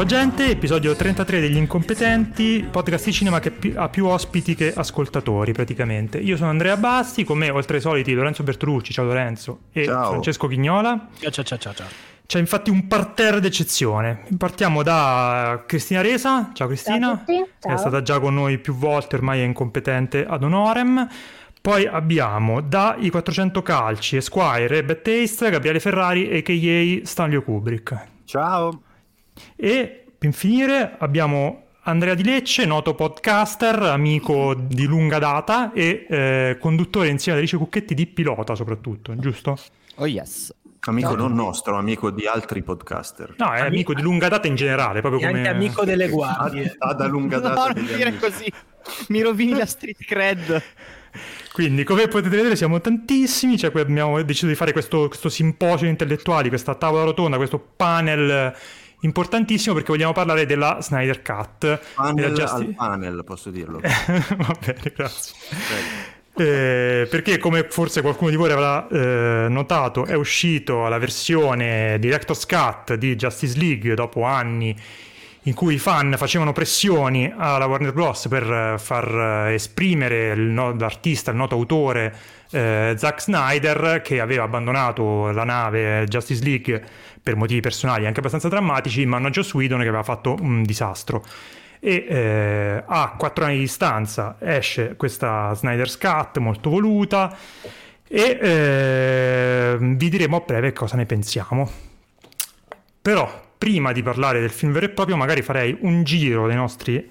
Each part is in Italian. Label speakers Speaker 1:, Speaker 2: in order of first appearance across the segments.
Speaker 1: Ciao gente, episodio 33 degli incompetenti, podcast di cinema che ha più ospiti che ascoltatori praticamente. Io sono Andrea Basti, con me oltre ai soliti Lorenzo Bertolucci, ciao Lorenzo, e
Speaker 2: Ciao.
Speaker 1: Francesco Chignola.
Speaker 3: Ciao ciao ciao ciao. ciao.
Speaker 1: C'è infatti un parterre d'eccezione. Partiamo da Cristina Resa, ciao Cristina,
Speaker 4: Ciao ciao.
Speaker 1: è stata già con noi più volte, ormai è incompetente ad honorem. Poi abbiamo da I 400 Calci, Esquire e Bad Taste, Gabriele Ferrari a.k.a. Stanley Kubrick.
Speaker 2: Ciao.
Speaker 1: E per finire abbiamo Andrea Di Lecce, noto podcaster, amico di lunga data e eh, conduttore insieme ad Alice Cucchetti di Pilota soprattutto, giusto?
Speaker 3: Oh yes.
Speaker 2: Amico
Speaker 3: Ciao.
Speaker 2: non nostro, amico di altri podcaster.
Speaker 1: No, è
Speaker 3: Ami-
Speaker 1: amico di lunga data in generale, proprio come...
Speaker 3: anche amico delle guardie.
Speaker 2: da lunga
Speaker 3: No,
Speaker 2: data
Speaker 3: non
Speaker 2: degli
Speaker 3: dire
Speaker 2: amici.
Speaker 3: così. Mi rovini la street cred.
Speaker 1: Quindi, come potete vedere, siamo tantissimi. Cioè, abbiamo deciso di fare questo, questo simposio di intellettuali, questa tavola rotonda, questo panel importantissimo perché vogliamo parlare della Snyder Cut.
Speaker 2: Panel
Speaker 1: della Justi-
Speaker 2: al panel, posso dirlo.
Speaker 1: Va bene, grazie.
Speaker 2: Prego.
Speaker 1: Eh, perché come forse qualcuno di voi avrà eh, notato è uscito la versione Director's Cut di Justice League dopo anni in cui i fan facevano pressioni alla Warner Bros. per far eh, esprimere il no- l'artista, il noto autore eh, Zack Snyder che aveva abbandonato la nave Justice League per motivi personali anche abbastanza drammatici in mano a Joss Whedon che aveva fatto un disastro e eh, a quattro anni di distanza esce questa Snyder's Cut molto voluta e eh, vi diremo a breve cosa ne pensiamo. Però prima di parlare del film vero e proprio magari farei un giro dei nostri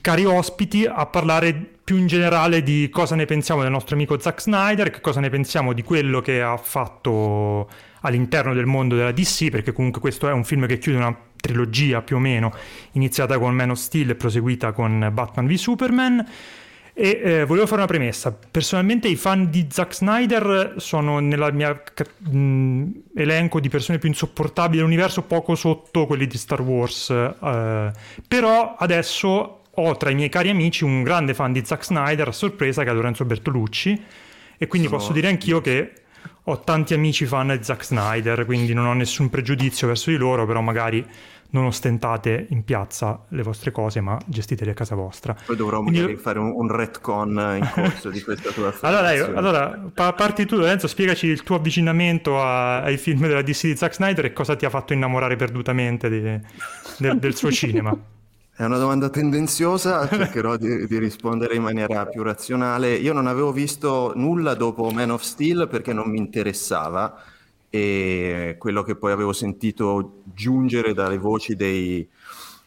Speaker 1: cari ospiti a parlare più in generale di cosa ne pensiamo del nostro amico Zack Snyder, che cosa ne pensiamo di quello che ha fatto all'interno del mondo della DC, perché comunque questo è un film che chiude una trilogia più o meno, iniziata con Man of Steel e proseguita con Batman v Superman. E eh, volevo fare una premessa. Personalmente i fan di Zack Snyder sono nella mia ca- mh, elenco di persone più insopportabili dell'universo, poco sotto quelli di Star Wars. eh, però adesso ho tra i miei cari amici un grande fan di Zack Snyder, a sorpresa, che è Lorenzo Bertolucci. E quindi
Speaker 2: Sono-
Speaker 1: posso dire anch'io che ho tanti amici fan di Zack Snyder, quindi non ho nessun pregiudizio verso di loro, però magari non ostentate in piazza le vostre cose, ma gestitele a casa vostra.
Speaker 2: Poi dovrò
Speaker 1: Quindi-
Speaker 2: magari fare un, un retcon in corso di questa tua
Speaker 1: Allora, allora pa- parti tu Lorenzo, spiegaci il tuo avvicinamento a- ai film della DC di Zack Snyder e cosa ti ha fatto innamorare perdutamente di- del, del suo cinema.
Speaker 2: È una domanda tendenziosa, cercherò di, di rispondere in maniera più razionale. Io non avevo visto nulla dopo Man of Steel perché non mi interessava e quello che poi avevo sentito giungere dalle voci dei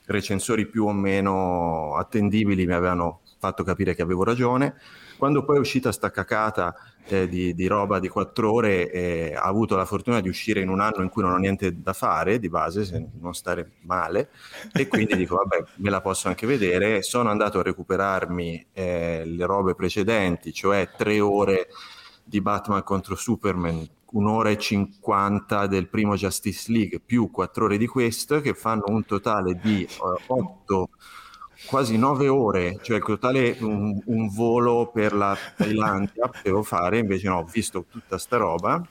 Speaker 2: recensori più o meno attendibili mi avevano fatto capire che avevo ragione. Quando poi è uscita sta cacata eh, di, di roba di quattro ore, eh, ha avuto la fortuna di uscire in un anno in cui non ho niente da fare di base, se non stare male, e quindi dico, vabbè, me la posso anche vedere. Sono andato a recuperarmi eh, le robe precedenti, cioè tre ore di Batman contro Superman, un'ora e cinquanta del primo Justice League, più quattro ore di questo, che fanno un totale di eh, otto, quasi nove ore, cioè totale un, un volo per la Thailandia potevo fare, invece no, ho visto tutta sta roba.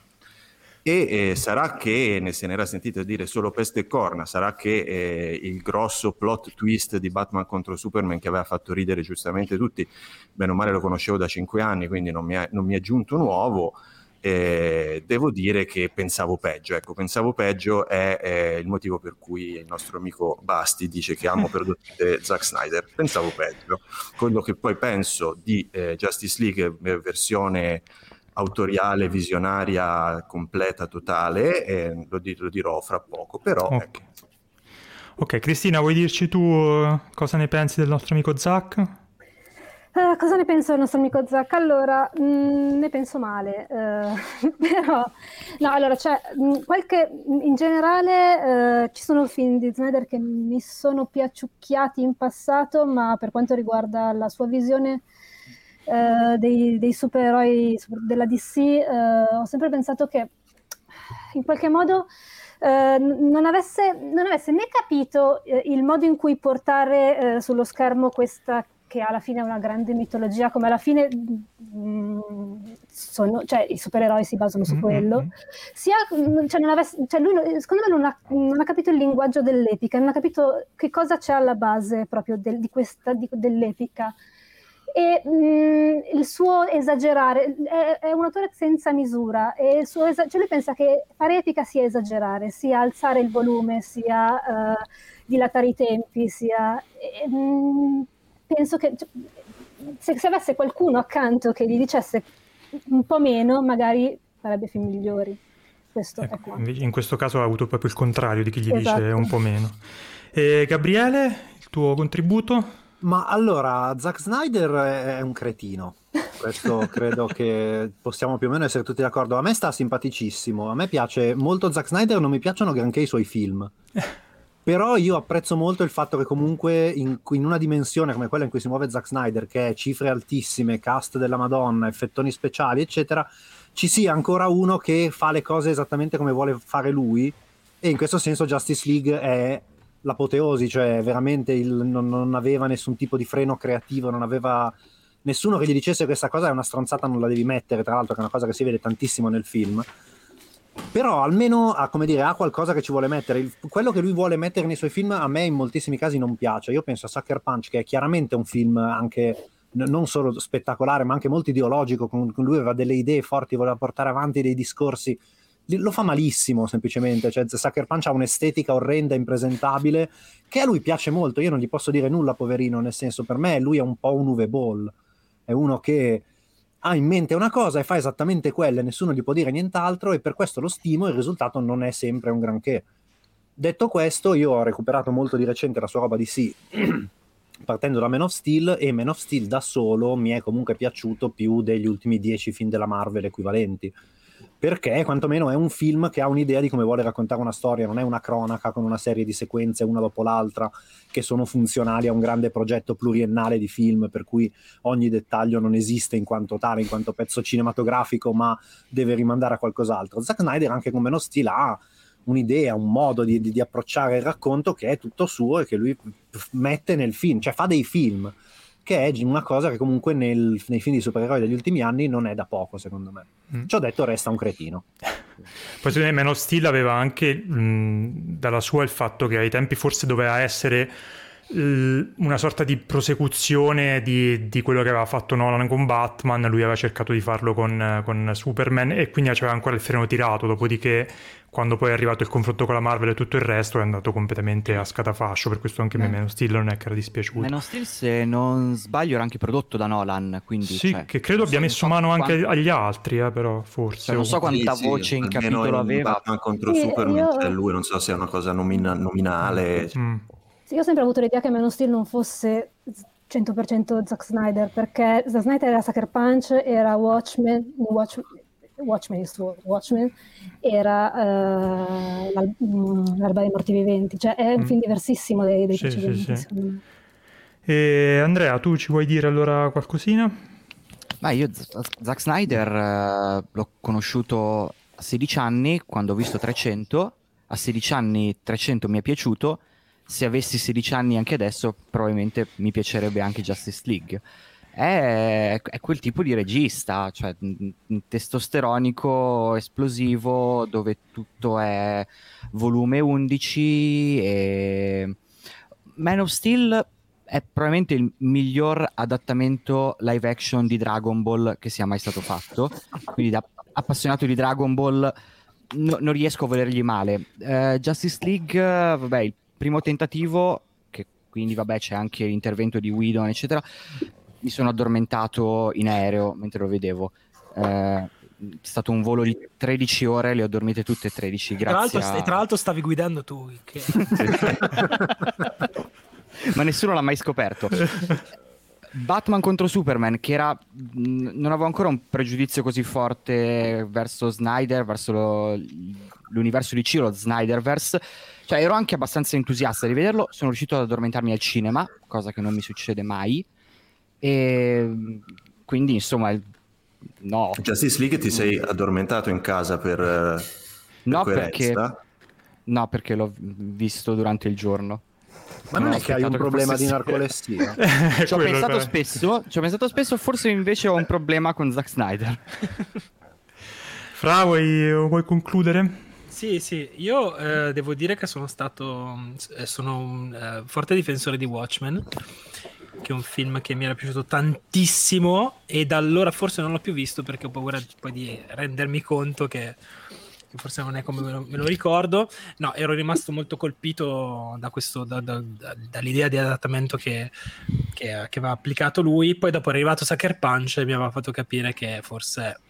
Speaker 2: E eh, sarà che, ne se n'era sentito dire solo peste e corna, sarà che eh, il grosso plot twist di Batman contro Superman che aveva fatto ridere giustamente tutti, bene o male lo conoscevo da cinque anni, quindi non mi è, non mi è giunto nuovo, eh, devo dire che pensavo peggio. Ecco, pensavo peggio è, è il motivo per cui il nostro amico Basti dice che amo perdutamente Zack Snyder. Pensavo peggio. Quello che poi penso di eh, Justice League eh, versione autoriale, visionaria, completa, totale, eh, lo, di- lo dirò fra poco, però
Speaker 1: Ok.
Speaker 2: ecco,
Speaker 1: Ok, Cristina, vuoi dirci tu eh, cosa ne pensi del nostro amico Zack?
Speaker 4: Eh, cosa ne penso del nostro amico Zack? Allora, mh, ne penso male, eh, però, no, allora, cioè, mh, qualche, in generale, eh, ci sono film di Snyder che mi sono piaciucchiati in passato, ma per quanto riguarda la sua visione eh, dei, dei supereroi super- della DC, ho sempre pensato che in qualche modo eh, non, avesse, non, avesse, né capito eh, il modo in cui portare eh, sullo schermo questa che alla fine è una grande mitologia, come alla fine mh, mm, sono, cioè, i supereroi si basano su mm-hmm. quello, sia, mm, cioè, avesse, cioè lui, secondo me non ha, non ha, capito il linguaggio dell'epica, non ha capito che cosa c'è alla base proprio del, di questa, di, dell'epica. E mh, mm, il suo esagerare è, è, un autore senza misura e il suo esa- cioè lui pensa che fare epica sia esagerare, sia alzare il volume, sia uh, dilatare i tempi, sia... E, mh, penso che cioè, se, se, avesse qualcuno accanto che gli dicesse un po' meno, magari farebbe film migliori. Questo ecco,
Speaker 1: in questo caso ha avuto proprio il contrario di chi gli
Speaker 4: esatto.
Speaker 1: dice un po' meno. E Gabriele, il tuo contributo?
Speaker 5: Ma allora, Zack Snyder è un cretino. Questo credo che possiamo più o meno essere tutti d'accordo. A me sta simpaticissimo. A me piace molto Zack Snyder, non mi piacciono granché i suoi film. Però io apprezzo molto il fatto che comunque in, in, una dimensione come quella in cui si muove Zack Snyder, che è cifre altissime, cast della Madonna, effettoni speciali, eccetera, ci sia ancora uno che fa le cose esattamente come vuole fare lui. E in questo senso Justice League è l'apoteosi, cioè veramente il, non, non, aveva nessun tipo di freno creativo, non aveva nessuno che gli dicesse questa cosa è una stronzata, non la devi mettere, tra l'altro che è una cosa che si vede tantissimo nel film però almeno ha, dire, ha, qualcosa che ci vuole mettere. Il, quello che lui vuole mettere nei suoi film a me in moltissimi casi non piace. Io penso a Sucker Punch, che è chiaramente un film anche n- non solo spettacolare, ma anche molto ideologico, con, con lui aveva delle idee forti, voleva portare avanti dei discorsi. Lo fa malissimo semplicemente, cioè Sucker Punch ha un'estetica orrenda, impresentabile, che a lui piace molto. Io non gli posso dire nulla, poverino, nel senso, per me lui è un po' un Uwe Ball, è uno che ha in mente una cosa e fa esattamente quella e nessuno gli può dire nient'altro e per questo lo stimo e il risultato non è sempre un granché. Detto questo, io ho recuperato molto di recente la sua roba di sì, partendo da Man of Steel e Man of Steel da solo mi è comunque piaciuto più degli ultimi dieci film della Marvel equivalenti perché quantomeno è un film che ha un'idea di come vuole raccontare una storia, non è una cronaca con una serie di sequenze una dopo l'altra che sono funzionali a un grande progetto pluriennale di film per cui ogni dettaglio non esiste in quanto tale, in quanto pezzo cinematografico, ma deve rimandare a qualcos'altro. Zack Snyder anche con meno stile ha un'idea, un modo di, di, di approcciare il racconto che è tutto suo e che lui mette nel film, cioè fa dei film che è una cosa che comunque nel, nei film di supereroi degli ultimi anni non è da poco, secondo me. Mm. Ci ho detto, resta un cretino.
Speaker 1: Poi secondo me Man of Steel aveva anche mh, dalla sua il fatto che ai tempi forse doveva essere una sorta di prosecuzione di, di, quello che aveva fatto Nolan con Batman, lui aveva cercato di farlo con, con Superman e quindi aveva ancora il freno tirato, dopodiché quando poi è arrivato il confronto con la Marvel e tutto il resto è andato completamente a scatafascio, per questo anche a me Man of Steel non è che era dispiaciuto.
Speaker 3: Man of Steel se non sbaglio era anche prodotto da Nolan, quindi...
Speaker 1: Sì,
Speaker 3: cioè,
Speaker 1: che credo abbia messo mano quanto... anche agli altri, eh, però forse.
Speaker 3: Cioè, non so quanta sì, voce sì, in capitolo aveva.
Speaker 2: Batman contro Superman, io... cioè lui non so se è una cosa nomina- nominale.
Speaker 4: Mm. Sì, io ho sempre avuto l'idea che Man of Steel non fosse 100% Zack Snyder, perché Zack Snyder era Sucker Punch, era Watchmen, Watchmen Watchmen, il suo Watchmen, era uh, l'al- mm, L'alba dei morti viventi, cioè è un mm. film diversissimo dei, dei
Speaker 1: sì, precedenti. Sì, sì. E Andrea, tu ci vuoi dire allora qualcosina?
Speaker 3: Ma io Zack Snyder uh, l'ho conosciuto a 16 anni quando ho visto 300, a 16 anni 300 mi è piaciuto, se avessi 16 anni anche adesso probabilmente mi piacerebbe anche Justice League è, è, quel tipo di regista, cioè testosteronico, esplosivo, dove tutto è volume 11 e Man of Steel è probabilmente il miglior adattamento live action di Dragon Ball che sia mai stato fatto. Quindi da appassionato di Dragon Ball no, non riesco a volergli male. Uh, Justice League, vabbè, il primo tentativo, che quindi vabbè c'è anche l'intervento di Whedon, eccetera, mi sono addormentato in aereo mentre lo vedevo. Eh, è stato un volo di 13 ore, le ho dormite tutte e 13. Grazie.
Speaker 6: Tra l'altro, a... tra l'altro stavi guidando tu. Che...
Speaker 3: Ma nessuno l'ha mai scoperto. Batman contro Superman, che era. Non avevo ancora un pregiudizio così forte verso Snyder, verso lo, l'universo di Ciro, Snyderverse. Cioè, ero anche abbastanza entusiasta di vederlo. Sono riuscito ad addormentarmi al cinema, cosa che non mi succede mai. E quindi insomma, no.
Speaker 2: Justice League ti sei addormentato in casa per...
Speaker 3: No,
Speaker 2: per
Speaker 3: perché,
Speaker 2: coerenza?
Speaker 3: no, perché l'ho visto durante il giorno.
Speaker 5: Ma non
Speaker 3: ho
Speaker 5: è che hai un
Speaker 3: che
Speaker 5: problema di narcolessia?
Speaker 3: Ci ho pensato
Speaker 1: per-
Speaker 3: spesso, ci ho pensato spesso, forse invece ho un problema con Zack Snyder.
Speaker 1: Fra, vuoi, vuoi concludere?
Speaker 6: Sì, sì, io eh, devo dire che sono stato eh, sono un eh, forte difensore di Watchmen, che è un film che mi era piaciuto tantissimo e da allora forse non l'ho più visto perché ho paura poi di rendermi conto che, forse non è come me lo, me lo ricordo. No, ero rimasto molto colpito da questo, da- da- da- dall'idea di adattamento che, che, che aveva applicato lui. Poi dopo è arrivato Sucker Punch e mi aveva fatto capire che forse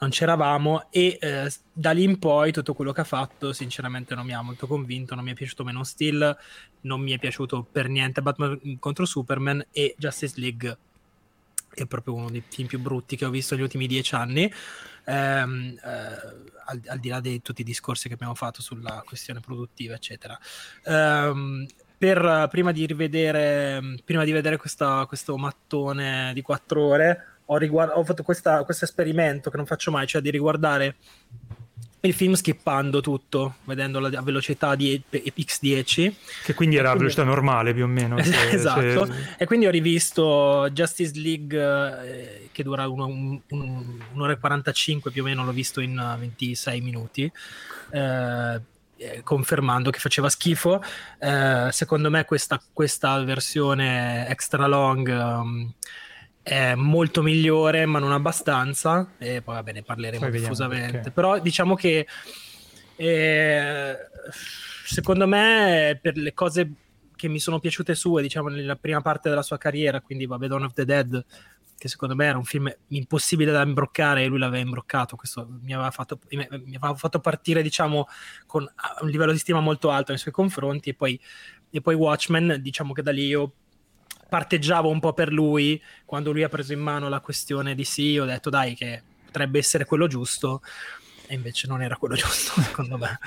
Speaker 6: non c'eravamo e eh, da lì in poi tutto quello che ha fatto sinceramente non mi ha molto convinto, non mi è piaciuto Man of Steel, non mi è piaciuto per niente Batman contro Superman e Justice League è proprio uno dei film più brutti che ho visto negli ultimi dieci anni. Ehm, eh, al, al di là di tutti i discorsi che abbiamo fatto sulla questione produttiva eccetera. Ehm, per, prima di rivedere prima di vedere questa- questo mattone di quattro ore ho, riguard- ho fatto questo esperimento che non faccio mai, cioè di riguardare il film skippando tutto, vedendolo a velocità di X10.
Speaker 1: Che quindi era a
Speaker 6: Quindi-
Speaker 1: velocità normale più o meno. se-
Speaker 6: esatto.
Speaker 1: se-
Speaker 6: E quindi ho rivisto Justice League eh, che dura uno- un- un- un'ora e 45 più o meno, l'ho visto in eh, 26 minuti. eh, eh, confermando che faceva schifo Eh, secondo me questa, questa versione extra long ehm, è molto migliore ma non abbastanza e poi vabbè ne parleremo
Speaker 1: Poi
Speaker 6: diffusamente
Speaker 1: perché.
Speaker 6: però diciamo che eh, secondo me per le cose che mi sono piaciute sue diciamo nella prima parte della sua carriera quindi vabbè Dawn of the Dead che secondo me era un film impossibile da imbroccare e lui l'aveva imbroccato questo mi aveva fatto, mi aveva fatto partire diciamo con un livello di stima molto alto nei suoi confronti e poi, e poi Watchmen diciamo che da lì io parteggiavo un po' per lui quando lui ha preso in mano la questione di sì ho detto dai che potrebbe essere quello giusto e invece non era quello giusto secondo me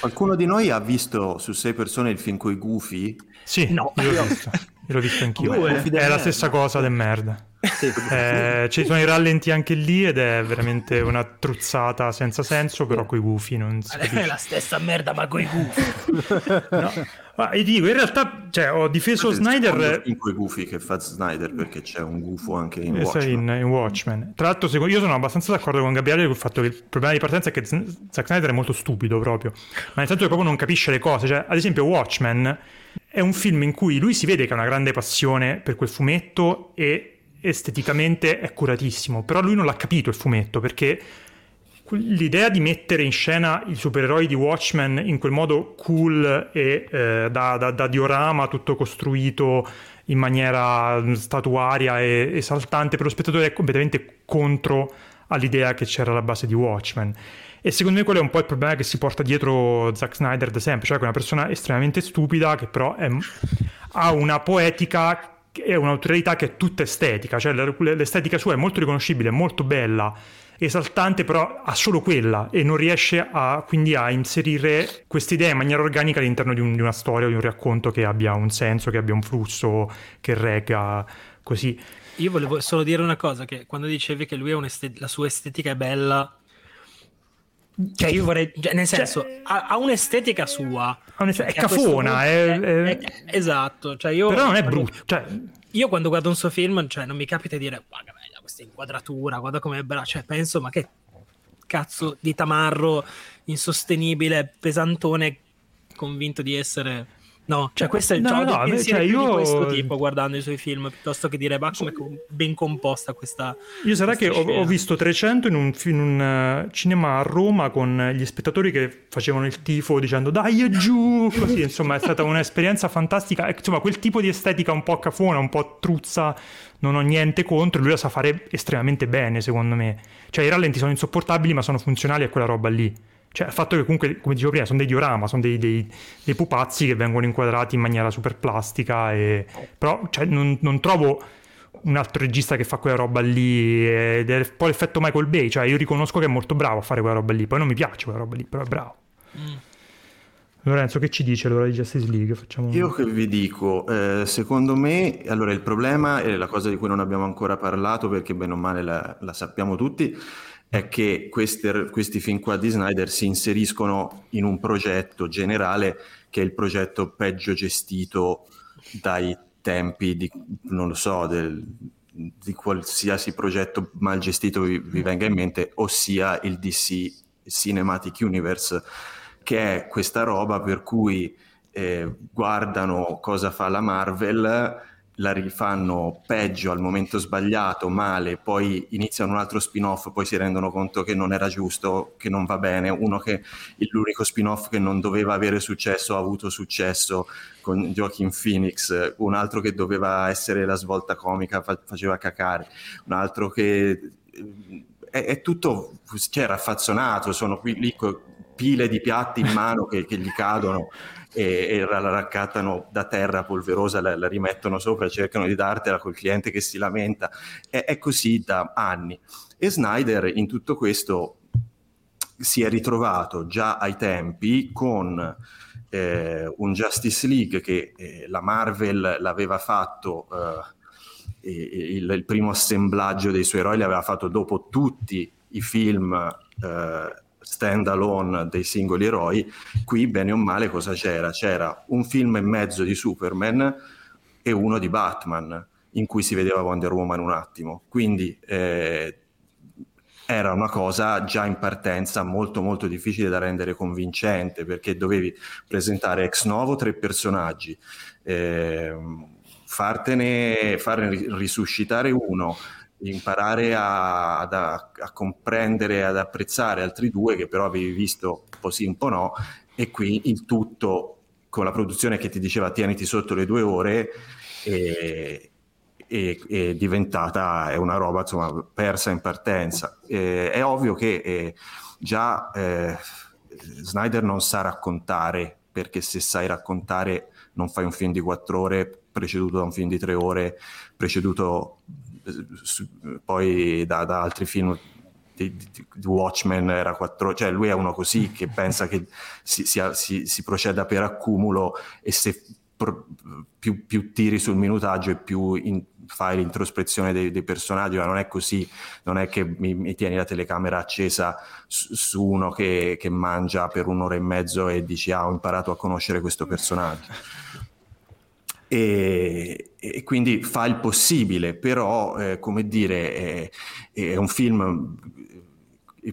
Speaker 2: Qualcuno di noi ha visto su sei persone il film coi gufi?
Speaker 1: Sì,
Speaker 6: No.
Speaker 1: io l'ho visto. Io l'ho visto anch'io.
Speaker 6: Due.
Speaker 1: È la stessa cosa del merda.
Speaker 5: Sì.
Speaker 1: Eh, ci sono i rallenti anche lì ed è veramente una truzzata senza senso, però coi gufi non si
Speaker 6: è
Speaker 1: capisce.
Speaker 6: la stessa merda ma coi gufi
Speaker 1: No. Ma io dico, in realtà, cioè, ho difeso
Speaker 2: è
Speaker 1: Snyder
Speaker 2: film coi gufi che fa Snyder perché c'è un gufo anche in
Speaker 1: eh,
Speaker 2: Watchmen.
Speaker 1: in, in Watchmen. Tra l'altro, secondo- io sono abbastanza d'accordo con Gabriele sul fatto che il problema di partenza è che Zack Snyder è molto stupido proprio, ma nel senso che proprio non capisce le cose. Cioè, ad esempio, Watchmen è un film in cui lui si vede che ha una grande passione per quel fumetto e esteticamente è curatissimo, però lui non l'ha capito il fumetto perché l'idea di mettere in scena i supereroi di Watchmen in quel modo cool e eh, da, da- da diorama tutto costruito in maniera statuaria e esaltante per lo spettatore è completamente contro all'idea che c'era alla base di Watchmen. E secondo me quello è un po' il problema che si porta dietro Zack Snyder da sempre, cioè che è una persona estremamente stupida che però è- ha una poetica e un'autorialità che è tutta estetica, cioè l'estetica sua è molto riconoscibile, è molto bella, esaltante, però ha solo quella e non riesce a, quindi a inserire queste idee in maniera organica all'interno di, un- di una storia, di un racconto che abbia un senso, che abbia un flusso, che regga così.
Speaker 6: Io volevo solo dire una cosa, che quando dicevi che lui è la sua estetica è bella, cioè io vorrei, cioè, nel senso, ha, ha un'estetica sua.
Speaker 1: Ha un'est- è cafona, è-
Speaker 6: è-
Speaker 1: è-
Speaker 6: esatto, cioè io,
Speaker 1: Però non è brutto, cioè,
Speaker 6: Io quando guardo un suo film, cioè non mi capita di dire, guarda bella questa inquadratura, guarda com'è bella, cioè penso, ma che cazzo di tamarro insostenibile, pesantone, convinto di essere... No, cioè questo è il
Speaker 1: No,
Speaker 6: cioè, ho
Speaker 1: no,
Speaker 6: pensieri
Speaker 1: cioè,
Speaker 6: più di
Speaker 1: io-
Speaker 6: questo tipo guardando i suoi film, piuttosto che dire, ma come com- ben composta questa...
Speaker 1: Io sarà che ho, ho
Speaker 6: scena."
Speaker 1: visto 300 in un, in un, eh, cinema a Roma con gli spettatori che facevano il tifo dicendo dai è giù, così insomma è stata un'esperienza fantastica. Insomma quel tipo di estetica un po' cafona, un po' truzza, non ho niente contro, lui la sa fare estremamente bene secondo me. Cioè i rallenti sono insopportabili ma sono funzionali a quella roba lì. Cioè il fatto che comunque, come dicevo prima, sono dei diorama, sono dei, dei- dei pupazzi che vengono inquadrati in maniera super plastica e... però cioè, non, non trovo un altro regista che fa quella roba lì ed è un po' l'effetto Michael Bay, cioè io riconosco che è molto bravo a fare quella roba lì, poi non mi piace quella roba lì, però è bravo.
Speaker 6: Mm.
Speaker 1: Lorenzo, che ci dice allora di Justice League? Facciamo...
Speaker 2: Io che vi dico, eh, secondo me, allora il problema è la cosa di cui non abbiamo ancora parlato perché bene o male la, la sappiamo tutti, è che queste, questi film qua di Snyder si inseriscono in un progetto generale che è il progetto peggio gestito dai tempi di, non lo so, del, di qualsiasi progetto mal gestito vi, vi, venga in mente, ossia il DC Cinematic Universe, che è questa roba per cui eh, guardano cosa fa la Marvel la rifanno peggio al momento sbagliato, male, poi iniziano un altro spin-off, poi si rendono conto che non era giusto, che non va bene, uno che l'unico spin-off che non doveva avere successo ha avuto successo con Joaquin Phoenix, un altro che doveva essere la svolta comica fa- faceva cacare, un altro che è, è tutto cioè, raffazzonato, sono qui lì con pile di piatti in mano che, che gli cadono e, e la raccattano da terra polverosa, la, la, rimettono sopra, cercano di dartela col cliente che si lamenta. È, è così da anni. E Snyder in tutto questo si è ritrovato già ai tempi con eh, un Justice League che eh, la Marvel l'aveva fatto, eh, il, il, primo assemblaggio dei suoi eroi l'aveva fatto dopo tutti i film eh, stand alone dei singoli eroi, qui bene o male cosa c'era? C'era un film e mezzo di Superman e uno di Batman, in cui si vedeva Wonder Woman un attimo. Quindi eh, era una cosa già in partenza molto molto difficile da rendere convincente perché dovevi presentare ex novo tre personaggi, eh, fartene, farne risuscitare uno, imparare a, a, a comprendere, ad apprezzare altri due che però avevi visto un po' sì, un po' no, e qui il tutto con la produzione che ti diceva tieniti sotto le due ore e, e, è diventata è una roba insomma persa in partenza. Eh, è ovvio che eh, già eh, Snyder non sa raccontare perché se sai raccontare non fai un film di quattro ore preceduto da un film di tre ore preceduto poi da, da altri film di, di, di, Watchmen era 4 cioè lui è uno così che pensa che si, si, si, si proceda per accumulo e se pro, più, più, tiri sul minutaggio e più in, fai l'introspezione dei, dei, personaggi ma non è così non è che mi, mi tieni la telecamera accesa su, su uno che, che mangia per un'ora e mezzo e dici ah ho imparato a conoscere questo personaggio e, e, quindi fa il possibile, però, eh, come dire, è, è, un film,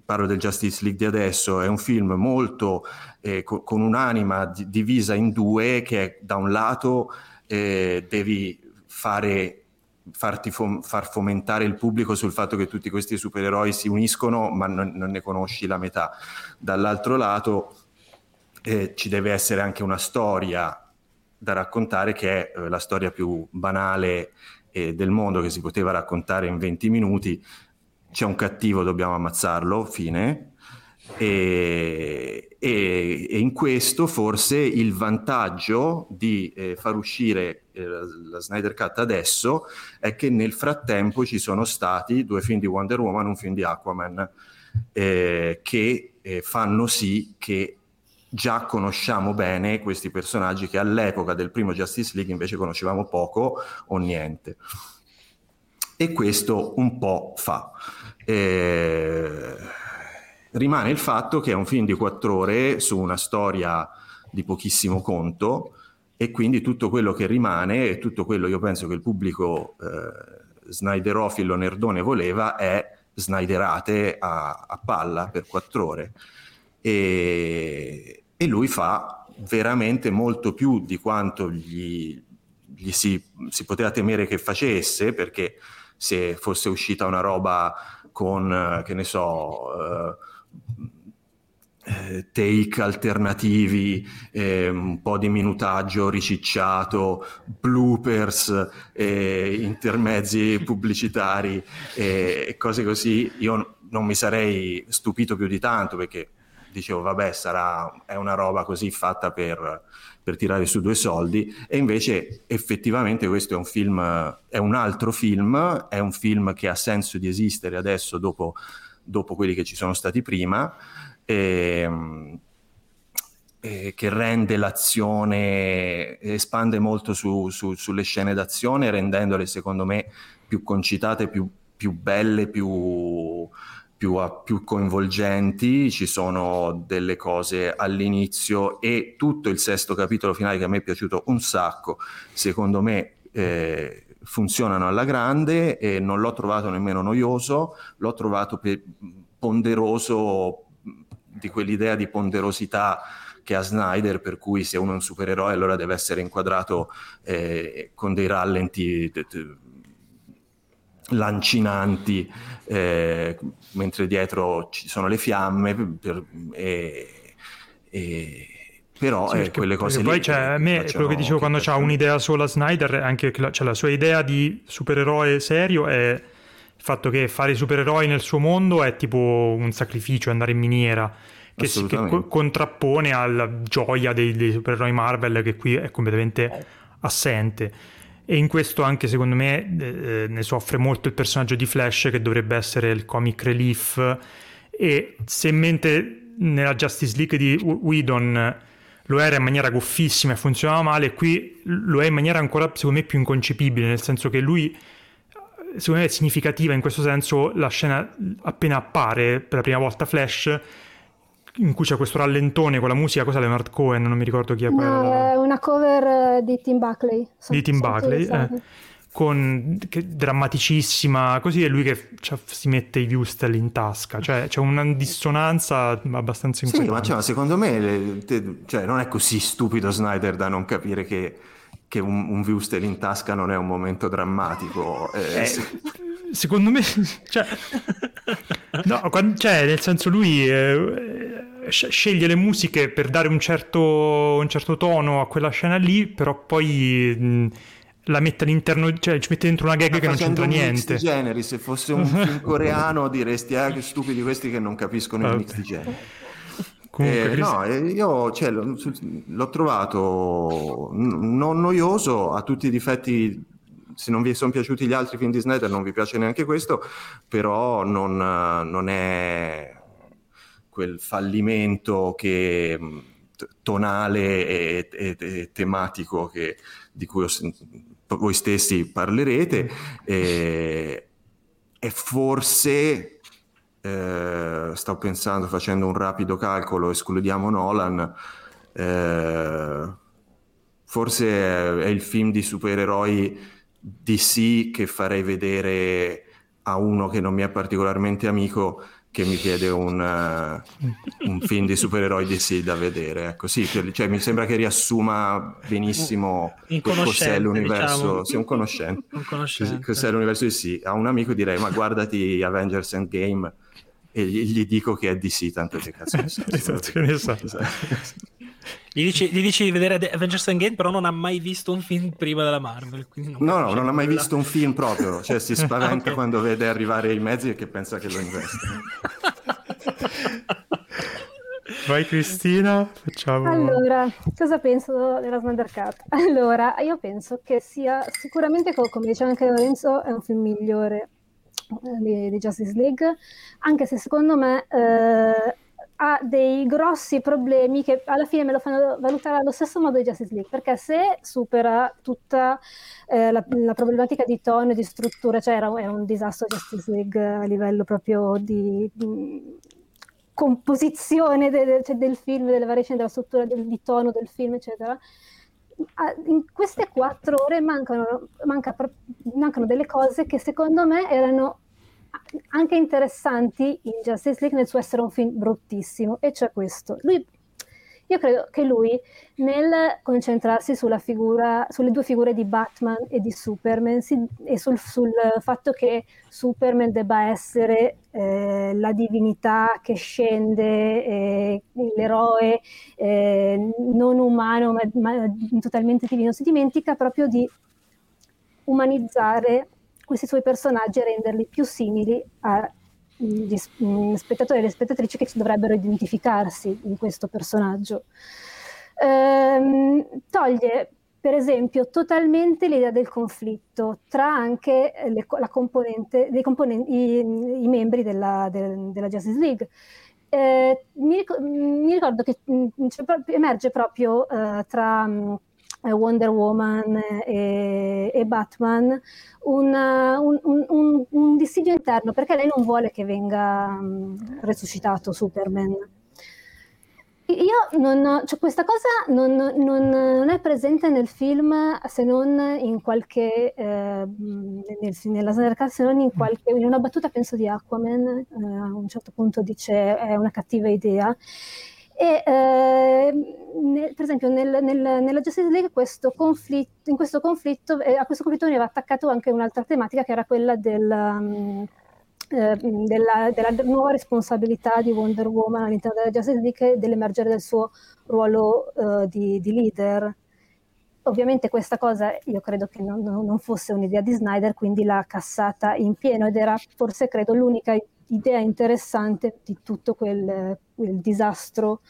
Speaker 2: parlo del Justice League di adesso, è un film molto eh, co- con un'anima d- divisa in due che da un lato eh, devi fare farti fom- far fomentare il pubblico sul fatto che tutti questi supereroi si uniscono ma non, non ne conosci la metà. Dall'altro lato eh, ci deve essere anche una storia da raccontare che è eh, la storia più banale eh, del mondo che si poteva raccontare in 20 minuti. C'è un cattivo, dobbiamo ammazzarlo, fine. E, e, e in questo forse il vantaggio di eh, far uscire eh, la Snyder Cut adesso è che nel frattempo ci sono stati due film di Wonder Woman, un film di Aquaman, eh, che fanno sì che già conosciamo bene questi personaggi che all'epoca del primo Justice League invece conoscevamo poco o niente. E questo un po' fa. Eh, rimane il fatto che è un film di quattro ore su una storia di pochissimo conto e quindi tutto quello che rimane e tutto quello io penso che il pubblico eh, snyderofilo nerdone voleva è snyderate a, a palla per quattro ore. E, e lui fa veramente molto più di quanto gli, gli si, si, poteva temere che facesse, perché se fosse uscita una roba con, che ne so, eh, take alternativi, eh, un po' di minutaggio ricicciato, bloopers, eh, intermezzi pubblicitari e cose così, io non mi sarei stupito più di tanto perché dicevo vabbè sarà, è una roba così fatta per, per, tirare su due soldi e invece effettivamente questo è un film, è un altro film, è un film che ha senso di esistere adesso dopo, dopo quelli che ci sono stati prima. E, che rende l'azione, espande molto su, su, sulle scene d'azione, rendendole secondo me più concitate, più, più belle, più, più, più, coinvolgenti, ci sono delle cose all'inizio e tutto il sesto capitolo finale che a me è piaciuto un sacco, secondo me eh, funzionano alla grande e non l'ho trovato nemmeno noioso, l'ho trovato pe- ponderoso di quell'idea di ponderosità che ha Snyder, per cui se uno è un supereroe allora deve essere inquadrato eh, con dei rallenti t- t- lancinanti, eh, mentre dietro ci sono le fiamme, per, e, e, però sì, eh, quelle cose
Speaker 1: lì. Poi c'è, a me quello che dicevo che quando c'ha un'idea sola Snyder, anche la, cioè la sua idea di supereroe serio è il fatto che fare i supereroi nel suo mondo è tipo un sacrificio, andare in miniera. Che, si, che co- contrappone alla gioia dei, dei supereroi Marvel, che qui è completamente assente e in questo anche secondo me eh, ne soffre molto il personaggio di Flash che dovrebbe essere il comic relief. E se mentre nella Justice League di Whedon lo era in maniera goffissima e funzionava male, qui lo è in maniera ancora secondo me più inconcepibile, nel senso che lui secondo me è significativa in questo senso. La scena appena appare per la prima volta Flash in cui c'è questo rallentone con la musica, cosa Leonard Cohen, non mi ricordo chi è quella.
Speaker 4: No, è una cover eh, di Tim Buckley.
Speaker 1: Di Tim Buckley, eh, con, che, drammaticissima, così è lui che cioè, si mette i Wustel in tasca, cioè c'è una dissonanza abbastanza
Speaker 2: importante. Sì, ma cioè, secondo me te, cioè, non è così stupido Snyder da non capire che, che un, un Wustel in tasca non è un momento drammatico. Eh,
Speaker 1: eh, secondo me, cioè, no, quando, cioè, nel senso lui eh, sceglie le musiche per dare un certo, un certo, tono a quella scena lì, però poi mh, la mette all'interno, cioè ci mette dentro una gag che non c'entra niente.
Speaker 2: Di generi, se fosse un film coreano diresti, ah, che stupidi questi che non capiscono il mix di generi. Comunque, eh, no, io cioè, l'ho trovato non noioso, ha tutti i difetti se non vi sono piaciuti gli altri film di Snyder non vi piace neanche questo, però non, non è quel fallimento che, tonale e, e, e tematico che, di cui ho, voi stessi parlerete. E, e forse eh, sto pensando facendo un rapido calcolo escludiamo Nolan eh, forse è il film di supereroi DC che farei vedere a uno che non mi è particolarmente amico che mi chiede un, uh, un film di supereroi DC da vedere. Ecco, sì, cioè, mi sembra che riassuma benissimo cos'è l'universo. Diciamo. Sì, un conoscente. Un conoscente. Cos'è l'universo DC. A un amico direi, ma guardati Avengers Endgame e gli dico che è DC, tanto che cazzo ne so. esatto, che ne so.
Speaker 6: Gli dici, gli dici, di vedere Avengers Endgame, però non ha mai visto un film prima della Marvel.
Speaker 2: Non no, no, non ha mai visto un film proprio. Cioè, si spaventa okay. quando vede arrivare i mezzi e che pensa che lo investa.
Speaker 1: Vai Cristina, facciamo...
Speaker 4: Allora, cosa penso della Snyder Cut? Allora, io penso che sia sicuramente, come diceva anche Lorenzo, è un film migliore eh, di, di Justice League, anche se secondo me eh, ha dei grossi problemi che alla fine me lo fanno valutare allo stesso modo di Justice League, perché se supera tutta eh, la, la, problematica di tono e di struttura, cioè era, era, un disastro Justice League a livello proprio di, di composizione de, de, cioè del film, delle variazioni della struttura, del, di tono del film, eccetera. In queste quattro ore mancano, manca, mancano delle cose che secondo me erano anche interessanti in Justice League nel suo essere un film bruttissimo, e cioè questo. Lui, io credo che lui, nel concentrarsi figura, sulle due figure di Batman e di Superman si, e sul, sul, fatto che Superman debba essere eh, la divinità che scende, eh, l'eroe eh, non umano ma, ma totalmente divino, si dimentica proprio di umanizzare questi suoi personaggi e renderli più simili agli mm, spettatori e alle spettatrici che dovrebbero identificarsi in questo personaggio. Ehm, toglie per esempio totalmente l'idea del conflitto tra anche le, i, i, membri della, del, della Justice League. Eh, mi, ricordo che mm, emerge proprio eh, tra mm, Wonder Woman e, e Batman un, un, un, un, dissidio interno perché lei non vuole che venga um, resuscitato Superman. Io non, cioè questa cosa non, non, non, è presente nel film se non in qualche, eh, nel, nella Snyder se non in, qualche, in una battuta penso di Aquaman, eh, a un certo punto dice è una cattiva idea e, eh, nel, per esempio nel, nel, nella Justice League questo conflitto, in questo conflitto, eh, a questo conflitto veniva attaccato anche un'altra tematica che era quella del, um, eh, della, della, nuova responsabilità di Wonder Woman all'interno della Justice League e dell'emergere del suo ruolo uh, di, di, leader. Ovviamente questa cosa io credo che non, non, fosse un'idea di Snyder, quindi l'ha cassata in pieno ed era forse credo l'unica idea interessante di tutto quel, quel disastro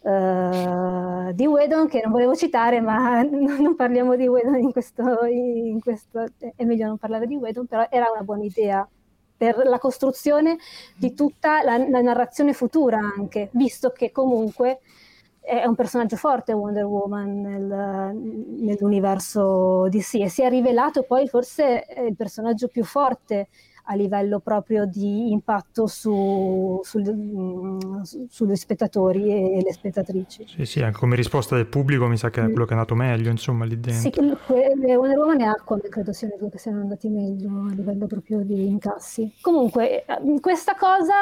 Speaker 4: uh, di Wedon che non volevo citare, ma non parliamo di Wedon in questo, in questo, è meglio non parlare di Wedon, però era una buona idea per la costruzione di tutta la, la narrazione futura anche, visto che comunque è un personaggio forte Wonder Woman nel, nell'universo DC e si è rivelato poi forse il personaggio più forte a livello proprio di impatto su, sul, mm, su, sugli spettatori e le spettatrici.
Speaker 1: Sì, sì, anche come risposta del pubblico mi sa che è quello che è andato meglio, insomma, lì dentro.
Speaker 4: Sì, Wonder Woman e Aquaman credo siano i due che siano andati meglio a livello proprio di incassi. Comunque, eh, questa cosa,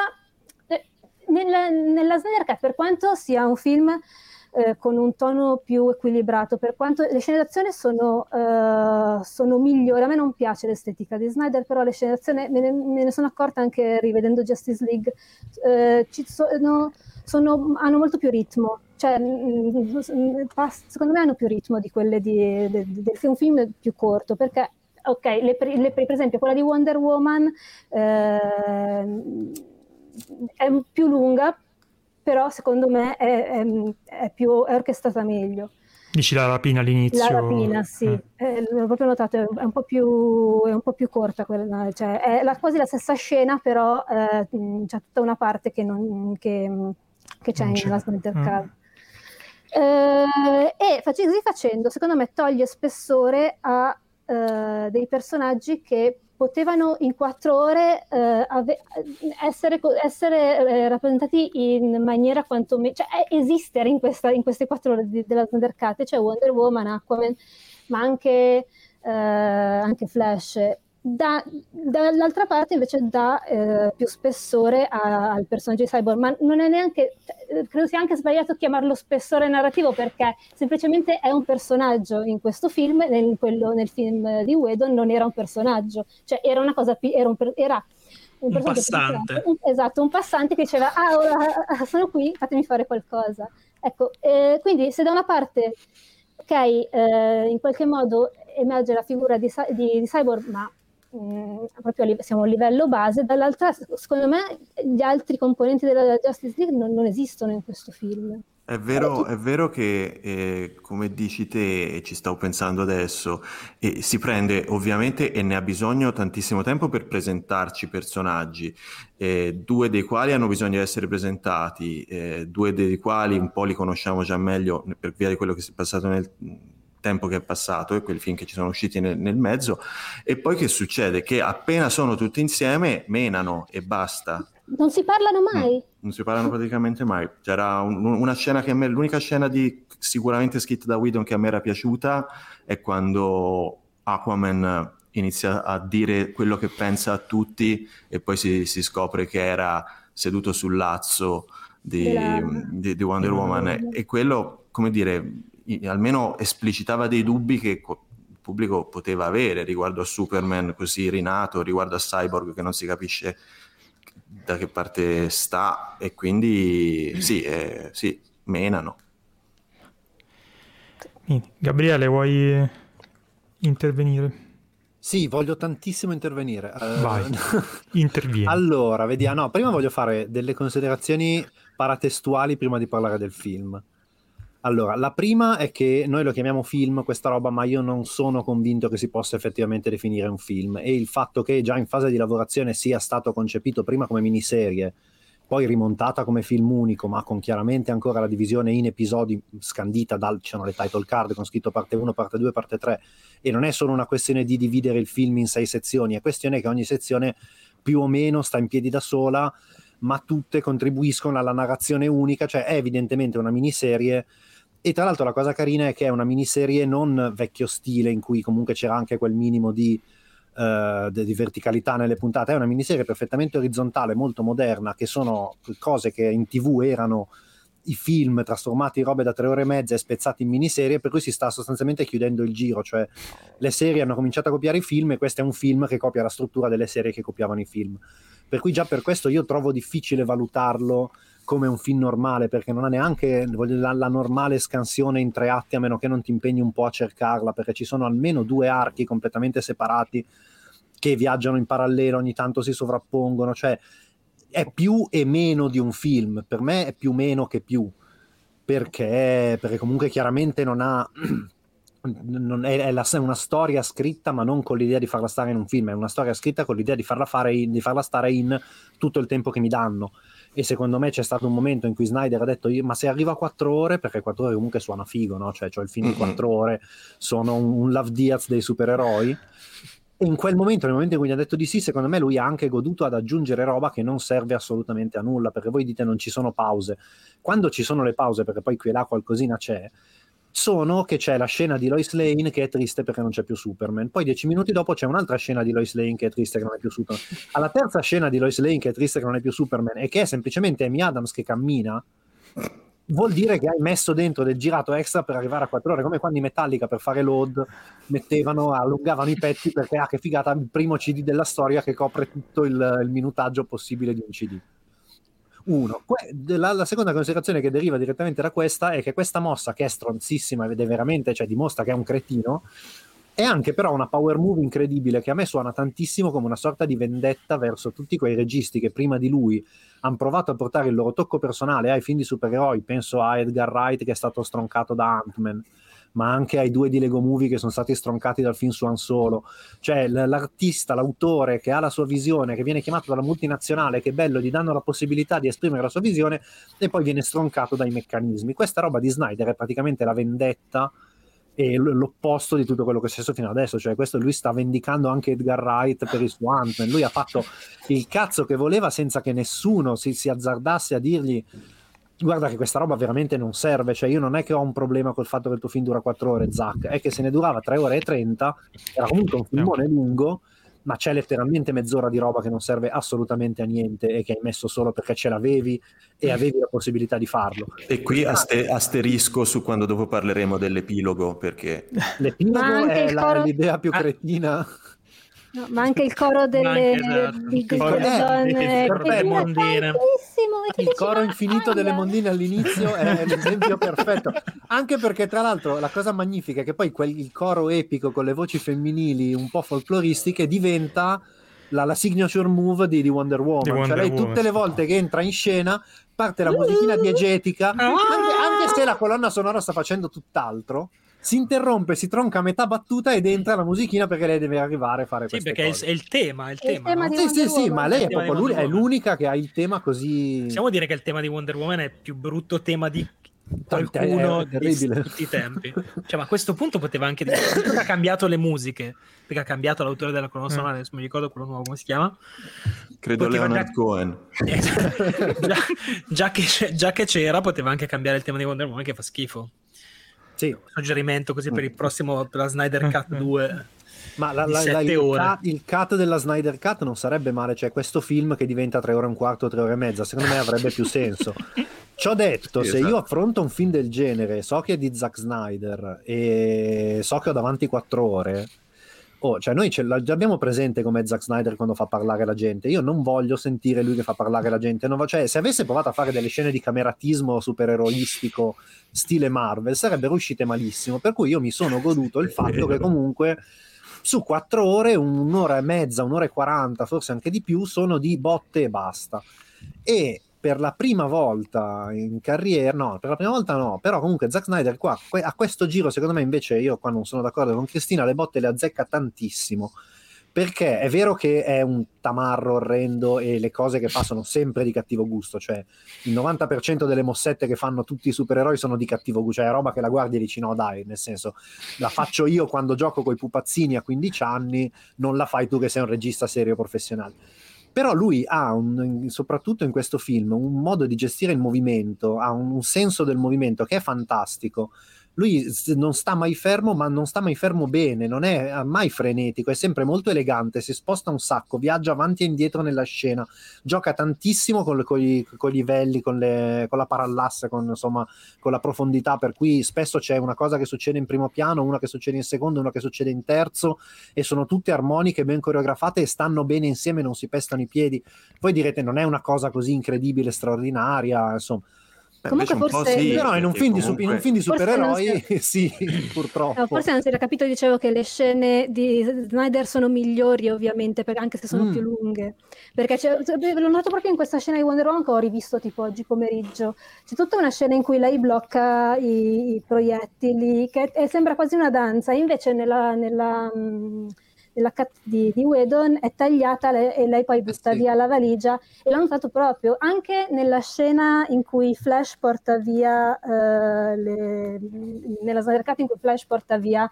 Speaker 4: eh, nella, nella Snyder Cut, per quanto sia un film eh, con un tono più equilibrato, per quanto le scene d'azione sono, uh, sono, migliori. A me non piace l'estetica di Snyder, però le scene d'azione me ne, me ne sono accorta anche rivedendo Justice League. Uh, sono, sono, hanno molto più ritmo, cioè, mh, mm, secondo me hanno più ritmo di quelle di, de, de, del film, film più corto, perché ok, le, le, per esempio quella di Wonder Woman eh, è più lunga, però secondo me è, è, è, più, è orchestrata meglio.
Speaker 1: Dici la rapina all'inizio?
Speaker 4: La rapina, sì, eh. Eh, l'ho proprio notato, è un po' più, un po più corta, quella, cioè, è la, quasi la stessa scena, però eh, c'è tutta una parte che, non, che, che c'è, c'è nella Splinter Card. Mm. Eh, e così facendo, secondo me, toglie spessore a eh, dei personaggi che potevano in quattro ore eh, ave- essere, essere eh, rappresentati in maniera quantomeno, cioè eh, esistere in, questa, in, queste quattro ore di, della Thundercat, cioè Wonder Woman, Aquaman, ma anche, eh, anche Flash da, dall'altra parte invece dà eh, più spessore a, al personaggio di Cyborg, ma non è neanche, eh, credo sia anche sbagliato chiamarlo spessore narrativo perché semplicemente è un personaggio in questo film, nel, quello, nel film di Whedon non era un personaggio, cioè era una cosa, era un, era
Speaker 6: un, un passante.
Speaker 4: Un, esatto, un passante che diceva, ah, ora, ah, sono qui, fatemi fare qualcosa. Ecco, eh, quindi se da una parte, ok, eh, in qualche modo emerge la figura di, di, di Cyborg, ma mh, proprio a, siamo a livello base, dall'altra secondo me gli altri componenti della Justice League non, non esistono in questo film.
Speaker 2: È vero, è vero che, eh, come dici te, e ci stavo pensando adesso, eh, si prende ovviamente e ne ha bisogno tantissimo tempo per presentarci personaggi, eh, due dei quali hanno bisogno di essere presentati, eh, due dei quali un po' li conosciamo già meglio per via di quello che si è passato nel, tempo che è passato e quei film che ci sono usciti nel, nel, mezzo. E poi che succede? Che appena sono tutti insieme menano e basta.
Speaker 4: Non si parlano mm, mai. Mm,
Speaker 2: non si parlano praticamente mai. C'era un, una scena che a me, l'unica scena di sicuramente scritta da Whedon che a me era piaciuta è quando Aquaman inizia a dire quello che pensa a tutti e poi si, si scopre che era seduto sul lazzo di, di, di Wonder Woman e quello, come dire, almeno esplicitava dei dubbi che il pubblico poteva avere riguardo a Superman così rinato, riguardo a Cyborg che non si capisce da che parte sta e quindi sì, eh, sì menano.
Speaker 1: Gabriele, vuoi intervenire?
Speaker 5: Sì, voglio tantissimo intervenire.
Speaker 1: Vai, uh, intervieni.
Speaker 5: allora, vediamo. No, prima voglio fare delle considerazioni paratestuali prima di parlare del film. Allora, la prima è che noi lo chiamiamo film questa roba, ma io non sono convinto che si possa effettivamente definire un film e il fatto che già in fase di lavorazione sia stato concepito prima come miniserie poi rimontata come film unico, ma con chiaramente ancora la divisione in episodi scandita dal, ci sono le title card con scritto parte 1, parte 2, parte 3, e non è solo una questione di dividere il film in sei sezioni, è questione che ogni sezione più o meno sta in piedi da sola, ma tutte contribuiscono alla narrazione unica, cioè è evidentemente una miniserie. E tra l'altro la cosa carina è che è una miniserie non vecchio stile, in cui comunque c'era anche quel minimo di uh, di verticalità nelle puntate, è una miniserie perfettamente orizzontale, molto moderna, che sono cose che in tv erano i film trasformati in robe da tre ore e mezza e spezzati in miniserie, per cui si sta sostanzialmente chiudendo il giro, cioè le serie hanno cominciato a copiare i film e questo è un film che copia la struttura delle serie che copiavano i film. Per cui già per questo io trovo difficile valutarlo come un film normale, perché non ha neanche la, la, normale scansione in tre atti, a meno che non ti impegni un po' a cercarla, perché ci sono almeno due archi completamente separati che viaggiano in parallelo, ogni tanto si sovrappongono, cioè è più e meno di un film, per me è più meno che più, perché, perché comunque chiaramente non ha... Non è, è, la, è, una storia scritta, ma non con l'idea di farla stare in un film, è una storia scritta con l'idea di farla, in, di farla stare in tutto il tempo che mi danno. E secondo me c'è stato un momento in cui Snyder ha detto ma se arriva a 4 ore perché 4 ore comunque suona figo no? cioè, cioè il film di 4 ore sono un, un Love Diaz dei supereroi in quel momento, nel momento in cui gli ha detto di sì, secondo me lui ha anche goduto ad aggiungere roba che non serve assolutamente a nulla, perché voi dite non ci sono pause. Quando ci sono le pause, perché poi qui e là qualcosina c'è, sono che c'è la scena di Lois Lane che è triste perché non c'è più Superman. Poi dieci minuti dopo c'è un'altra scena di Lois Lane che è triste che non è più Superman. Alla terza scena di Lois Lane che è triste che non è più Superman e che è semplicemente Amy Adams che cammina, vuol dire che hai messo dentro del girato extra per arrivare a quattro ore, come quando i Metallica per fare load mettevano, allungavano i pezzi perché ah che figata il primo CD della storia che copre tutto il, il minutaggio possibile di un CD. Uno. La, la, seconda considerazione che deriva direttamente da questa è che questa mossa, che è stronzissima ed è veramente, cioè dimostra che è un cretino, è anche però una power move incredibile che a me suona tantissimo come una sorta di vendetta verso tutti quei registi che prima di lui hanno provato a portare il loro tocco personale ai film di supereroi. Penso a Edgar Wright che è stato stroncato da Ant-Man ma anche ai due di Lego Movie che sono stati stroncati dal film su Han Solo. Cioè l'artista, l'autore che ha la sua visione, che viene chiamato dalla multinazionale, che è bello, gli danno la possibilità di esprimere la sua visione e poi viene stroncato dai meccanismi. Questa roba di Snyder è praticamente la vendetta e l'opposto di tutto quello che è successo fino adesso, cioè questo lui sta vendicando anche Edgar Wright per il suo Ant-Man, lui ha fatto il cazzo che voleva senza che nessuno si, si azzardasse a dirgli guarda che questa roba veramente non serve, cioè io non è che ho un problema col fatto che il tuo film dura 4 ore, Zack, è che se ne durava 3 ore e 30, era comunque un filmone lungo, ma c'è letteralmente mezz'ora di roba che non serve assolutamente a niente e che hai messo solo perché ce l'avevi e avevi la possibilità di farlo.
Speaker 2: E qui aste- asterisco su quando dopo parleremo dell'epilogo, perché...
Speaker 5: L'epilogo è la, l'idea più cretina.
Speaker 4: No, ma anche il coro delle, esatto.
Speaker 6: coro,
Speaker 4: donne
Speaker 6: eh,
Speaker 4: che
Speaker 6: mondine.
Speaker 5: il coro infinito delle mondine all'inizio è l'esempio perfetto anche perché tra l'altro la cosa magnifica è che poi quel, il coro epico con le voci femminili un po' folcloristiche diventa la, la signature move di, di Wonder Woman di Wonder cioè lei Woman. tutte le volte che entra in scena parte la musichina diegetica ah! anche, anche se la colonna sonora sta facendo tutt'altro si interrompe, si tronca a metà battuta ed entra la musichina perché lei deve arrivare a fare
Speaker 6: sì,
Speaker 5: queste
Speaker 6: cose.
Speaker 5: Sì,
Speaker 6: perché è il tema, è il tema.
Speaker 4: tema
Speaker 6: no?
Speaker 5: Sì, sì, sì, ma lei è proprio l'uni- è l'unica che ha il tema così...
Speaker 6: Possiamo dire che il tema di Wonder Woman è il più brutto tema di qualcuno di tutti i tempi. Cioè, ma a questo punto poteva anche dire ha cambiato le musiche, perché ha cambiato l'autore della colonna sonora, adesso mi ricordo quello nuovo come si chiama.
Speaker 2: Credo poteva Leonard già... Cohen.
Speaker 6: già, già, che, già che c'era, poteva anche cambiare il tema di Wonder Woman che fa schifo.
Speaker 5: Sì.
Speaker 6: Suggerimento così per il mm. prossimo, per la Snyder Cut 2.
Speaker 5: Ma la, la, la, il, cut, il, cut, della Snyder Cut non sarebbe male, cioè questo film che diventa tre ore e un quarto, tre ore e mezza, secondo me avrebbe più senso. Ciò detto, sì, se esatto. io affronto un film del genere, so che è di Zack Snyder e so che ho davanti quattro ore, Oh, cioè noi ce l'abbiamo presente come Zack Snyder quando fa parlare la gente. Io non voglio sentire lui che fa parlare la gente. Va, cioè, se avesse provato a fare delle scene di cameratismo supereroistico stile Marvel, sarebbero uscite malissimo. Per cui io mi sono goduto il fatto che comunque su quattro ore, un'ora e mezza, un'ora e quaranta, forse anche di più, sono di botte e basta. E per la prima volta in carriera, no, per la prima volta no, però comunque Zack Snyder qua a questo giro secondo me invece io qua non sono d'accordo con Cristina, le botte le azzecca tantissimo perché è vero che è un tamarro orrendo e le cose che fa sono sempre di cattivo gusto, cioè il 90% delle mossette che fanno tutti i supereroi sono di cattivo gusto, cioè è roba che la guardi e dici no dai, nel senso la faccio io quando gioco con i pupazzini a 15 anni, non la fai tu che sei un regista serio professionale. Però lui ha, un, soprattutto in questo film, un modo di gestire il movimento, ha un, un senso del movimento che è fantastico lui non sta mai fermo, ma non sta mai fermo bene, non è mai frenetico, è sempre molto elegante, si sposta un sacco, viaggia avanti e indietro nella scena, gioca tantissimo con, con, i, con i, livelli, con, le, con la parallasse, insomma, con la profondità, per cui spesso c'è una cosa che succede in primo piano, una che succede in secondo, una che succede in terzo, e sono tutte armoniche, ben coreografate e stanno bene insieme, non si pestano i piedi. Voi direte, non è una cosa così incredibile, straordinaria, insomma
Speaker 4: Comunque forse
Speaker 5: sì, però in un, film comunque... di, in un film di supereroi sì, purtroppo.
Speaker 4: No, forse non si era capito, dicevo che le scene di Snyder sono migliori ovviamente, per, anche se sono mm. più lunghe. Perché l'ho notato proprio in questa scena di Wonder Woman che ho rivisto tipo oggi pomeriggio. C'è tutta una scena in cui lei blocca i, i proiettili, che è, sembra quasi una danza, invece nella... nella mh, la cut di, di Wedon è tagliata le, e lei poi butta eh sì. via la valigia. E l'ho notato proprio anche nella scena in cui Flash porta via eh, le, nella Cut in cui Flash porta via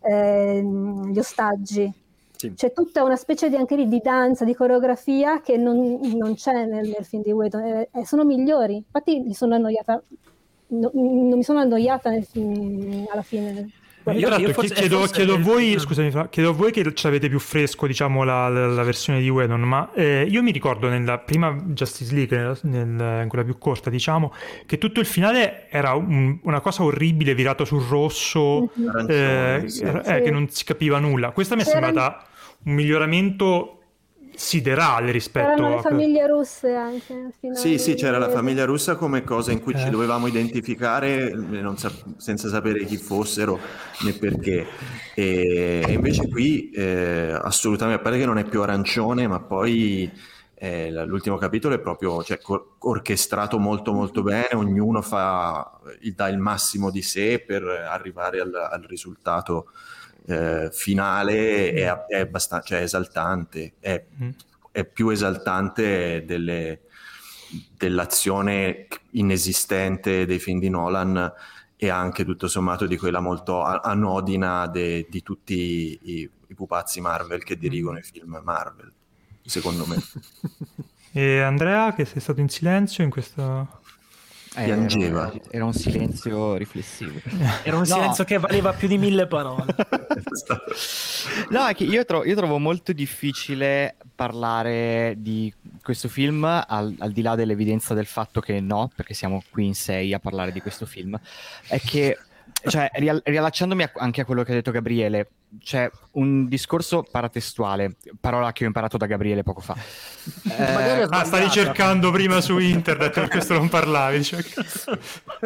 Speaker 4: eh, gli ostaggi. Sì. c'è tutta una specie di, anche lì, di danza, di coreografia che non, non c'è nel, nel, film di Wedon e, e sono migliori. Infatti mi sono annoiata no, non mi sono annoiata nel film, alla fine
Speaker 1: io, io forse, chiedo, forse chiedo, a voi, scusami, chiedo, a voi, che ci avete più fresco, diciamo, la, la, la versione di Wedon, ma eh, io mi ricordo nella prima Justice League, nel, nel, in quella più corta, diciamo, che tutto il finale era un, una cosa orribile, virato sul rosso, mm-hmm. eh, sì, eh, sì. che non si capiva nulla. Questa mi è sembrata un miglioramento siderale rispetto
Speaker 4: C'erano
Speaker 1: le
Speaker 4: a... famiglie russe anche.
Speaker 2: Sì, sì, c'era la famiglia russa come cosa in cui eh. ci dovevamo identificare sa- senza sapere chi fossero né perché. E, e invece qui eh, assolutamente, a parte che non è più arancione, ma poi eh, l'ultimo capitolo è proprio cioè, orchestrato molto molto bene, ognuno fa, dà il massimo di sé per arrivare al, al risultato eh, finale è, è abbastanza cioè, esaltante, è, mm. è, più esaltante delle, dell'azione inesistente dei film di Nolan e anche tutto sommato di quella molto anodina de, di tutti i, i, pupazzi Marvel che dirigono i film Marvel, secondo me.
Speaker 1: e Andrea, che sei stato in silenzio in questa...
Speaker 3: Eh, piangeva. Era, era, un silenzio riflessivo.
Speaker 6: Era un no. silenzio che valeva più di mille parole.
Speaker 3: no, è che io, tro- io, trovo molto difficile parlare di questo film al, al, di là dell'evidenza del fatto che no, perché siamo qui in sei a parlare di questo film. È che cioè, riallacciandomi a, anche a quello che ha detto Gabriele, c'è un discorso paratestuale, parola che ho imparato da Gabriele poco fa.
Speaker 1: eh, ah, stavi cercando prima su internet, per questo non parlavi. Cioè.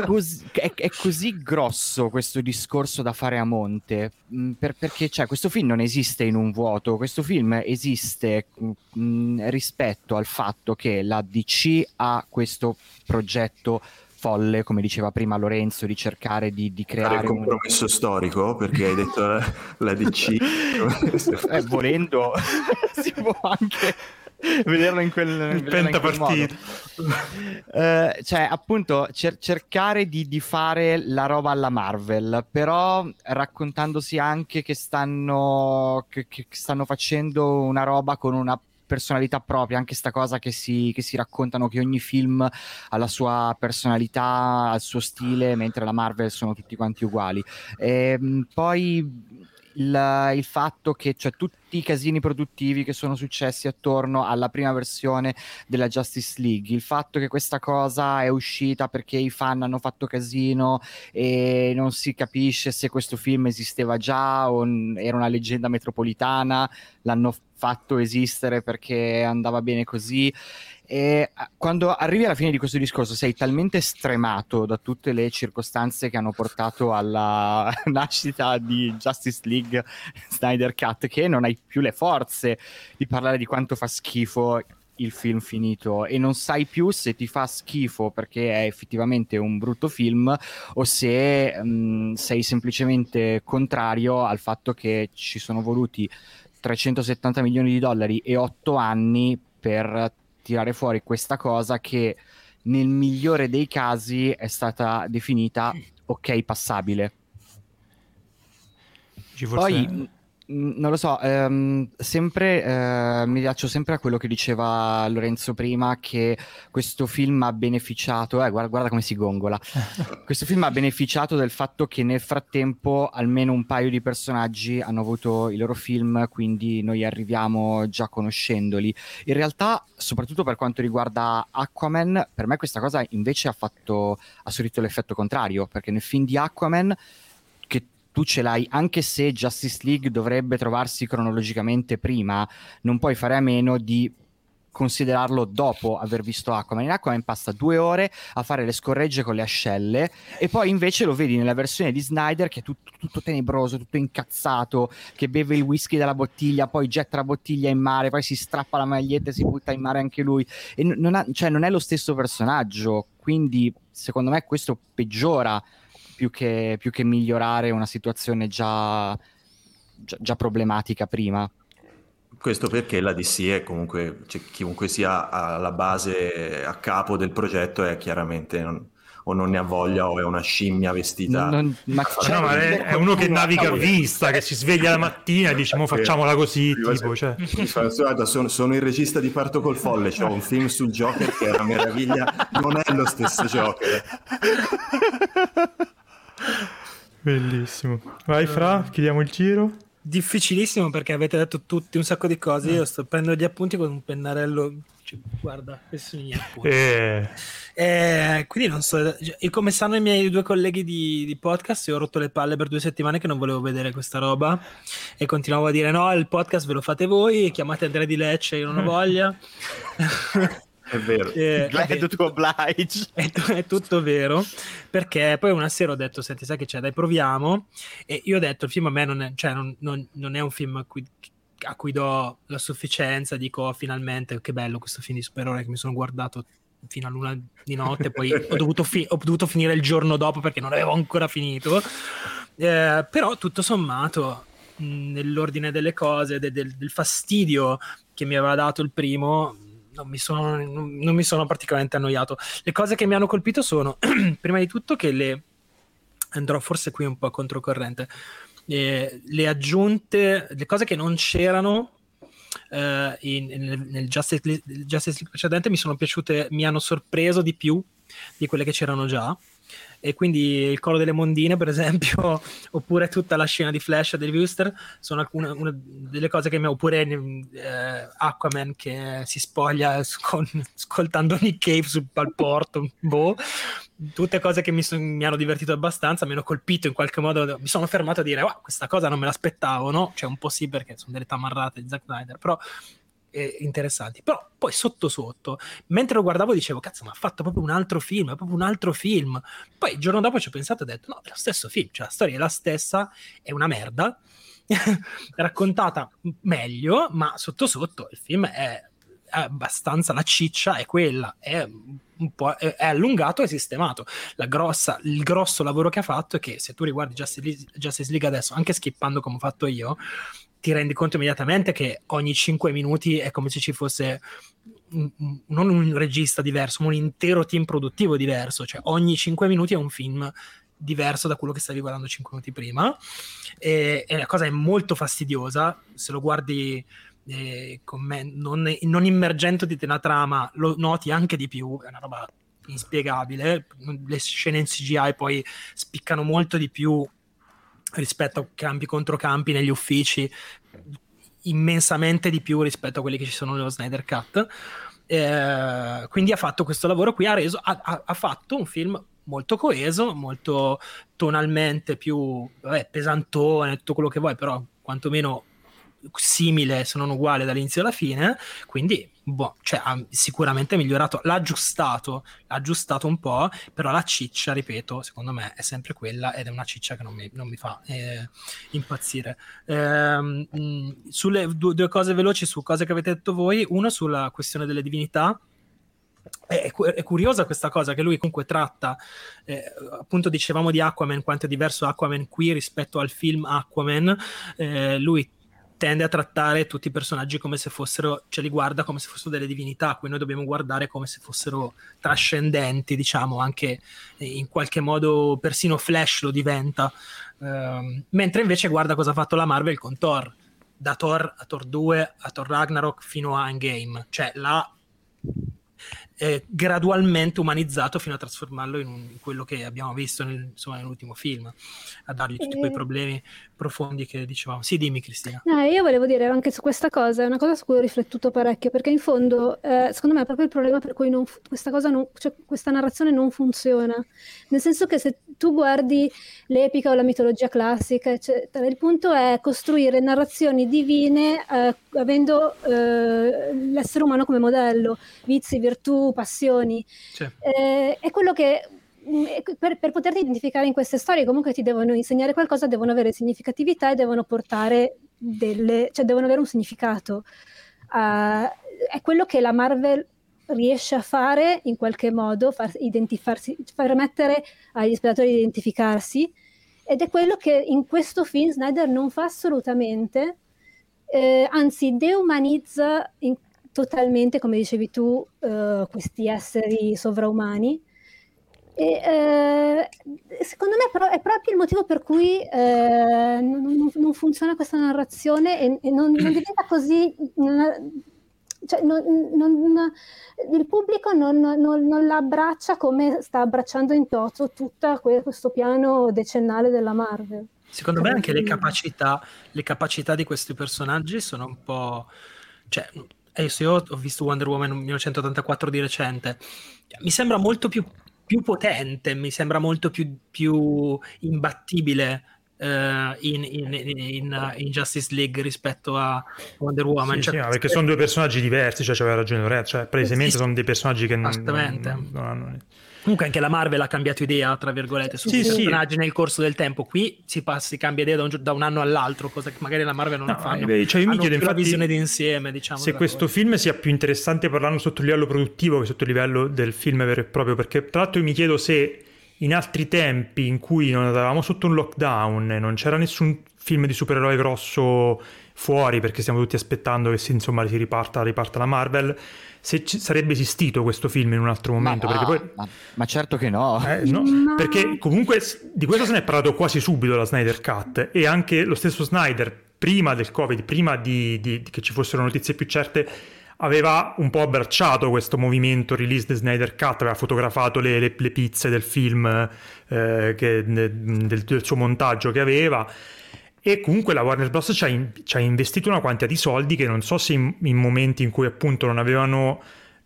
Speaker 3: Cos- è, è, così grosso questo discorso da fare a monte, mh, per, perché cioè, questo film non esiste in un vuoto, questo film esiste mh, rispetto al fatto che la DC ha questo progetto folle, come diceva prima Lorenzo, di cercare di, di creare
Speaker 2: un compromesso un... storico, perché hai detto la, la DC.
Speaker 3: eh, volendo, si può anche vederlo in quel
Speaker 1: il pentapartito
Speaker 3: uh, cioè appunto cer- cercare di, di, fare la roba alla Marvel però raccontandosi anche che stanno che, che stanno facendo una roba con una personalità propria, anche sta cosa che si, che si raccontano che ogni film ha la sua personalità, il suo stile, mentre la Marvel sono tutti quanti uguali. E, ehm, poi il, il, fatto che cioè, tutti i casini produttivi che sono successi attorno alla prima versione della Justice League, il fatto che questa cosa è uscita perché i fan hanno fatto casino e non si capisce se questo film esisteva già o era una leggenda metropolitana, l'hanno fatto esistere perché andava bene così. E quando arrivi alla fine di questo discorso sei talmente stremato da tutte le circostanze che hanno portato alla nascita di Justice League Snyder Cut che non hai più le forze di parlare di quanto fa schifo il film finito. E non sai più se ti fa schifo perché è effettivamente un brutto film o se mh, sei semplicemente contrario al fatto che ci sono voluti 370 milioni di dollari e 8 anni per tirare fuori questa cosa che nel migliore dei casi è stata definita ok passabile. Poi Mm, non lo so, ehm, sempre, eh, mi piaccio sempre a quello che diceva Lorenzo prima, che questo film ha beneficiato, eh, guarda, guarda come si gongola, questo film ha beneficiato del fatto che nel frattempo almeno un paio di personaggi hanno avuto i loro film, quindi noi arriviamo già conoscendoli. In realtà, soprattutto per quanto riguarda Aquaman, per me questa cosa invece ha fatto, ha sorrito l'effetto contrario, perché nel film di Aquaman tu ce l'hai, anche se Justice League dovrebbe trovarsi cronologicamente prima, non puoi fare a meno di considerarlo dopo aver visto Aquaman. In Aquaman passa due ore a fare le scorregge con le ascelle e poi invece lo vedi nella versione di Snyder che è tutto, tutto tenebroso, tutto incazzato, che beve il whisky dalla bottiglia, poi getta la bottiglia in mare, poi si strappa la maglietta e si butta in mare anche lui. E non, ha, cioè, non è lo stesso personaggio, quindi secondo me questo peggiora più che, più che migliorare una situazione già, già, già, problematica prima.
Speaker 2: Questo perché la DC è comunque, cioè, chiunque sia alla base, a capo del progetto è chiaramente... Non, o non ne ha voglia o è una scimmia vestita. Non,
Speaker 1: ma, no, ma è, è, uno che naviga a vista, che si sveglia la mattina e dice: Mo facciamola così. Tipo, cioè.
Speaker 2: Guarda, sono, sono, il regista di Parto col Folle. Ho un film sul Joker che è una meraviglia. Non è lo stesso Joker.
Speaker 1: Bellissimo. Vai Fra, chiediamo il giro.
Speaker 6: Difficilissimo perché avete detto tutti un sacco di cose. Io sto prendendo gli appunti con un pennarello. Cioè, guarda, questi sono gli appunti. Eh. Eh, quindi non so. Cioè, come sanno i miei due colleghi di, di, podcast, io ho rotto le palle per due settimane che non volevo vedere questa roba. E continuavo a dire: no, il podcast ve lo fate voi. Chiamate Andrea di Lecce, io non ho voglia.
Speaker 2: È vero.
Speaker 3: Eh, Glad to oblige.
Speaker 6: È, è, tutto vero. Perché poi una sera ho detto, senti, sai che c'è, dai, proviamo. E io ho detto, il film a me non è, cioè, non, non, non è un film a cui, a cui, do la sufficienza. Dico, oh, finalmente, che bello questo film di supereroe che mi sono guardato fino a luna di notte. Poi ho, dovuto fi- ho dovuto finire il giorno dopo perché non avevo ancora finito. Eh, però, tutto sommato, nell'ordine delle cose, de- del, del fastidio che mi aveva dato il primo non mi, sono, non, mi sono particolarmente annoiato. Le cose che mi hanno colpito sono, prima di tutto, che le andrò forse qui un po' controcorrente. Eh, le aggiunte, le cose che non c'erano eh, in, nel, nel Justice, Justice League precedente mi sono piaciute, mi hanno sorpreso di più di quelle che c'erano già e quindi il coro delle mondine per esempio oppure tutta la scena di Flash del Wooster sono alcune delle cose che mi oppure eh, Aquaman che si spoglia con, ascoltando Nick Cave sul palporto boh tutte cose che mi, son, mi, hanno divertito abbastanza, mi hanno colpito in qualche modo. Mi sono fermato a dire: wow, questa cosa non me l'aspettavo, no? Cioè, un po' sì, perché sono delle tamarrate di Zack Snyder, però eh, interessanti. Però poi sotto sotto, mentre lo guardavo, dicevo: Cazzo, ma ha fatto proprio un altro film, proprio un altro film. Poi il giorno dopo ci ho pensato e ho detto: No, è lo stesso film, cioè la storia è la stessa, è una merda. raccontata meglio, ma sotto sotto il film è, abbastanza la ciccia, è quella, è un po' è, allungato e sistemato. Grossa, il grosso lavoro che ha fatto è che se tu riguardi Justice, Justice League adesso, anche skippando come ho fatto io, ti rendi conto immediatamente che ogni 5 minuti è come se ci fosse un, non un regista diverso, ma un intero team produttivo diverso, cioè ogni 5 minuti è un film diverso da quello che stavi guardando 5 minuti prima. E, e la cosa è molto fastidiosa. Se lo guardi eh, me, non, non immergendo nella trama lo noti anche di più. È una roba inspiegabile. Le scene in CGI poi spiccano molto di più rispetto a campi contro campi negli uffici immensamente di più rispetto a quelli che ci sono nello Snyder Cut. Eh, quindi ha fatto questo lavoro qui ha, reso, ha, ha, fatto un film molto coeso molto tonalmente più vabbè, pesantone tutto quello che vuoi però quantomeno simile se non uguale dall'inizio alla fine. Quindi boh, cioè, ha sicuramente migliorato l'ha aggiustato l'ha aggiustato un po' però la ciccia ripeto secondo me è sempre quella ed è una ciccia che non mi, non mi fa eh, impazzire. Eh, sulle due, due cose veloci su cose che avete detto voi una sulla questione delle divinità. È, è, curiosa questa cosa che lui comunque tratta, eh, appunto dicevamo di Aquaman, quanto è diverso Aquaman qui rispetto al film Aquaman, eh, lui tende a trattare tutti i personaggi come se fossero, ce li guarda come se fossero delle divinità, cui noi dobbiamo guardare come se fossero trascendenti, diciamo, anche in qualche modo persino Flash lo diventa. Uh, mentre invece guarda cosa ha fatto la Marvel con Thor, da Thor a Thor 2 a Thor Ragnarok fino a Endgame, cioè la eh, gradualmente umanizzato fino a trasformarlo in, un, in, quello che abbiamo visto nel, insomma, nell'ultimo film, a dargli tutti quei problemi profondi che dicevamo. Sì, dimmi Cristina.
Speaker 4: No, io volevo dire anche su questa cosa, è una cosa su cui ho riflettuto parecchio, perché in fondo, eh, secondo me è proprio il problema per cui non, questa, cosa non, cioè, questa narrazione non funziona. Nel senso che se tu guardi l'epica o la mitologia classica, eccetera, il punto è costruire narrazioni divine eh, avendo eh, l'essere umano come modello, vizi, virtù, passioni. Eh, è quello che mm, per, per, poterti identificare in queste storie comunque ti devono insegnare qualcosa, devono avere significatività e devono portare delle, cioè devono avere un significato. Uh, è quello che la Marvel riesce a fare in qualche modo, far, permettere agli spettatori di identificarsi ed è quello che in questo film Snyder non fa assolutamente, eh, anzi deumanizza in totalmente, come dicevi tu, uh, questi esseri sovraumani. E, uh, secondo me però è proprio il motivo per cui uh, non, non, funziona questa narrazione e, e non, non, diventa così... Cioè, il pubblico non, la abbraccia come sta abbracciando in toto tutto questo piano decennale della Marvel.
Speaker 6: Secondo me anche le capacità, le capacità di questi personaggi sono un po'... Cioè, adesso io ho visto Wonder Woman 1984 di recente, mi sembra molto più, più potente, mi sembra molto più, più imbattibile uh, in, in, in, in, Justice League rispetto a Wonder Woman.
Speaker 1: Sì,
Speaker 6: cioè,
Speaker 1: sì, perché sono due personaggi diversi, cioè c'aveva ragione Lorenzo, cioè palesemente sì, sono dei personaggi che non, non, non hanno...
Speaker 6: Comunque anche la Marvel ha cambiato idea, tra virgolette, su sì, personaggi sì. nel corso del tempo. Qui si, passa, si cambia idea da un, da un, anno all'altro, cosa che magari la Marvel non no, fa.
Speaker 1: Cioè io mi chiedo infatti,
Speaker 6: visione d'insieme, diciamo.
Speaker 1: Se questo cosa. film sia più interessante parlando sotto il livello produttivo che sotto il livello del film vero e proprio, perché tra l'altro io mi chiedo se in altri tempi in cui non eravamo sotto un lockdown e non c'era nessun film di supereroe grosso fuori perché stiamo tutti aspettando che si, insomma, si riparta, riparta la Marvel se ci, sarebbe esistito questo film in un altro momento.
Speaker 3: Ma,
Speaker 1: no,
Speaker 3: poi... ma, ma, certo che no.
Speaker 1: Eh, no. Perché comunque di questo se ne è parlato quasi subito la Snyder Cut e anche lo stesso Snyder, prima del Covid, prima di, di, di che ci fossero notizie più certe, aveva un po' abbracciato questo movimento release the Snyder Cut, aveva fotografato le, le, le pizze del film, eh, che, del, del suo montaggio che aveva e comunque la Warner Bros. ci ha, in, ci ha, investito una quantità di soldi che non so se in, in momenti in cui appunto non avevano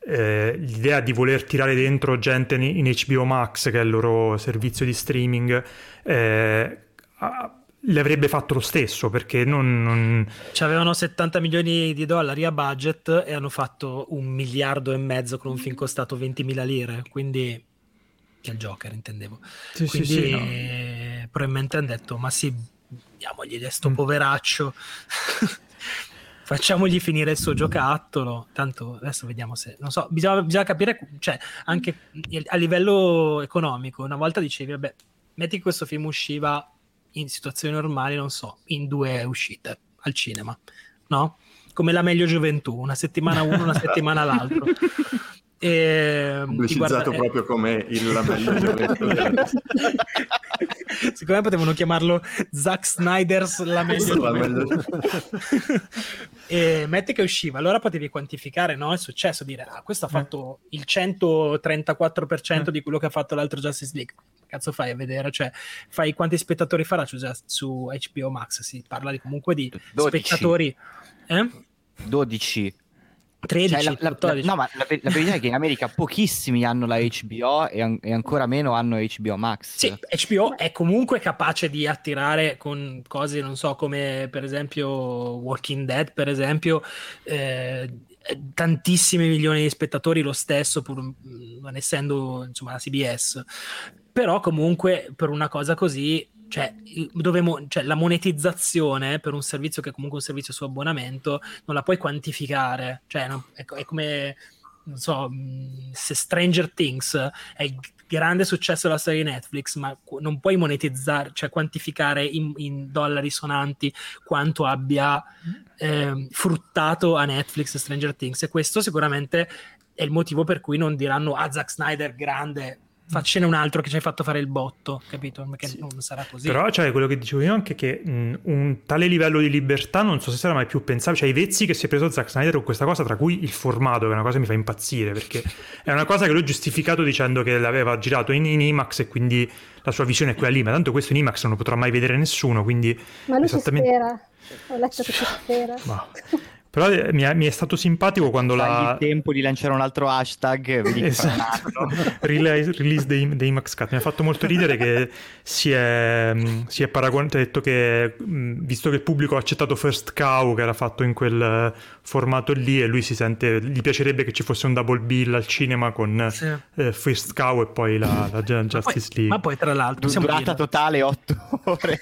Speaker 1: eh, l'idea di voler tirare dentro gente in, HBO Max, che è il loro servizio di streaming, eh, le avrebbe fatto lo stesso perché non, non...
Speaker 6: Ci avevano 70 milioni di dollari a budget e hanno fatto un miliardo e mezzo con un film costato 20.000 lire, quindi che è il Joker intendevo. Sì, quindi sì, sì, no. probabilmente hanno detto ma sì diamogli sto mm. poveraccio. Facciamogli finire il suo giocattolo. Tanto adesso vediamo se. Non so, bisogna, bisogna capire, cioè, anche a livello economico. Una volta dicevi, vabbè, metti che questo film usciva in situazioni normali, non so, in due uscite al cinema, no? Come la meglio gioventù, una settimana uno, una settimana l'altro.
Speaker 2: E, Pubblicizzato guarda, proprio come il la meglio gioventù.
Speaker 6: Secondo me potevano chiamarlo Zack Snyder's la meglio gioventù. e metti che usciva, allora potevi quantificare no, il successo, dire ah, questo ha eh. fatto il 134% di quello che ha fatto l'altro Justice League. Cazzo fai a vedere? Cioè, fai quanti spettatori farà su, su HBO Max? Si parla di, comunque di 12. spettatori. Eh?
Speaker 3: 12
Speaker 6: 13,
Speaker 3: cioè, la, la, no, ma la, la, verità è che in America pochissimi hanno la HBO e, an- e, ancora meno hanno HBO Max.
Speaker 6: Sì, HBO è comunque capace di attirare con cose, non so, come per esempio Walking Dead, per esempio, eh, tantissimi milioni di spettatori lo stesso, pur non essendo insomma la CBS. Però comunque per una cosa così cioè, mo- cioè, la monetizzazione per un servizio che è comunque un servizio su abbonamento non la puoi quantificare, cioè no, è, è, come non so, se Stranger Things è grande successo della di Netflix, ma non puoi monetizzare, cioè quantificare in, in dollari sonanti quanto abbia ehm, fruttato a Netflix Stranger Things. E questo sicuramente è il motivo per cui non diranno ah Zack Snyder grande faccene un altro che ci hai fatto fare il botto capito perché
Speaker 1: Sì.
Speaker 6: non sarà così
Speaker 1: Però cioè, quello che dicevo io anche che mh, un tale livello di libertà non so se sarà mai più pensato. Cioè, i vezzi che si è preso Zack Snyder con questa cosa, tra cui il formato, che è una cosa che mi fa impazzire, perché è una cosa che lui ha giustificato dicendo che l'aveva girato in, in IMAX e quindi la sua visione è quella lì, ma tanto questo in IMAX non lo potrà mai vedere nessuno, quindi
Speaker 4: Ma lui
Speaker 1: esattamente...
Speaker 4: ci spera. Ho letto che ci spera.
Speaker 1: Ma- Però eh, mi è, mi è stato simpatico quando
Speaker 3: Dagli
Speaker 1: la...
Speaker 3: il tempo di lanciare un altro hashtag, vedi
Speaker 1: Esatto. release, release dei, dei Max Cut mi ha fatto molto ridere che si è, mh, si è paragonato ha detto che mh, visto che il pubblico ha accettato First Cow che era fatto in quel eh, formato lì e lui si sente gli piacerebbe che ci fosse un double bill al cinema con
Speaker 6: Sì.
Speaker 1: eh, First Cow e poi la, la Ju-
Speaker 6: ma, poi,
Speaker 1: Justice League
Speaker 6: ma poi tra l'altro
Speaker 3: durata totale 8 ore.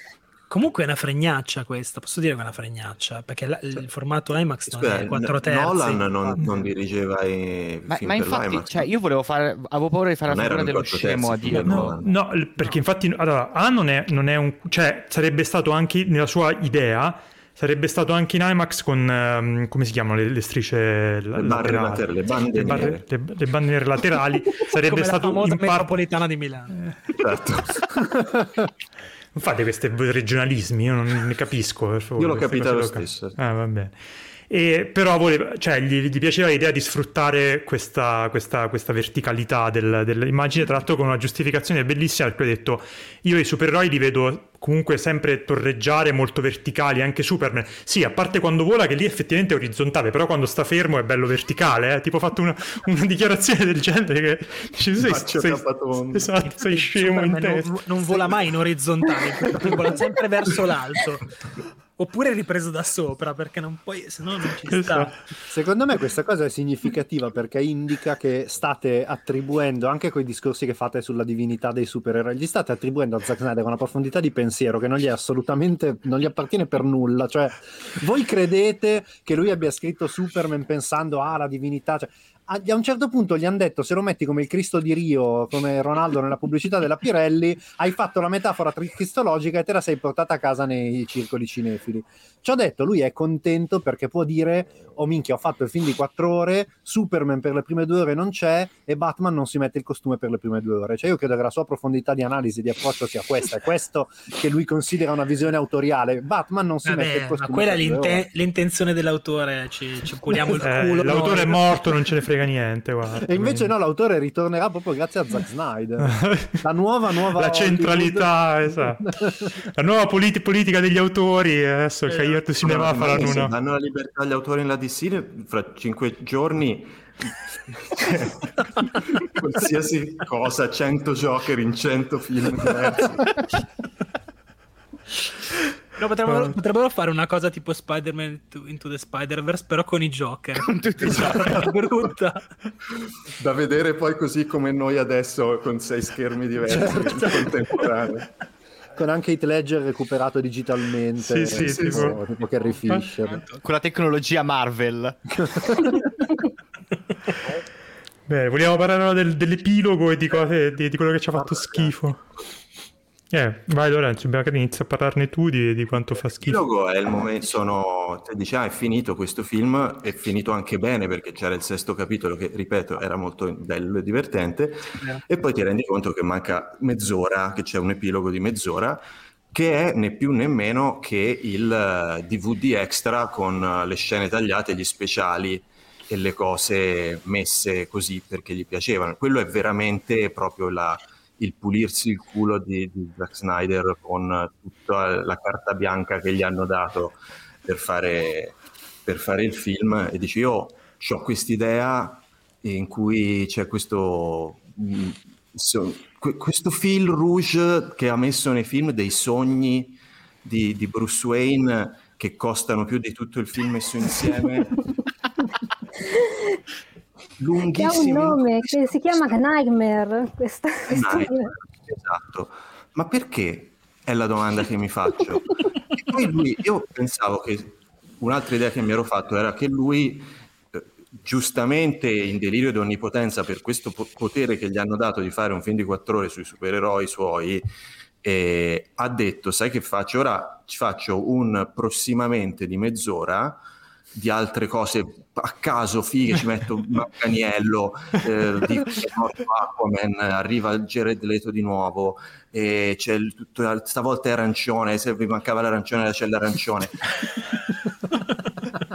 Speaker 6: Comunque è una fregnaccia questa posso dire che è una fregnaccia perché la- il formato IMAX non
Speaker 2: Scusa,
Speaker 6: è 4 terzi
Speaker 2: Nolan non, non dirigeva i
Speaker 3: Ma,
Speaker 2: film
Speaker 3: ma
Speaker 2: per
Speaker 3: infatti,
Speaker 2: l'IMAX.
Speaker 3: cioè, io volevo fare, avevo paura di fare
Speaker 2: Non
Speaker 3: la figura dello scemo a dirlo.
Speaker 1: No, l- perché infatti, allora, A non è, non è un... cioè, sarebbe stato anche, nella sua idea, sarebbe stato anche in IMAX con, ehm, come si chiamano le, le strisce la-
Speaker 2: Le barre
Speaker 1: laterali?
Speaker 2: le bande
Speaker 1: le, barre- le- le bande nere laterali, sarebbe
Speaker 6: come la
Speaker 1: stato
Speaker 6: famosa
Speaker 1: in parte...
Speaker 6: metropolitana di Milano
Speaker 2: Certo.
Speaker 1: Non fate questi regionalismi, io non ne capisco. per favore,
Speaker 2: Io l'ho capito lo
Speaker 1: locali.
Speaker 2: stesso.
Speaker 1: Ah, va bene. E, però voleva, cioè, gli, gli piaceva l'idea di sfruttare questa, questa- questa verticalità del- dell'immagine, tra l'altro con una giustificazione bellissima, perché ha detto io i supereroi li vedo comunque sempre torreggiare molto verticali, anche Superman. Sì, a parte quando vola, che lì effettivamente è orizzontale, però quando sta fermo è bello verticale. Eh? Tipo ho fatto una, una dichiarazione del genere che dici, sei, sei-
Speaker 2: capatondo.
Speaker 1: esatto, sei scemo in
Speaker 6: Superman
Speaker 1: testa.
Speaker 6: non, non vola mai in orizzontale vola sempre verso l'alto oppure ripreso da sopra perché non puoi se no non ci sta.
Speaker 5: Secondo me questa cosa è significativa perché indica che state attribuendo, anche con i discorsi che fate sulla divinità dei supereroi, gli state attribuendo a Zack Snyder una profondità di pensiero che non gli è assolutamente, non gli appartiene per nulla. Cioè, voi credete che lui abbia scritto Superman pensando ah la divinità, cioè, a, un certo punto gli hanno detto se lo metti come il Cristo di Rio, come Ronaldo nella pubblicità della Pirelli, hai fatto la metafora cristologica e te la sei portata a casa nei circoli cinefili. Ci ho detto, lui è contento perché può dire oh minchia ho fatto il film di quattro ore, Superman per le prime due ore non c'è e Batman non si mette il costume per le prime due ore. Cioè io credo che la sua profondità di analisi, di approccio sia questa, è questo che lui considera una visione autoriale. Batman non si mette il
Speaker 6: Vabbè, ma
Speaker 5: costume
Speaker 6: quella è l'inte- l'intenzione dell'autore ci, ci puliamo il
Speaker 1: Eh,
Speaker 6: culo
Speaker 1: l'autore è morto, non ce ne frega niente. Guarda,
Speaker 5: E invece
Speaker 1: quindi-
Speaker 5: no, l'autore ritornerà proprio grazie a Zack Snyder. La nuova, nuova
Speaker 1: la centralità, esatto. La nuova politi- politica degli autori. Adesso il
Speaker 6: Esatto.
Speaker 1: Cahiers du Cinema
Speaker 2: No,
Speaker 1: faranno una.
Speaker 2: danno la libertà agli autori nella DC fra cinque giorni qualsiasi cosa 100 Joker in 100 film diversi
Speaker 6: No, potrebbero, potrebbero fare una cosa tipo Spider-Man Into- Into the Spider-Verse, però con i Joker.
Speaker 3: Con tutti i
Speaker 6: È brutta.
Speaker 2: da vedere poi così come noi adesso con sei schermi diversi
Speaker 1: Certo.
Speaker 2: in contemporanea
Speaker 5: Con anche Heath Ledger recuperato digitalmente.
Speaker 1: Sì, sì,
Speaker 5: tipo,
Speaker 1: tipo-
Speaker 5: tipo Carrie Fisher.
Speaker 3: Con la tecnologia Marvel.
Speaker 1: Beh, vogliamo parlare ora del- dell'epilogo e di, cose, di, di quello che ci ha fatto schifo. Eh, vai Lorenzo, magari inizia a parlarne tu di, di quanto fa
Speaker 2: Il
Speaker 1: schifo.
Speaker 2: logo è il momento, sono, te dici, ah, è finito questo film, è finito anche bene perché c'era il sesto capitolo che, ripeto, era molto bello e divertente, e poi ti rendi conto che manca mezz'ora, che c'è un epilogo di mezz'ora, che è né più né meno che il eh, DVD extra con eh, le scene tagliate, gli speciali e le cose messe così perché gli piacevano. Quello è veramente proprio la- il pulirsi il culo di, di Zack Snyder con tutta la carta bianca che gli hanno dato per fare, per fare il film e dici io ho quest'idea in cui c'è questo, mm, questo fil rouge che ha messo nei film dei sogni di, di Bruce Wayne che costano più di tutto il film messo insieme.
Speaker 4: Che ha un
Speaker 2: Lunghissimi.
Speaker 4: nome che si chiama Nightmare. Questa, questo
Speaker 2: Nightmare, esatto. Ma perché? È la domanda che mi faccio. E poi lui, io pensavo che un'altra idea che mi ero fatto era che lui, eh, giustamente in delirio di onnipotenza per questo po- potere che gli hanno dato di fare un film di quattro ore sui supereroi suoi, eh, ha detto, sai che faccio? Ora ci faccio un prossimamente di mezz'ora di altre cose a caso fighe, ci metto Maccaniello, eh, dico Aquaman, arriva Jared Leto di nuovo, e c'è il, tutto, stavolta è arancione, se vi mancava l'arancione c'è l'arancione.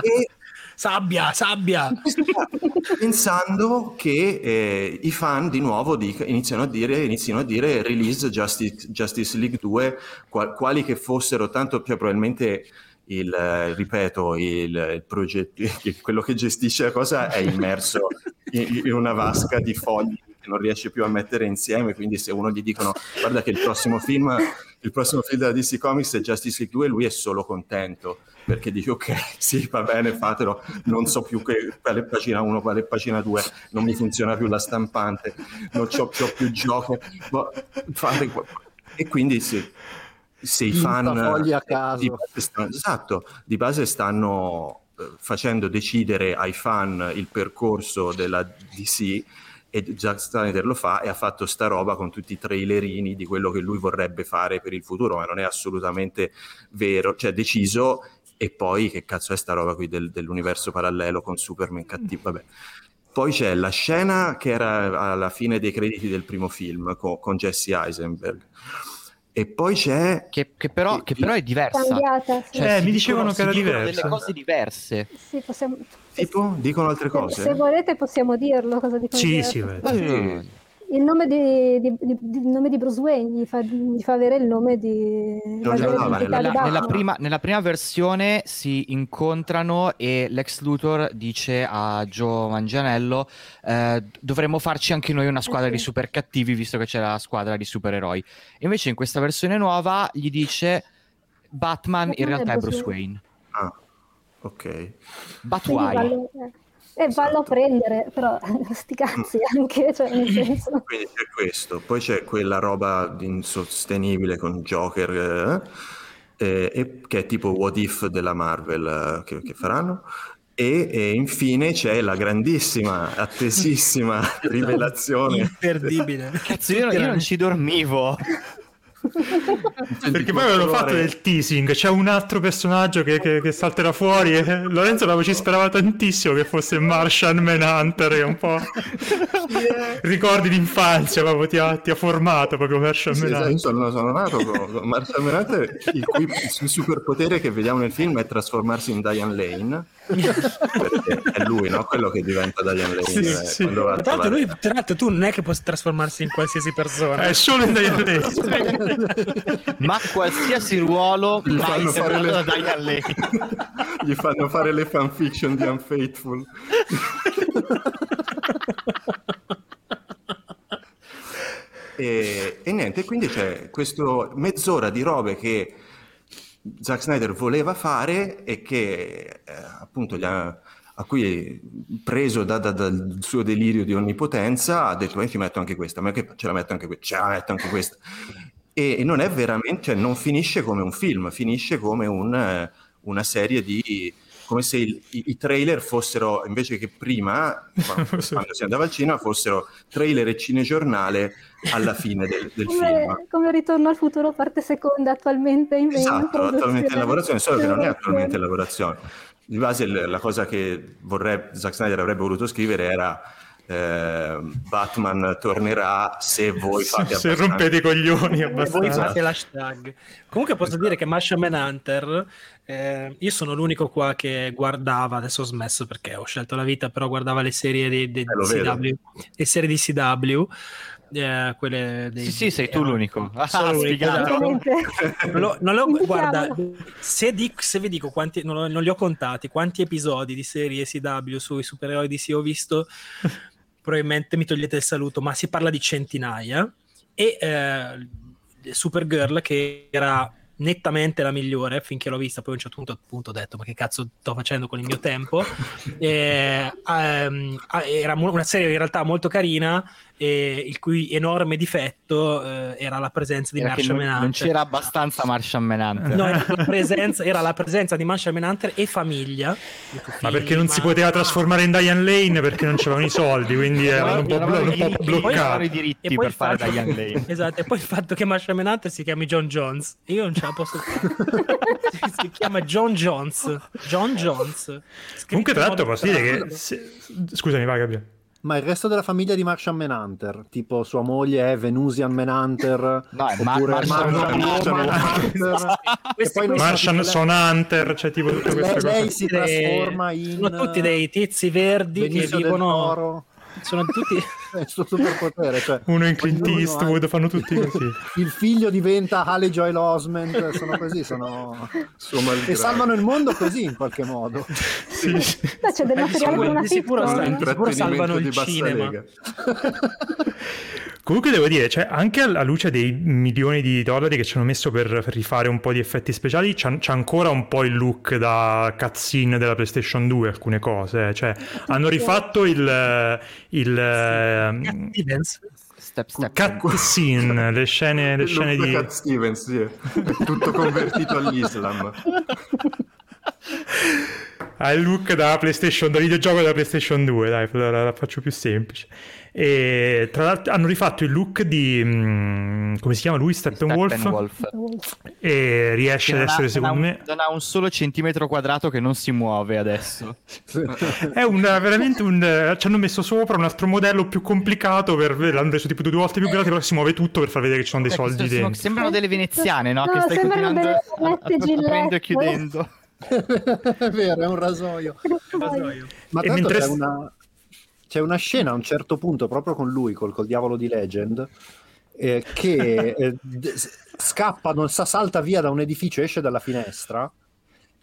Speaker 6: e sabbia, sabbia.
Speaker 2: Pensando che eh, i fan di nuovo dica, iniziano, a dire, iniziano a dire release Justice, Justice League 2, qual, quali che fossero, tanto più probabilmente il, ripeto, il, il progetto, quello che gestisce la cosa è immerso in, in una vasca di fogli che non riesce più a mettere insieme, quindi se uno gli dicono guarda che il prossimo film, il prossimo film della DC Comics è Justice League 2, lui è solo contento perché dice ok, sì, va bene, fatelo, non so più che, quale pagina 1, quale pagina 2, non mi funziona più la stampante, non ho più, giochi, boh, e quindi sì, se i fan
Speaker 5: a caso.
Speaker 2: Di stanno, esatto, di base stanno eh, facendo decidere ai fan il percorso della DC e Zack Snyder lo fa e ha fatto sta roba con tutti i trailerini di quello che lui vorrebbe fare per il futuro, ma non è assolutamente vero, cioè deciso e poi che cazzo è sta roba qui del, dell'universo parallelo con Superman cattivo, vabbè. Poi c'è la scena che era alla fine dei crediti del primo film con, con Jesse Eisenberg e poi c'è...
Speaker 3: Che, che, però, che però, è diversa.
Speaker 4: Cambiata,
Speaker 1: sì. Cioè, eh, mi dicevano che era diversa.
Speaker 3: delle cose diverse.
Speaker 4: Sì, possiamo...
Speaker 2: Tipo? Dicono altre cose?
Speaker 4: Se, volete possiamo dirlo cosa dicono.
Speaker 1: Sì, sì, sì
Speaker 4: il nome di, di, di, il nome di Bruce Wayne gli fa, gli fa avere il nome di...
Speaker 3: No, no, no, nella, nella, prima, nella, prima, versione si incontrano e Lex Luthor dice a Joe Mangianello eh, dovremmo farci anche noi una squadra eh sì. di super cattivi visto che c'è la squadra di supereroi. Invece in questa versione nuova gli dice Batman, Batman in realtà è Bruce Wayne.
Speaker 2: Ah, ok.
Speaker 3: Batwhy.
Speaker 4: E esatto. vallo a prendere, però sti cazzi mm. anche, cioè nel senso...
Speaker 2: Quindi c'è questo, poi c'è quella roba insostenibile con Joker, eh, eh, che è tipo What If della Marvel eh, che, che faranno, e, e, infine c'è la grandissima, attesissima rivelazione.
Speaker 6: Imperdibile.
Speaker 3: Cazzo, io, io non ci dormivo.
Speaker 1: Perché poi avevano fatto del teasing, c'è un altro personaggio che, che, che salterà fuori e Lorenzo l'avevo ci sperava tantissimo che fosse Martian Manhunter, che un po' ricordi d'infanzia, proprio ti ha, ti ha formato proprio Martian sì, Manhunter.
Speaker 2: Esatto, sono, sono nato con Martian Manhunter, il cui il superpotere che vediamo nel film è trasformarsi in Diane Lane è lui, no? Quello che diventa Diane Lane. Sì, eh, sì.
Speaker 6: Tra l'altro, lui, tra l'altro, tu non è che può trasformarsi in qualsiasi persona,
Speaker 1: è solo in Diane Lane.
Speaker 3: Ma qualsiasi ruolo
Speaker 2: gli fanno, fare le... gli fanno fare le fanfiction di Unfaithful. e, e niente, quindi c'è questa mezz'ora di robe che Zack Snyder voleva fare e che eh, appunto ha, a cui preso da, da, dal suo delirio di onnipotenza ha detto eh, ti metto anche questa, ma che ce la metto anche questa, ce la metto anche questa. E, e non è veramente, cioè, non finisce come un film, finisce come un, una serie di come se il, i, i, trailer fossero, invece che prima, quando, quando, si andava al cinema, fossero trailer e cinegiornale alla fine del, del
Speaker 4: come,
Speaker 2: film.
Speaker 4: Come Ritorno al futuro, parte seconda, attualmente in
Speaker 2: Esatto, attualmente in lavorazione, solo che non è attualmente in lavorazione. Di base la cosa che vorrebbe, Zack Snyder avrebbe voluto scrivere era eh, Batman tornerà se voi fate
Speaker 1: se, se rompete i coglioni
Speaker 6: abbastanza. voi fate l'hashtag comunque posso esatto. dire che Martian Manhunter eh, io sono l'unico qua che guardava adesso ho smesso perché ho scelto la vita però guardava le serie di, di, eh, CW le serie di CW eh, quelle dei,
Speaker 3: sì, sì, sei tu l'unico.
Speaker 6: Ah, sono esatto. non lo guarda, se, dico, se, vi dico quanti, non, non, li ho contati, quanti episodi di serie CW sui supereroi DC ho visto, probabilmente mi togliete il saluto, ma si parla di centinaia. E eh, Supergirl, che era nettamente la migliore finché l'ho vista, poi a un certo punto appunto ho detto ma che cazzo sto facendo con il mio tempo. e, ehm, era una serie in realtà molto carina, e il cui enorme difetto eh, era la presenza di Martian
Speaker 3: non, non c'era abbastanza Martian Manhunter.
Speaker 6: No, era la, presenza, era la presenza di Martian Manhunter e famiglia.
Speaker 1: Ma perché non si poteva trasformare in Diane Lane perché non c'erano i soldi, quindi erano un po', blo- un
Speaker 3: i-
Speaker 1: po'
Speaker 3: i-
Speaker 6: poi
Speaker 3: eravamo i
Speaker 1: bloccati.
Speaker 3: diritti
Speaker 6: E poi
Speaker 3: per fare
Speaker 6: fatto-
Speaker 3: Diane Lane.
Speaker 6: Esatto, e poi il fatto che Martian Manhunter si chiami John Jones. Io non ce la posso fare. si, si chiama John Jones. John Jones.
Speaker 1: Comunque, tra l'altro, posso dire che. se- Scusami, vai, Gabriele.
Speaker 5: Ma il resto della famiglia di Martian Manhunter, tipo sua moglie è Venusian Manhunter,
Speaker 3: No, è Ma-
Speaker 5: oppure
Speaker 3: Martian
Speaker 5: Martian
Speaker 2: Manhunter.
Speaker 5: E poi
Speaker 1: Martian Son Hunter, cioè tipo tutte
Speaker 5: lei,
Speaker 1: queste
Speaker 5: lei
Speaker 1: cose.
Speaker 5: si
Speaker 6: dei-
Speaker 5: trasforma in
Speaker 6: sono tutti dei tizi verdi che
Speaker 5: Benicio del
Speaker 6: vivono sono tutti
Speaker 5: è il suo superpotere, cioè
Speaker 1: Uno in Clint
Speaker 5: ognuno ha-
Speaker 1: Eastwood, fanno tutti così.
Speaker 5: il figlio diventa Haley Joy Osment, sono così, sono... E salvano il mondo così in qualche modo.
Speaker 1: Sì, sì.
Speaker 4: Beh, c'è del
Speaker 6: di
Speaker 4: materiale
Speaker 6: sicuro-
Speaker 4: una
Speaker 6: sicuro sicuro salvano il cinema.
Speaker 1: Comunque devo dire, cioè, anche alla luce dei milioni di dollari che ci hanno messo per, per rifare un po' di effetti speciali, c'ha, c'ha ancora un po' il look da cutscene della PlayStation 2, alcune cose. eh. Cioè, hanno rifatto il, il ehm,
Speaker 6: Stevens.
Speaker 3: Step, step.
Speaker 1: cutscene, le scene, le scene di...
Speaker 2: Cat Stevens, sì. È tutto convertito all'Islam.
Speaker 1: Ha il look da PlayStation, da videogioco della PlayStation 2, dai, la, la faccio più semplice. E tra l'altro hanno rifatto il look di... mm, come si chiama lui? Steppenwolf?
Speaker 3: Steppenwolf.
Speaker 1: E riesce ad
Speaker 3: non ha-
Speaker 1: essere, secondo
Speaker 3: non
Speaker 1: me...
Speaker 3: un- Non ha un solo centimetro quadrato che non si muove adesso.
Speaker 1: È un, veramente un. Ci hanno messo sopra un altro modello più complicato. Per, l'hanno reso tipo due volte più grande, però si muove tutto per far vedere che ci sono dei
Speaker 3: Cioè,
Speaker 1: soldi
Speaker 3: sono-
Speaker 1: dentro.
Speaker 3: sembrano delle veneziane, no?
Speaker 4: No,
Speaker 3: che stai
Speaker 4: sembrano
Speaker 3: continuando
Speaker 4: delle
Speaker 3: a- a-
Speaker 4: Gillette,
Speaker 3: aprendo e chiudendo.
Speaker 5: è vero, è un rasoio. Ma l'altro
Speaker 1: mentre-
Speaker 5: c'è, una, c'è una scena a un certo punto proprio con lui, col, col diavolo di Legend, eh, che eh, d- scappa, non sa, salta via da un edificio, esce dalla finestra.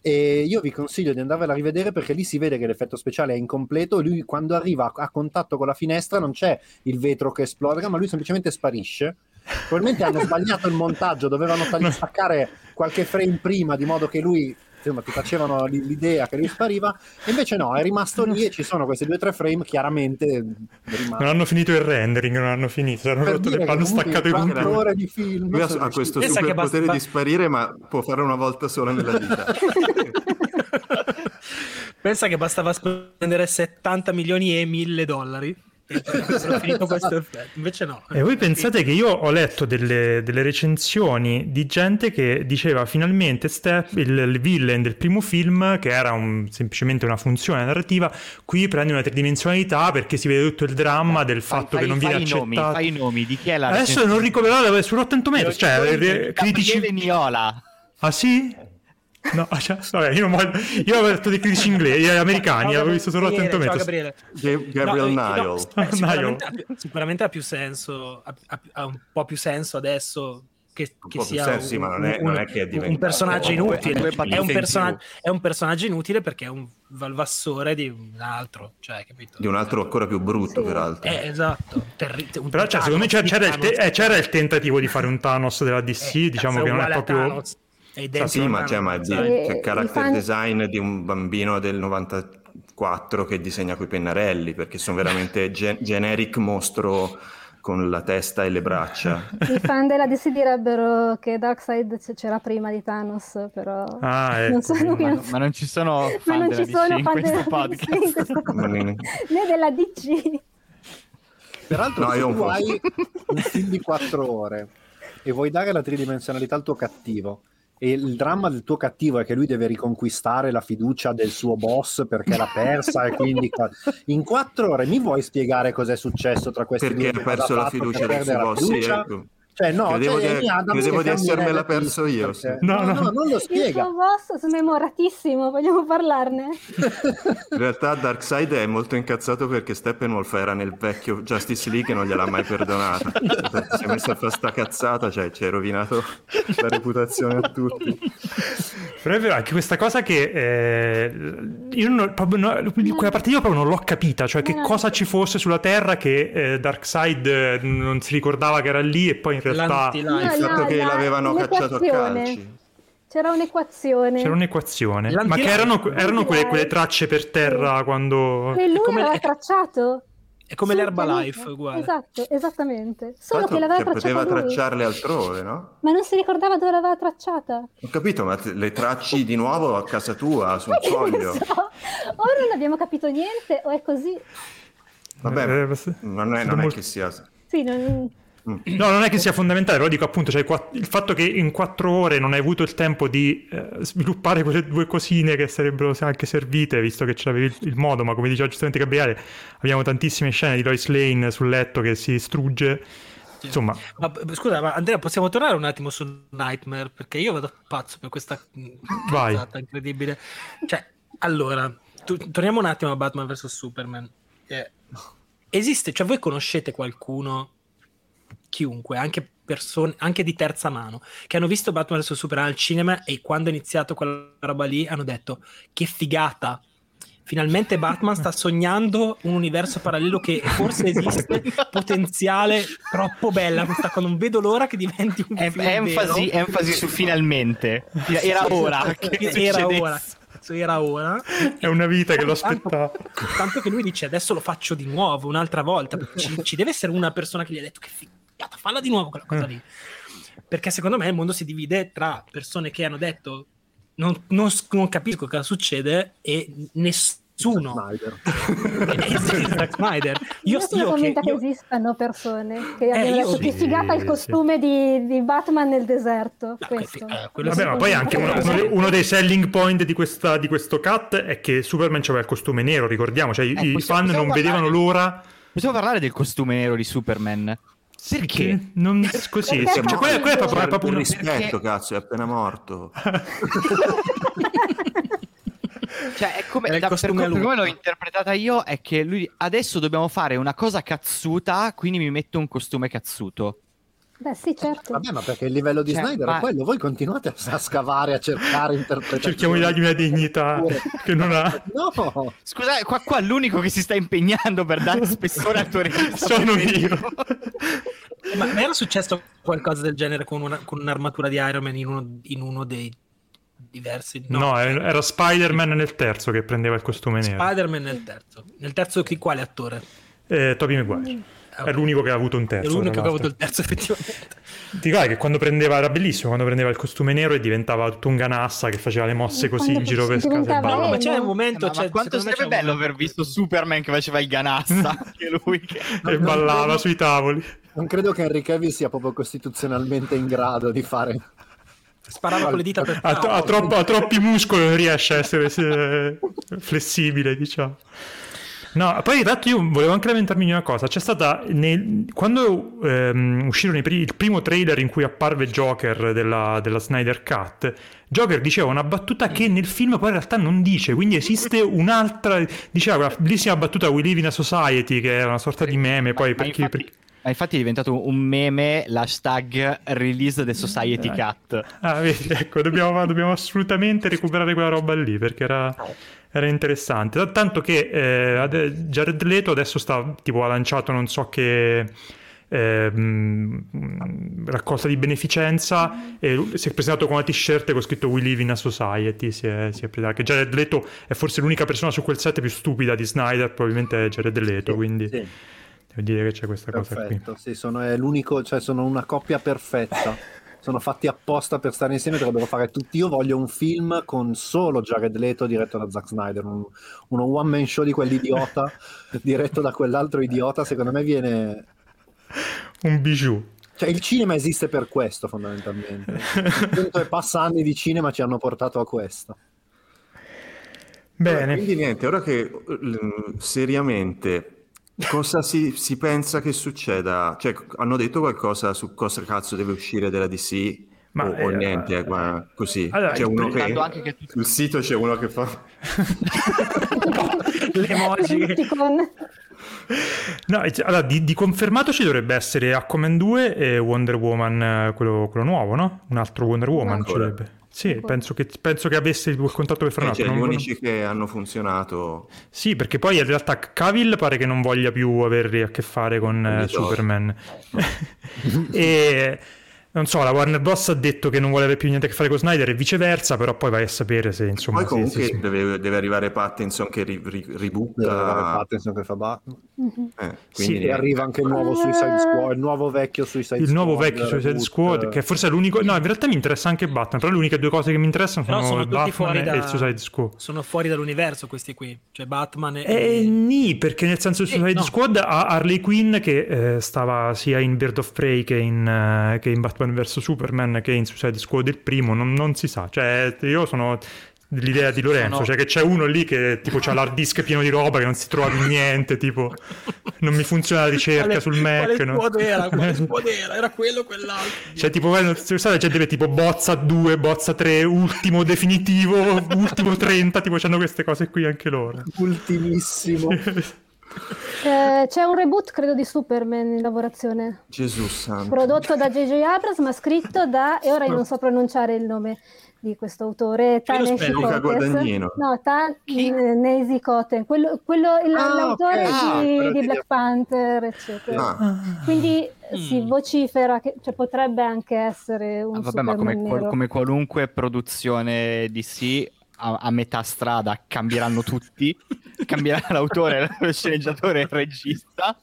Speaker 5: E io vi consiglio di andarvela a rivedere perché lì si vede che l'effetto speciale è incompleto. Lui, quando arriva a, a contatto con la finestra, non c'è il vetro che esplode, ma lui semplicemente sparisce. Probabilmente hanno sbagliato il montaggio, dovevano tagli- staccare qualche frame prima, di modo che lui insomma, ti facevano l'idea che lui spariva, e invece no, è rimasto lì e ci sono questi due o tre frame chiaramente rimasti.
Speaker 1: Non hanno finito il rendering, non hanno finito. Hanno, rotto le- hanno staccato i controlli.
Speaker 5: ore di film
Speaker 2: Lui ha, questo
Speaker 6: Pensa
Speaker 2: superpotere
Speaker 6: basta-
Speaker 2: di sparire, ma può fare una volta sola nella vita.
Speaker 6: Pensa che bastava spendere 70 milioni e 1000 dollari finito questo effetto. Invece no.
Speaker 1: E voi pensate che io ho letto delle, delle recensioni di gente che diceva finalmente Step, il, il villain del primo film, che era un- semplicemente una funzione narrativa, qui prende una tridimensionalità perché si vede tutto il dramma del fatto
Speaker 3: Fai-
Speaker 1: che non
Speaker 3: fai
Speaker 1: viene
Speaker 3: i nomi,
Speaker 1: accettato.
Speaker 3: fai i nomi di chi è la
Speaker 1: Adesso non ricordo su Rotten Tomatoes, cioè critici...
Speaker 3: Niola.
Speaker 1: Ah sì? No, cioè, vabbè, io, non voglio- io avevo detto dei critici inglesi, eh, americani,
Speaker 6: Ciao,
Speaker 1: l'avevo visto.
Speaker 6: Gabriele.
Speaker 2: Ga- Gabriel
Speaker 6: No, eh, no,
Speaker 2: Nile.
Speaker 6: sicuramente, ha più, sicuramente ha più senso, ha, ha- un po' più senso adesso che,
Speaker 2: Un
Speaker 6: che sia
Speaker 2: senso, sì, ma non è-
Speaker 6: un,
Speaker 2: non è che è
Speaker 6: un personaggio inutile. È un, persona- è un personaggio inutile perché è un valvassore di un altro, cioè, capito?
Speaker 2: Di un altro ancora più brutto,
Speaker 4: Sì.
Speaker 2: peraltro.
Speaker 6: Eh, esatto. Terri- un
Speaker 1: Però cioè, secondo me c'era, c'era il te- eh, c'era il tentativo di fare un Thanos della DC,
Speaker 6: Eh,
Speaker 1: diciamo che non è proprio...
Speaker 6: Thanos. È identico
Speaker 2: Sì, ma di?
Speaker 4: Eh,
Speaker 2: c'è
Speaker 4: i
Speaker 2: character
Speaker 4: fan-
Speaker 2: design di un bambino del 94 che disegna coi pennarelli, perché sono veramente ge- generic mostro con la testa e le braccia.
Speaker 4: I fan della DC direbbero che Darkseid c'era prima di Thanos, però
Speaker 1: Ah, ecco.
Speaker 4: non sono qui.
Speaker 3: Ma,
Speaker 4: non-
Speaker 3: ma non ci sono
Speaker 4: ma
Speaker 3: fan
Speaker 4: non
Speaker 3: della
Speaker 4: ci sono
Speaker 3: DC in
Speaker 4: fan
Speaker 3: questo
Speaker 4: della
Speaker 3: podcast.
Speaker 4: sì, in questo né della DC.
Speaker 5: Peraltro,
Speaker 2: No,
Speaker 5: se
Speaker 2: io
Speaker 5: tu
Speaker 2: un
Speaker 5: hai un film di quattro ore e vuoi dare la tridimensionalità al tuo cattivo, e il dramma del tuo cattivo è che lui deve riconquistare la fiducia del suo boss perché l'ha persa e quindi in quattro ore mi vuoi spiegare cos'è successo tra questi
Speaker 2: perché
Speaker 5: due
Speaker 2: ha perso la fiducia del suo boss. sì, ecco.
Speaker 5: Cioè, no,
Speaker 2: Credevo
Speaker 5: cioè,
Speaker 2: di-
Speaker 5: dato
Speaker 2: credevo di essermela perso io,
Speaker 5: perché-
Speaker 2: sì.
Speaker 1: No,
Speaker 5: No,
Speaker 1: no.
Speaker 5: no, non lo
Speaker 4: Il
Speaker 5: spiega.
Speaker 4: suo boss smemoratissimo, vogliamo parlarne?
Speaker 2: In realtà Darkseid è molto incazzato perché Steppenwolf era nel vecchio Justice League e non gliel'ha mai perdonata. si è messo a fare sta cazzata, cioè ci hai rovinato la reputazione a tutti.
Speaker 1: Però è vero anche questa cosa che eh, io non, proprio, no, quella parte io proprio non l'ho capita, cioè che
Speaker 4: no.
Speaker 1: cosa ci fosse sulla Terra che eh, Darkseid eh, non si ricordava che era lì e poi in realtà.
Speaker 2: Il fatto che
Speaker 4: la-
Speaker 2: l'avevano cacciato a calci.
Speaker 4: C'era un'equazione.
Speaker 1: c'era un'equazione. Ma che erano, erano quelle, quelle tracce per terra quando...
Speaker 4: E lui
Speaker 6: come-
Speaker 4: aveva tracciato.
Speaker 6: È come
Speaker 4: Sì,
Speaker 6: l'Herbalife, uguale.
Speaker 4: Esatto, esattamente. Solo
Speaker 2: Tanto
Speaker 4: che l'aveva
Speaker 2: che
Speaker 4: tracciata
Speaker 2: poteva
Speaker 4: lui.
Speaker 2: tracciarle altrove, no?
Speaker 4: Ma non si ricordava dove l'aveva tracciata.
Speaker 2: Ho capito, ma te- le tracci di nuovo a casa tua, su un
Speaker 4: Che ne
Speaker 2: foglio.
Speaker 4: so? O non abbiamo capito niente, o è così.
Speaker 2: Vabbè,
Speaker 1: Eh, basta-
Speaker 2: non è, non è che sia...
Speaker 4: Sì, non...
Speaker 1: No, non è che sia fondamentale, però dico appunto, cioè, il fatto che in quattro ore non hai avuto il tempo di eh, sviluppare quelle due cosine che sarebbero anche servite, visto che ce l'avevi il, il modo, ma come diceva giustamente Gabriele, abbiamo tantissime scene di Lois Lane sul letto che si strugge. Insomma,
Speaker 6: Ma scusa, ma Andrea, possiamo tornare un attimo su Nightmare? Perché io vado pazzo per questa
Speaker 1: Vai.
Speaker 6: incredibile. Cioè, allora, tu- torniamo un attimo a Batman vs Superman. Eh, esiste, cioè voi conoscete qualcuno, chiunque, anche persone, anche di terza mano, che hanno visto Batman vs Superman al cinema e quando è iniziato quella roba lì hanno detto che figata. Finalmente Batman sta sognando un universo parallelo che forse esiste, potenziale, troppo bella questa cosa, non vedo l'ora che diventi un
Speaker 3: Em-
Speaker 6: film
Speaker 3: enfasi,
Speaker 6: vero.
Speaker 3: enfasi su finalmente. Era ora.
Speaker 6: era ora, era ora.
Speaker 1: è una vita che lo
Speaker 6: Tanto-
Speaker 1: aspettava.
Speaker 6: Tanto che lui dice adesso lo faccio di nuovo, un'altra volta. Ci, ci deve essere una persona che gli ha detto che figata, falla di nuovo quella cosa lì. Perché secondo me il mondo si divide tra persone che hanno detto non, non, non capisco cosa succede e nessuno.
Speaker 5: Snyder.
Speaker 6: Eh, Zack Snyder. Io,
Speaker 4: Io sono
Speaker 6: che,
Speaker 4: convinta che,
Speaker 6: io-
Speaker 4: esistano persone che abbiano
Speaker 6: io
Speaker 4: detto che
Speaker 1: sì,
Speaker 4: figata il
Speaker 1: sì.
Speaker 4: costume di, di Batman nel deserto.
Speaker 6: No,
Speaker 4: questo.
Speaker 6: que- eh,
Speaker 1: Vabbè, ma poi anche uno, uno dei, uno dei selling point di, questa, di questo cut è che Superman aveva il costume nero, ricordiamo, cioè i-
Speaker 3: Eh,
Speaker 1: i
Speaker 3: possiamo-
Speaker 1: fan non
Speaker 3: possiamo
Speaker 1: vedevano
Speaker 3: parlare-
Speaker 1: l'ora
Speaker 3: Possiamo parlare del costume nero di Superman? Perché?
Speaker 1: non così,
Speaker 4: Perché
Speaker 1: cioè, quella, quella è proprio, è proprio una-
Speaker 2: rispetto, cazzo, è appena morto.
Speaker 3: Cioè, è come,
Speaker 6: il
Speaker 3: da- per, come
Speaker 6: lupo.
Speaker 3: l'ho interpretata io, è che lui adesso dobbiamo fare una cosa cazzuta, quindi mi metto un costume cazzuto.
Speaker 4: Beh, sì, certo.
Speaker 5: Vabbè, ma perché il livello di
Speaker 3: Cioè,
Speaker 5: Snyder
Speaker 3: ma-
Speaker 5: è quello. Voi continuate a, a scavare, a cercare interpretazioni.
Speaker 1: cerchiamo di dargli una dignità che non ha.
Speaker 5: No,
Speaker 3: Scusate, qua, qua l'unico che si sta impegnando per dare spessore al tuo regista
Speaker 1: Sono io.
Speaker 6: Ma ma era successo qualcosa del genere con, una- con un'armatura di Iron Man in uno, in uno dei diversi?
Speaker 1: No, era era Spider-Man nel terzo che prendeva il costume nero.
Speaker 6: Spider-Man nel terzo. Nel terzo di quale attore?
Speaker 1: Eh, Tobey Maguire.
Speaker 6: Ah,
Speaker 1: È l'unico che ha avuto un terzo.
Speaker 6: È l'unico che ha avuto il terzo, effettivamente.
Speaker 1: Ti ricordi che quando prendeva, era bellissimo, quando prendeva il costume nero e diventava tutto un ganassa che faceva le mosse così in
Speaker 4: Quando
Speaker 1: giro per e ballava.
Speaker 6: No, ma c'è un
Speaker 3: Eh,
Speaker 6: momento.
Speaker 3: ma,
Speaker 6: cioè,
Speaker 3: ma quanto sarebbe
Speaker 6: un
Speaker 3: bello aver visto Superman che faceva il ganassa, anche lui. Che...
Speaker 1: E ballava sui tavoli.
Speaker 5: non credo che Henry Cavill sia proprio costituzionalmente in grado di fare.
Speaker 6: Sparava con le dita per
Speaker 1: Ha,
Speaker 6: terra.
Speaker 1: ha troppo- ha troppi muscoli, non riesce a essere eh, flessibile, diciamo. No, poi in realtà io volevo anche lamentarmi di una cosa. C'è stata nel- quando ehm, uscirono i pri- il primo trailer in cui apparve Joker della, della Snyder Cut, Joker diceva una battuta che nel film poi in realtà non dice, quindi esiste un'altra, diceva quella bellissima battuta We live in a society che è una sorta di meme, poi
Speaker 3: Ma
Speaker 1: per chi-
Speaker 3: infatti,
Speaker 1: per-
Speaker 3: ma infatti è diventato un meme l'hashtag release the society
Speaker 1: Eh.
Speaker 3: cat.
Speaker 1: Ah, vedi, ecco, dobbiamo, dobbiamo assolutamente recuperare quella roba lì perché era, era interessante. Tanto che eh, Jared Leto adesso sta, tipo, ha lanciato non so che ehm, raccolta di beneficenza e si è presentato con una t-shirt con scritto We live in a society. Si è, si è presentato. Che Jared Leto è forse l'unica persona su quel set più stupida di Snyder, probabilmente è Jared Leto. quindi
Speaker 5: Sì,
Speaker 1: devo dire che c'è questa cosa qui.
Speaker 5: perfetto. Sì, sono, è l'unico, cioè sono una coppia perfetta. Sono fatti apposta per stare insieme, dovrebbero fare tutti. Io voglio un film con solo Jared Leto diretto da Zack Snyder, un- uno one man show di quell'idiota diretto da quell'altro idiota. Secondo me viene.
Speaker 1: Un bijou.
Speaker 5: Cioè, il cinema esiste per questo, fondamentalmente. Cento e passa anni di cinema ci hanno portato a questo.
Speaker 1: Bene.
Speaker 2: Quindi niente, ora che eh, seriamente cosa si, si pensa che succeda? Cioè, hanno detto qualcosa su cosa cazzo deve uscire della DC?
Speaker 1: Ma,
Speaker 2: o, o
Speaker 1: eh,
Speaker 2: niente, guarda, così.
Speaker 1: allora,
Speaker 2: c'è uno che,
Speaker 3: anche che tu-
Speaker 2: sul sito c'è uno che fa
Speaker 6: Le emoji.
Speaker 1: No, allora, di, di confermato ci dovrebbe essere Aquaman 2 e Wonder Woman, eh, quello, quello nuovo, no? Un altro Wonder Woman ci dovrebbe. Sì, penso che, penso che avesse il contratto per fare un
Speaker 2: cioè, gli
Speaker 1: non-
Speaker 2: unici che hanno funzionato.
Speaker 1: Sì, perché poi in realtà Cavill pare che non voglia più avere a che fare con eh,
Speaker 2: Di Thor.
Speaker 1: Superman. e non so, la Warner Bros. ha detto che non vuole avere più niente a che fare con Snyder e viceversa, però poi vai a sapere se insomma...
Speaker 2: Poi comunque
Speaker 1: sì, sì, sì.
Speaker 2: Deve, deve arrivare Pattinson che ri, ri, ributta...
Speaker 5: Deve arrivare Pattinson che fa Batman.
Speaker 4: Mhm.
Speaker 2: Eh,
Speaker 1: Sì,
Speaker 2: quindi
Speaker 5: E arriva anche il nuovo Suicide Squad, il nuovo vecchio Suicide
Speaker 1: Il
Speaker 5: Squad.
Speaker 1: nuovo vecchio Suicide
Speaker 5: reboot,
Speaker 1: Squad, che forse è l'unico... No, in realtà mi interessa anche Batman, però le uniche due cose che mi interessano sono,
Speaker 6: sono
Speaker 1: Batman
Speaker 6: da...
Speaker 1: e il Suicide Squad.
Speaker 6: Sono fuori dall'universo questi qui. Cioè Batman e...
Speaker 1: Eh, nì, perché nel senso il
Speaker 6: Eh,
Speaker 1: Suicide
Speaker 6: no.
Speaker 1: Squad ha Harley Quinn che eh, stava sia in Bird of Prey che in, eh, che in Batman vs Superman che in Suicide Squad il primo, non, non si sa. Cioè, io sono dell'idea di Lorenzo,
Speaker 3: Sono-
Speaker 1: cioè che c'è uno lì che tipo c'ha l'hard disk pieno di roba che non si trova più niente, tipo non mi funziona la ricerca
Speaker 6: Quale-
Speaker 1: sul Mac.
Speaker 6: Quale
Speaker 1: no?
Speaker 6: squad era? Quale squad era? Era quello quell'altro?
Speaker 1: Cioè, tipo, sai, c'è deve tipo bozza 2, bozza 3, ultimo definitivo, ultimo 30, tipo c'hanno queste cose qui anche loro.
Speaker 5: Ultimissimo.
Speaker 4: Eh, c'è un reboot, credo, di Superman in lavorazione.
Speaker 2: Gesù santo.
Speaker 4: Prodotto da J.J. Abrams, ma scritto da... E ora io non so pronunciare il nome di questo autore, Taneshi.
Speaker 2: Guadagnino.
Speaker 4: No, Tanesi Koten, quello, quello il-
Speaker 5: Ah,
Speaker 4: l'autore
Speaker 5: ok. Ah,
Speaker 4: di,
Speaker 5: quello
Speaker 4: di
Speaker 5: di-
Speaker 4: Black Panther, eccetera.
Speaker 2: Ah,
Speaker 4: Quindi
Speaker 6: Mm.
Speaker 4: si vocifera che cioè, potrebbe anche essere un
Speaker 3: Ah, vabbè, ma come, qual- come qualunque produzione DC, a, a metà strada cambieranno tutti. Cambierà l'autore, lo sceneggiatore e il regista.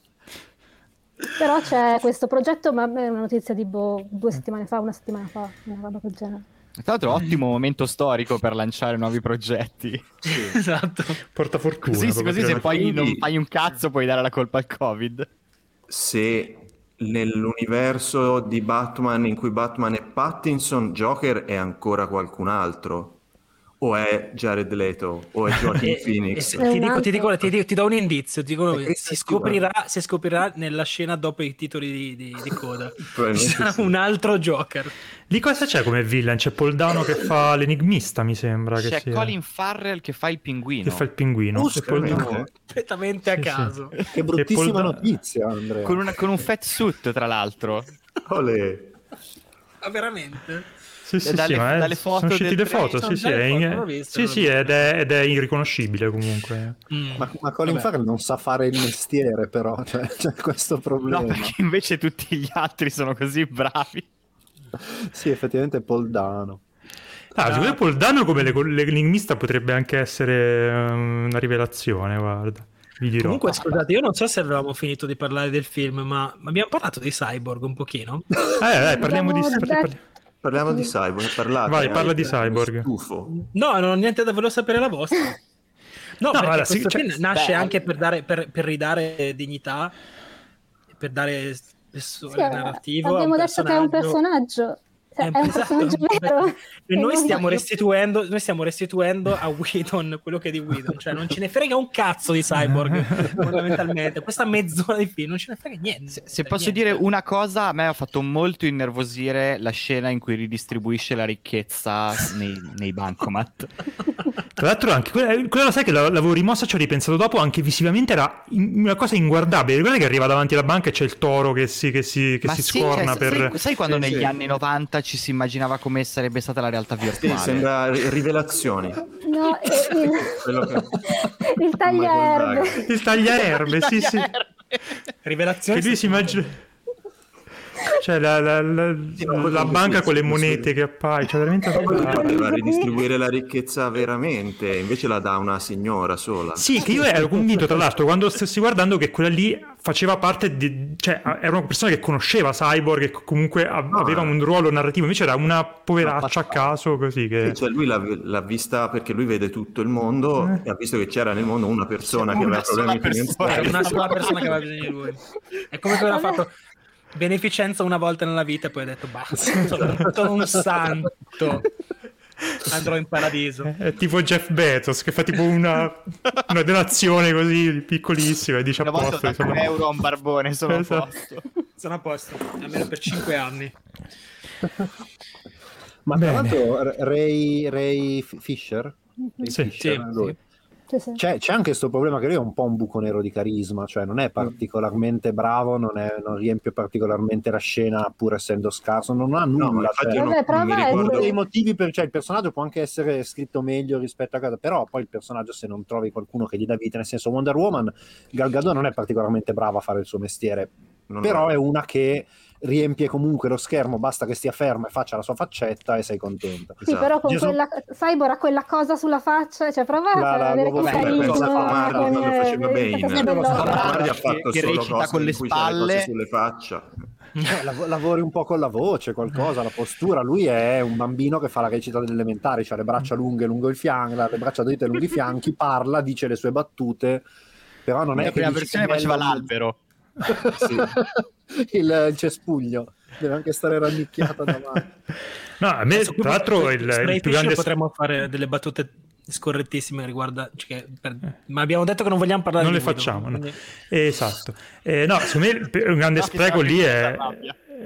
Speaker 4: Però c'è questo progetto, ma è una notizia di boh, due settimane fa, una settimana fa, una roba del genere.
Speaker 3: Tra l'altro, ottimo momento storico per lanciare nuovi progetti.
Speaker 6: Esatto.
Speaker 1: Porta fortuna.
Speaker 3: Così, così se poi
Speaker 2: Quindi-
Speaker 3: non fai un cazzo, puoi dare la colpa al Covid.
Speaker 2: se nell'universo di Batman in cui Batman è Pattinson, Joker è ancora qualcun altro? O è Jared Leto? O è Joaquin
Speaker 6: E- e
Speaker 2: Phoenix?
Speaker 6: ti, dico, ti, dico- ti dico- ti do un indizio, ti dico- si, scoprirà, si scoprirà nella scena dopo i titoli di, di- di coda. Ci sarà
Speaker 2: sì.
Speaker 6: un altro Joker.
Speaker 1: Lì cosa c'è come villain? C'è Paul Dano che fa l'enigmista, mi sembra. Che
Speaker 3: C'è
Speaker 1: sia-
Speaker 3: Colin Farrell che fa il pinguino.
Speaker 1: che fa il pinguino.
Speaker 2: Oh,
Speaker 1: E
Speaker 2: veramente?
Speaker 6: Completamente a
Speaker 1: Sì, sì.
Speaker 6: caso.
Speaker 5: Che bruttissima
Speaker 1: Da-
Speaker 5: notizia, Andrea.
Speaker 3: Con, una- con un fat suit, tra l'altro.
Speaker 2: Olè.
Speaker 6: Ah, veramente?
Speaker 1: Sì, sì,
Speaker 3: Dalle-
Speaker 1: sì,
Speaker 3: dalle foto
Speaker 1: sono uscite le foto, sì, sì, è,
Speaker 6: foto,
Speaker 1: in-
Speaker 6: visto,
Speaker 1: sì, sì, ed è, ed è irriconoscibile comunque.
Speaker 6: Mm.
Speaker 5: Ma, ma Colin
Speaker 6: Vabbè.
Speaker 5: Farrell non sa fare il mestiere, però cioè, c'è questo problema.
Speaker 3: No, perché invece tutti gli altri sono così bravi.
Speaker 5: Sì, effettivamente è Paul Dano.
Speaker 1: Ah, secondo me Paul Dano come le- l'enigmista potrebbe anche essere um, una rivelazione, guarda. Vi dirò.
Speaker 6: Comunque, scusate, io non so se avevamo finito di parlare del film, ma ma abbiamo parlato di Cyborg un pochino.
Speaker 1: Eh, dai, parliamo di... Parli-
Speaker 4: detto-
Speaker 2: Parliamo di Cyborg, parlate.
Speaker 1: Vai,
Speaker 2: eh.
Speaker 1: parla di Cyborg.
Speaker 2: Stufo.
Speaker 6: No, non ho niente da voler sapere la vostra. No, perché
Speaker 1: guarda, sì, cioè-
Speaker 6: nasce
Speaker 3: beh,
Speaker 6: anche per, dare, per, per ridare dignità, per dare spessore
Speaker 4: Sì,
Speaker 6: narrativo.
Speaker 4: abbiamo detto che è un
Speaker 6: personaggio.
Speaker 4: Cioè, è un
Speaker 6: esatto,
Speaker 4: personaggio vero.
Speaker 6: E noi stiamo, restituendo, noi stiamo restituendo a Whedon quello che è di Whedon, cioè non ce ne frega un cazzo di Cyborg, fondamentalmente. Questa mezz'ora di film non ce ne frega niente.
Speaker 3: Se, se posso
Speaker 6: Niente.
Speaker 3: dire una cosa, a me ha fatto molto innervosire la scena in cui ridistribuisce la ricchezza nei, nei bancomat.
Speaker 1: Tra l'altro anche quella, quella sai che la- l'avevo rimossa, ci ho ripensato dopo, anche visivamente era in- una cosa inguardabile. Guarda che arriva davanti alla banca e c'è il toro che si, che si, che
Speaker 3: Ma
Speaker 1: si
Speaker 3: sì,
Speaker 1: scorna
Speaker 3: cioè,
Speaker 1: per...
Speaker 3: sai, sai quando
Speaker 2: Sì,
Speaker 3: negli
Speaker 2: sì.
Speaker 3: anni 90 ci si immaginava come sarebbe stata la realtà
Speaker 2: Sì,
Speaker 3: virtuale?
Speaker 2: sembra ri- rivelazioni.
Speaker 4: No, eh, il,
Speaker 2: Quello che-
Speaker 4: il tagliaerbe.
Speaker 1: Il tagliaerbe, sì, sì.
Speaker 6: Rivelazione
Speaker 1: Che lui si immagina... Cioè la, la- la-
Speaker 2: Sì,
Speaker 1: la banca
Speaker 2: sì,
Speaker 1: con le
Speaker 2: sì,
Speaker 1: monete
Speaker 2: sì.
Speaker 1: che appaiono, cioè veramente...
Speaker 2: Poteva ridistribuire la ricchezza veramente, invece la dà una signora sola.
Speaker 1: Sì, che io ero convinto, tra l'altro, quando stessi guardando che quella lì faceva parte di... cioè, era una persona che conosceva Cyborg e comunque a-
Speaker 2: No,
Speaker 1: aveva
Speaker 2: eh.
Speaker 1: un ruolo narrativo, invece era una poveraccia a caso così che...
Speaker 2: Sì, cioè lui l'ha, l'ha vista perché lui vede tutto il mondo e ha visto che c'era nel mondo una persona che
Speaker 3: Una
Speaker 2: aveva problemi finanziari.
Speaker 6: Una sola persona che aveva bisogno di lui. È come che aveva fatto beneficenza una volta nella vita e poi ha detto basta, sono, sono un santo. Andrò in paradiso.
Speaker 1: È tipo Jeff Bezos che fa tipo una, una donazione così piccolissima e dice a
Speaker 3: Una volta
Speaker 1: posto.
Speaker 3: un
Speaker 1: insomma.
Speaker 3: euro a un barbone, sono a
Speaker 1: Esatto.
Speaker 3: posto.
Speaker 6: Sono a posto, almeno per 5 anni.
Speaker 5: Ma tra
Speaker 1: Bene.
Speaker 5: l'altro R- Ray, Ray Fisher? Ray
Speaker 1: Sì,
Speaker 5: Fisher,
Speaker 6: sì, sì.
Speaker 4: Sì, sì.
Speaker 5: C'è, c'è anche questo problema che lui è un po' un buco nero di carisma, cioè non è particolarmente bravo, non, è- non riempie particolarmente la scena pur essendo scarso, non ha
Speaker 2: No, ma
Speaker 5: nulla.
Speaker 2: infatti
Speaker 5: cioè,
Speaker 2: io non,
Speaker 4: Vabbè,
Speaker 2: non
Speaker 4: a
Speaker 5: uno
Speaker 2: ricordo...
Speaker 5: dei motivi per cioè il personaggio può anche essere scritto meglio rispetto a cosa, però poi il personaggio se non trovi qualcuno che gli dà vita, nel senso Wonder Woman, Gal Gadot non è particolarmente brava a fare il suo mestiere,
Speaker 2: non-
Speaker 5: però è una che riempie comunque lo schermo, basta che stia fermo e faccia la sua faccetta e sei contento.
Speaker 4: Sì, però con
Speaker 1: Gesù-
Speaker 4: quella Cyborg ha quella cosa sulla faccia, cioè prova
Speaker 5: La-
Speaker 4: a
Speaker 5: la-
Speaker 4: avere
Speaker 5: l'uovo
Speaker 4: questa
Speaker 5: verde,
Speaker 2: Beh, pensa a
Speaker 4: ritmo,
Speaker 2: Mardi
Speaker 4: con,
Speaker 2: quando
Speaker 4: eh,
Speaker 2: faceva Bane.
Speaker 5: Eh,
Speaker 2: Mardi ha
Speaker 3: che-
Speaker 2: fatto
Speaker 3: che
Speaker 2: solo
Speaker 3: recita
Speaker 2: cose
Speaker 3: con le spalle.
Speaker 2: sulle faccia.
Speaker 5: Eh, lav- lavori un po' con la voce, qualcosa, la postura. Lui è un bambino che fa la recita delle elementari, ha le braccia lunghe lungo il fianco, le braccia dritte lungo i fianchi, parla, dice le sue battute, però non è
Speaker 3: Nella
Speaker 5: che
Speaker 3: prima
Speaker 5: dici
Speaker 3: versione
Speaker 5: che
Speaker 3: faceva l'albero.
Speaker 5: Sì. Il, il cespuglio deve anche stare rannicchiata davanti.
Speaker 1: No, a me,
Speaker 6: Adesso,
Speaker 1: tra l'altro, il,
Speaker 6: Spray
Speaker 1: il più grande...
Speaker 6: potremmo fare delle battute scorrettissime riguardo cioè per- ma abbiamo detto che non vogliamo parlare
Speaker 1: non
Speaker 6: di
Speaker 1: le
Speaker 6: lui,
Speaker 1: facciamo. no.
Speaker 6: quindi-
Speaker 1: Esatto. Eh, no, secondo me il- un grande
Speaker 3: No,
Speaker 1: spreco lì è,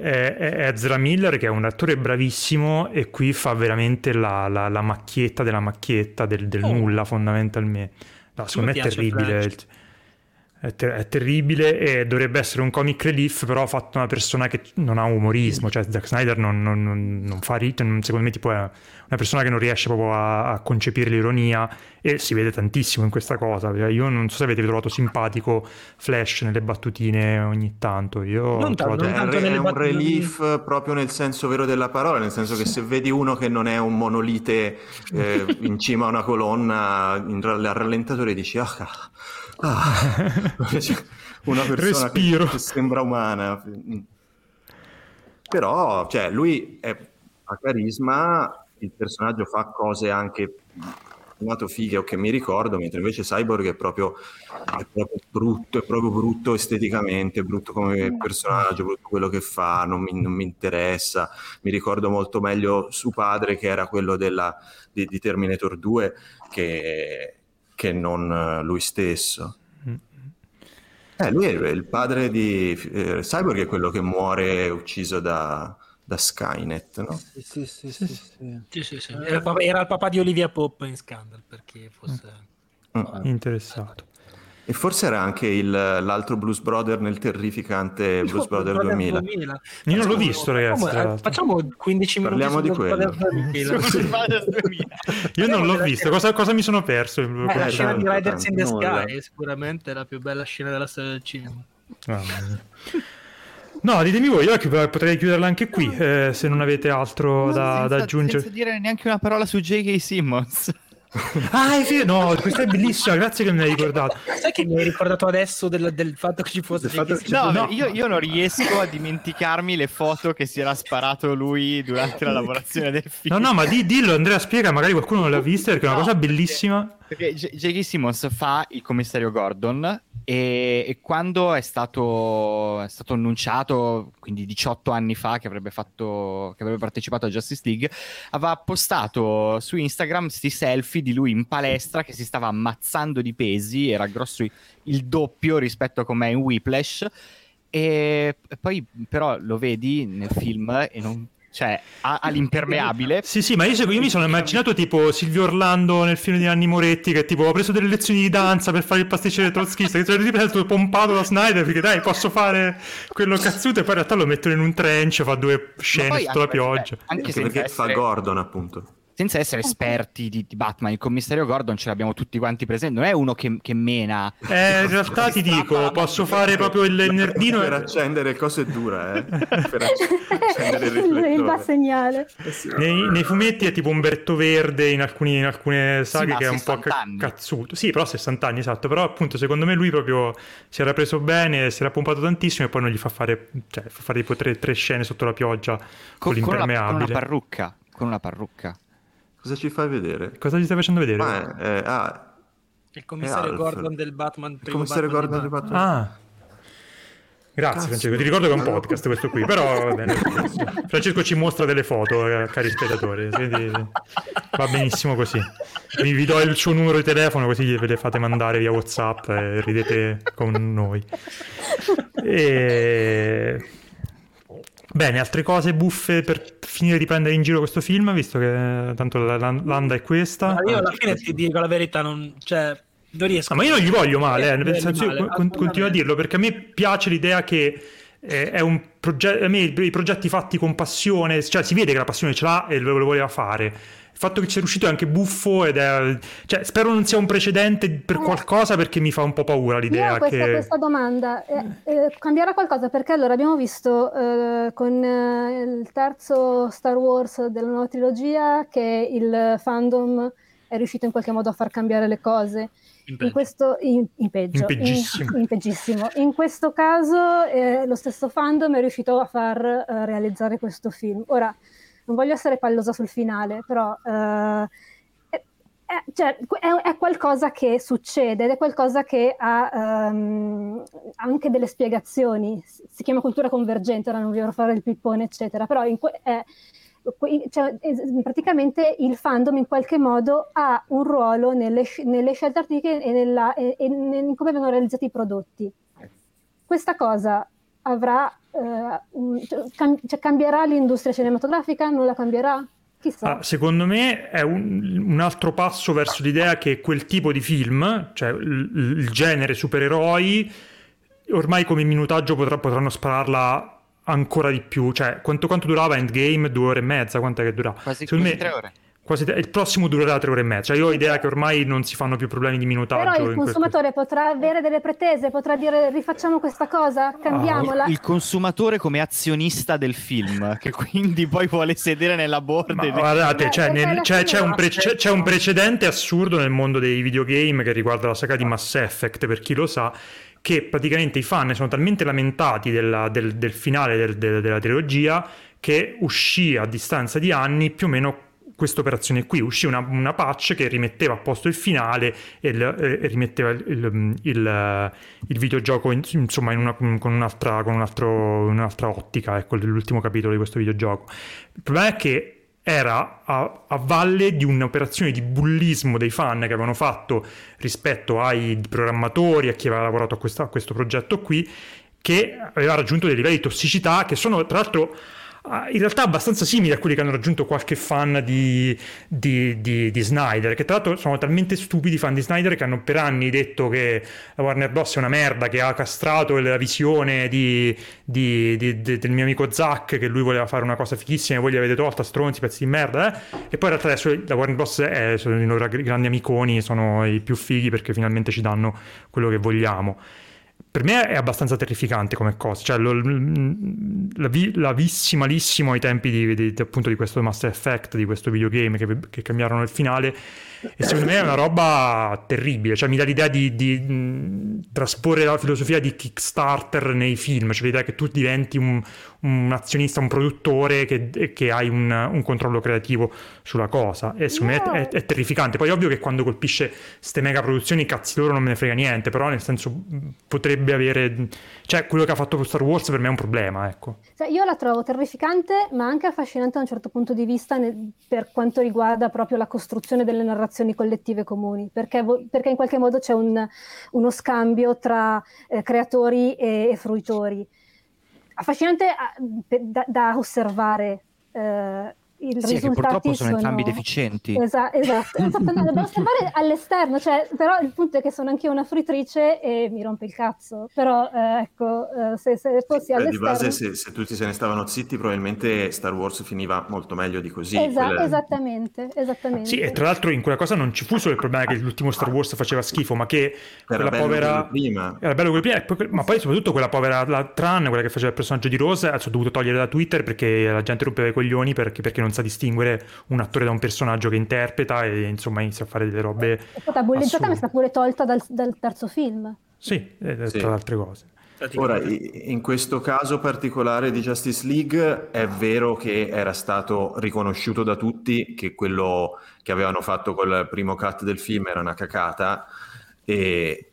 Speaker 1: è, è Ezra Miller, che è un attore bravissimo e qui fa veramente la, la- la macchietta della macchietta del, del
Speaker 6: Oh.
Speaker 1: nulla, fondamentalmente. No, secondo me è terribile. È, ter- è terribile e dovrebbe essere un comic relief, però fatto da una persona che non ha umorismo. Cioè, Zack Snyder non, non- non- non fa rit, non- secondo me, tipo, è una persona che non riesce proprio a, a concepire l'ironia e si vede tantissimo in questa cosa. Io non so se avete trovato simpatico Flash nelle battutine ogni tanto. Io
Speaker 6: Non tanto,
Speaker 1: trovato-
Speaker 6: tanto
Speaker 2: è un relief proprio nel senso vero della parola, nel senso che se vedi uno che non è un monolite eh, in cima a una colonna in al rallentatore dici ah, ah." Cioè, una persona che,
Speaker 1: Respiro.
Speaker 2: che sembra umana. Però, cioè, lui è, ha carisma, il personaggio fa cose anche nato fighe o che mi ricordo, mentre invece Cyborg è proprio, è proprio brutto, è proprio brutto esteticamente, brutto come personaggio, brutto quello che fa, non mi, non mi interessa. Mi ricordo molto meglio suo padre, che era quello della, di, di Terminator 2, che, che non eh, lui stesso. Eh, lui è il padre di eh, Cyborg, è quello che muore ucciso da, da Skynet, no?
Speaker 5: Sì, sì, sì, sì, sì.
Speaker 6: Sì, sì, sì. Era, il papà- era il papà di Olivia Pope in Scandal perché fosse
Speaker 2: Mm.
Speaker 1: interessato.
Speaker 2: E forse era anche il- l'altro Blues Brother nel terrificante Blues Brother 2000.
Speaker 1: Io non l'ho visto, ragazzi, tra
Speaker 6: Facciamo, facciamo 15 minuti
Speaker 2: Parliamo di
Speaker 6: Blues
Speaker 2: quello.
Speaker 6: Brothers 2000.
Speaker 1: Io non l'ho visto, cosa, cosa mi sono perso?
Speaker 6: Eh, la scena di
Speaker 2: tanto,
Speaker 6: Riders in the. Sky è sicuramente la più bella scena della storia del cinema.
Speaker 1: Mia. No, ditemi voi, io potrei chiuderla anche qui, eh, se non avete altro da,
Speaker 3: senza,
Speaker 1: da aggiungere.
Speaker 3: senza dire neanche una parola su J.K. Simmons.
Speaker 1: Ah, è vero, no, questa è bellissima, grazie che me l'hai ricordato.
Speaker 6: Sai che mi hai ricordato adesso del, del fatto che ci fosse
Speaker 5: fatto che-
Speaker 3: No,
Speaker 1: No.
Speaker 3: io, io non riesco a dimenticarmi le foto che si era sparato lui durante la lavorazione del film.
Speaker 1: No, no, ma di- dillo, Andrea, spiega, magari qualcuno non l'ha vista perché è una
Speaker 3: No,
Speaker 1: cosa
Speaker 3: perché-
Speaker 1: bellissima.
Speaker 3: Perché J- J.K. Simmons fa il commissario Gordon e, e quando è stato, è stato annunciato, quindi 18 anni fa, che avrebbe, fatto, che avrebbe partecipato a Justice League, aveva postato su Instagram questi selfie di lui in palestra che si stava ammazzando di pesi, era grosso il- doppio rispetto a com'è in Whiplash. E poi però lo vedi nel film e non... Cioè, ha, ha l'impermeabile.
Speaker 1: Sì, sì, ma io, io mi sono immaginato tipo Silvio Orlando nel film di Nanni Moretti che tipo ho preso delle lezioni di danza per fare il pasticciere trotschista, che sono ripeto pompato da Snyder perché dai, posso fare quello cazzuto e poi in realtà lo mettono in un trench, fa due scene sotto la
Speaker 3: anche
Speaker 1: pioggia.
Speaker 3: Anche
Speaker 2: Anche
Speaker 3: senza
Speaker 2: perché
Speaker 3: essere-
Speaker 2: fa Gordon, appunto.
Speaker 3: Senza essere esperti di, di Batman, il commissario Gordon ce l'abbiamo tutti quanti presenti, non è uno che, che mena.
Speaker 1: Eh, in realtà ti dico, posso fare proprio il nerdino
Speaker 2: Per accendere cose è dura, eh. Per acc- accendere il
Speaker 4: il, il
Speaker 2: riflettore.
Speaker 4: bas segnale.
Speaker 2: Eh sì.
Speaker 1: Nei, nei fumetti è tipo Umberto Verde in, alcuni- in alcune saghe
Speaker 3: ma
Speaker 1: che è un po'
Speaker 3: 60
Speaker 1: ca- cazzuto. Sì, però 60 anni, esatto. Però appunto secondo me lui proprio si era preso bene, si era pompato tantissimo e poi non gli fa fare, cioè, fa fare tipo tre, tre scene sotto la pioggia con,
Speaker 3: Con, con una, con una
Speaker 1: l'impermeabile.
Speaker 3: parrucca. Con una parrucca.
Speaker 2: Cosa ci fai vedere?
Speaker 1: Cosa gli stai facendo vedere?
Speaker 2: Ma è- eh, ah,
Speaker 6: Il commissario
Speaker 2: È
Speaker 6: Gordon del Batman.
Speaker 2: il commissario
Speaker 6: Batman
Speaker 2: Gordon
Speaker 6: di Batman.
Speaker 2: Batman.
Speaker 1: Ah. Grazie
Speaker 2: Cazzo.
Speaker 1: Francesco, ti ricordo che è un podcast questo qui, però va bene. Francesco ci mostra delle foto, eh, cari spettatori, quindi va benissimo così. Vi, vi do il suo numero di telefono così ve le fate mandare via Whatsapp e ridete con noi. E... Bene, altre cose buffe per finire di prendere in giro questo film, visto che tanto la- la- l'anda è questa.
Speaker 6: Ma io alla fine ti dico la verità, non, cioè, non riesco.
Speaker 1: Ah, ma io non gli voglio male, eh, nel
Speaker 6: Voglio
Speaker 1: senso io
Speaker 6: male,
Speaker 1: con- continuo a dirlo perché a me piace l'idea che è, è un progetto, a me i progetti fatti con passione, cioè si vede che la passione ce l'ha e lo voleva fare. Il fatto che ci sia riuscito è anche buffo ed è... Cioè, spero non sia un precedente per
Speaker 4: Eh.
Speaker 1: qualcosa perché mi fa un po' paura l'idea
Speaker 4: questa,
Speaker 1: che...
Speaker 4: questa domanda, Eh, eh, cambierà qualcosa? Perché allora abbiamo visto eh, con eh, il terzo Star Wars della nuova trilogia che il fandom è riuscito in qualche modo a far cambiare le cose.
Speaker 6: In
Speaker 4: In
Speaker 6: peggio.
Speaker 4: questo, in, in peggio,
Speaker 1: In peggissimo.
Speaker 4: in, in peggissimo. In questo caso eh, lo stesso fandom è riuscito a far eh, realizzare questo film. Ora, non voglio essere pallosa sul finale, però eh, è, cioè, è- è qualcosa che succede ed è qualcosa che ha ehm, anche delle spiegazioni. Si chiama cultura convergente, ora non voglio fare il pippone, eccetera, però in que- è- cioè, praticamente il fandom in qualche modo ha un ruolo nelle, nelle scelte artistiche e, nella- e- e in come vengono realizzati i prodotti. Questa cosa avrà, eh, un- cioè, cam- cioè, cambierà l'industria cinematografica? Non la cambierà? Chissà.
Speaker 1: Ah, secondo me è un, un altro passo verso l'idea che quel tipo di film, cioè il, il genere supereroi, ormai come minutaggio potrà- potranno spararla ancora di più. Cioè, quanto, quanto durava Endgame? Due ore e mezza? Quant'è che dura?
Speaker 3: Quasi,
Speaker 1: Secondo
Speaker 3: quasi
Speaker 1: me-
Speaker 3: tre ore.
Speaker 1: Quasi il prossimo durerà tre ore e mezza. Cioè, io ho idea che ormai non si fanno più problemi di minutaggio.
Speaker 4: Però il consumatore potrà avere delle pretese, potrà dire rifacciamo questa cosa, cambiamola.
Speaker 3: Il consumatore come azionista del film, che quindi poi vuole sedere nella board.
Speaker 1: Ma
Speaker 3: e-
Speaker 1: guardate,
Speaker 4: Beh,
Speaker 1: cioè, nel- c'è, c'è un pre- c'è- c'è un precedente assurdo nel mondo dei videogame che riguarda la saga di Mass Effect, per chi lo sa, che praticamente i fan sono talmente lamentati della- del, del finale del- del- della trilogia che uscì a distanza di anni più o meno questa operazione qui, uscì una, una patch che rimetteva a posto il finale e, il- e rimetteva il, il- il- videogioco in- insomma in una- con, un'altra, con un altro- un'altra ottica, ecco l'ultimo capitolo di questo videogioco. Il problema è che era a, a valle di un'operazione di bullismo dei fan che avevano fatto rispetto ai programmatori, a chi aveva lavorato a, questa- a questo progetto qui, che aveva raggiunto dei livelli di tossicità che sono tra l'altro in realtà abbastanza simili a quelli che hanno raggiunto qualche fan di, di- di- di Snyder, che tra l'altro sono talmente stupidi i fan di Snyder che hanno per anni detto che la Warner Bros. è una merda, che ha castrato la visione del mio amico Zack, che lui voleva fare una cosa fighissima e voi gli avete tolta, stronzi, pezzi di merda, eh? E poi in realtà adesso la Warner Bros. È, sono i loro grandi amiconi, sono i più fighi perché finalmente ci danno quello che vogliamo per me è abbastanza terrificante come cosa, cioè lo- la, vi, la vissi malissimo ai tempi di, di- appunto di questo Master Effect, di questo videogame che, che cambiarono il finale e secondo me è una roba terribile, cioè mi dà l'idea di, di, mh, trasporre la filosofia di Kickstarter nei film, cioè l'idea che tu diventi un, un azionista, un produttore che, che hai un, un controllo creativo sulla cosa e secondo me è, è- è terrificante, poi è ovvio che quando colpisce ste mega produzioni cazzi loro non me ne frega niente, però nel senso potrebbe avere, cioè quello che ha fatto Star Wars per me è un problema, ecco.
Speaker 4: Cioè, io la trovo terrificante, ma anche affascinante da un certo punto di vista nel- per quanto riguarda proprio la costruzione delle narrazioni collettive comuni, perché, perché in qualche modo c'è un- uno scambio tra eh, creatori e, e fruitori. Affascinante ah, da, da osservare. eh, i
Speaker 3: Sì, che purtroppo sono entrambi deficienti.
Speaker 4: Esa- esatto, esatto, no, devo osservare all'esterno, cioè, però il punto è che sono anche io una fritrice e mi rompe il cazzo, però eh, ecco, eh, se, se fossi
Speaker 2: di
Speaker 4: all'esterno...
Speaker 2: base, se, se tutti se ne stavano zitti, probabilmente Star Wars finiva molto meglio di così.
Speaker 4: Esa-
Speaker 2: Quella-
Speaker 4: esattamente, esattamente.
Speaker 1: Sì, e tra l'altro in quella cosa non ci fu solo il problema che l'ultimo Star Wars faceva schifo, ma che
Speaker 2: Era
Speaker 1: quella
Speaker 2: bello
Speaker 1: povera...
Speaker 2: quello prima.
Speaker 1: Era bello quello prima, poi- ma poi soprattutto quella povera la Tran, quella che faceva il personaggio di Rose, ho dovuto togliere da Twitter perché la gente rompeva i coglioni perché, perché non sa distinguere un attore da un personaggio che interpreta e insomma inizia a fare delle robe...
Speaker 4: È stata bullizzata, ma è stata pure tolta dal, dal terzo film.
Speaker 1: Sì, eh,
Speaker 2: Sì.
Speaker 1: tra le altre cose.
Speaker 2: Ora, in questo caso particolare di Justice League è vero che era stato riconosciuto da tutti che quello che avevano fatto col primo cut del film era una cacata e,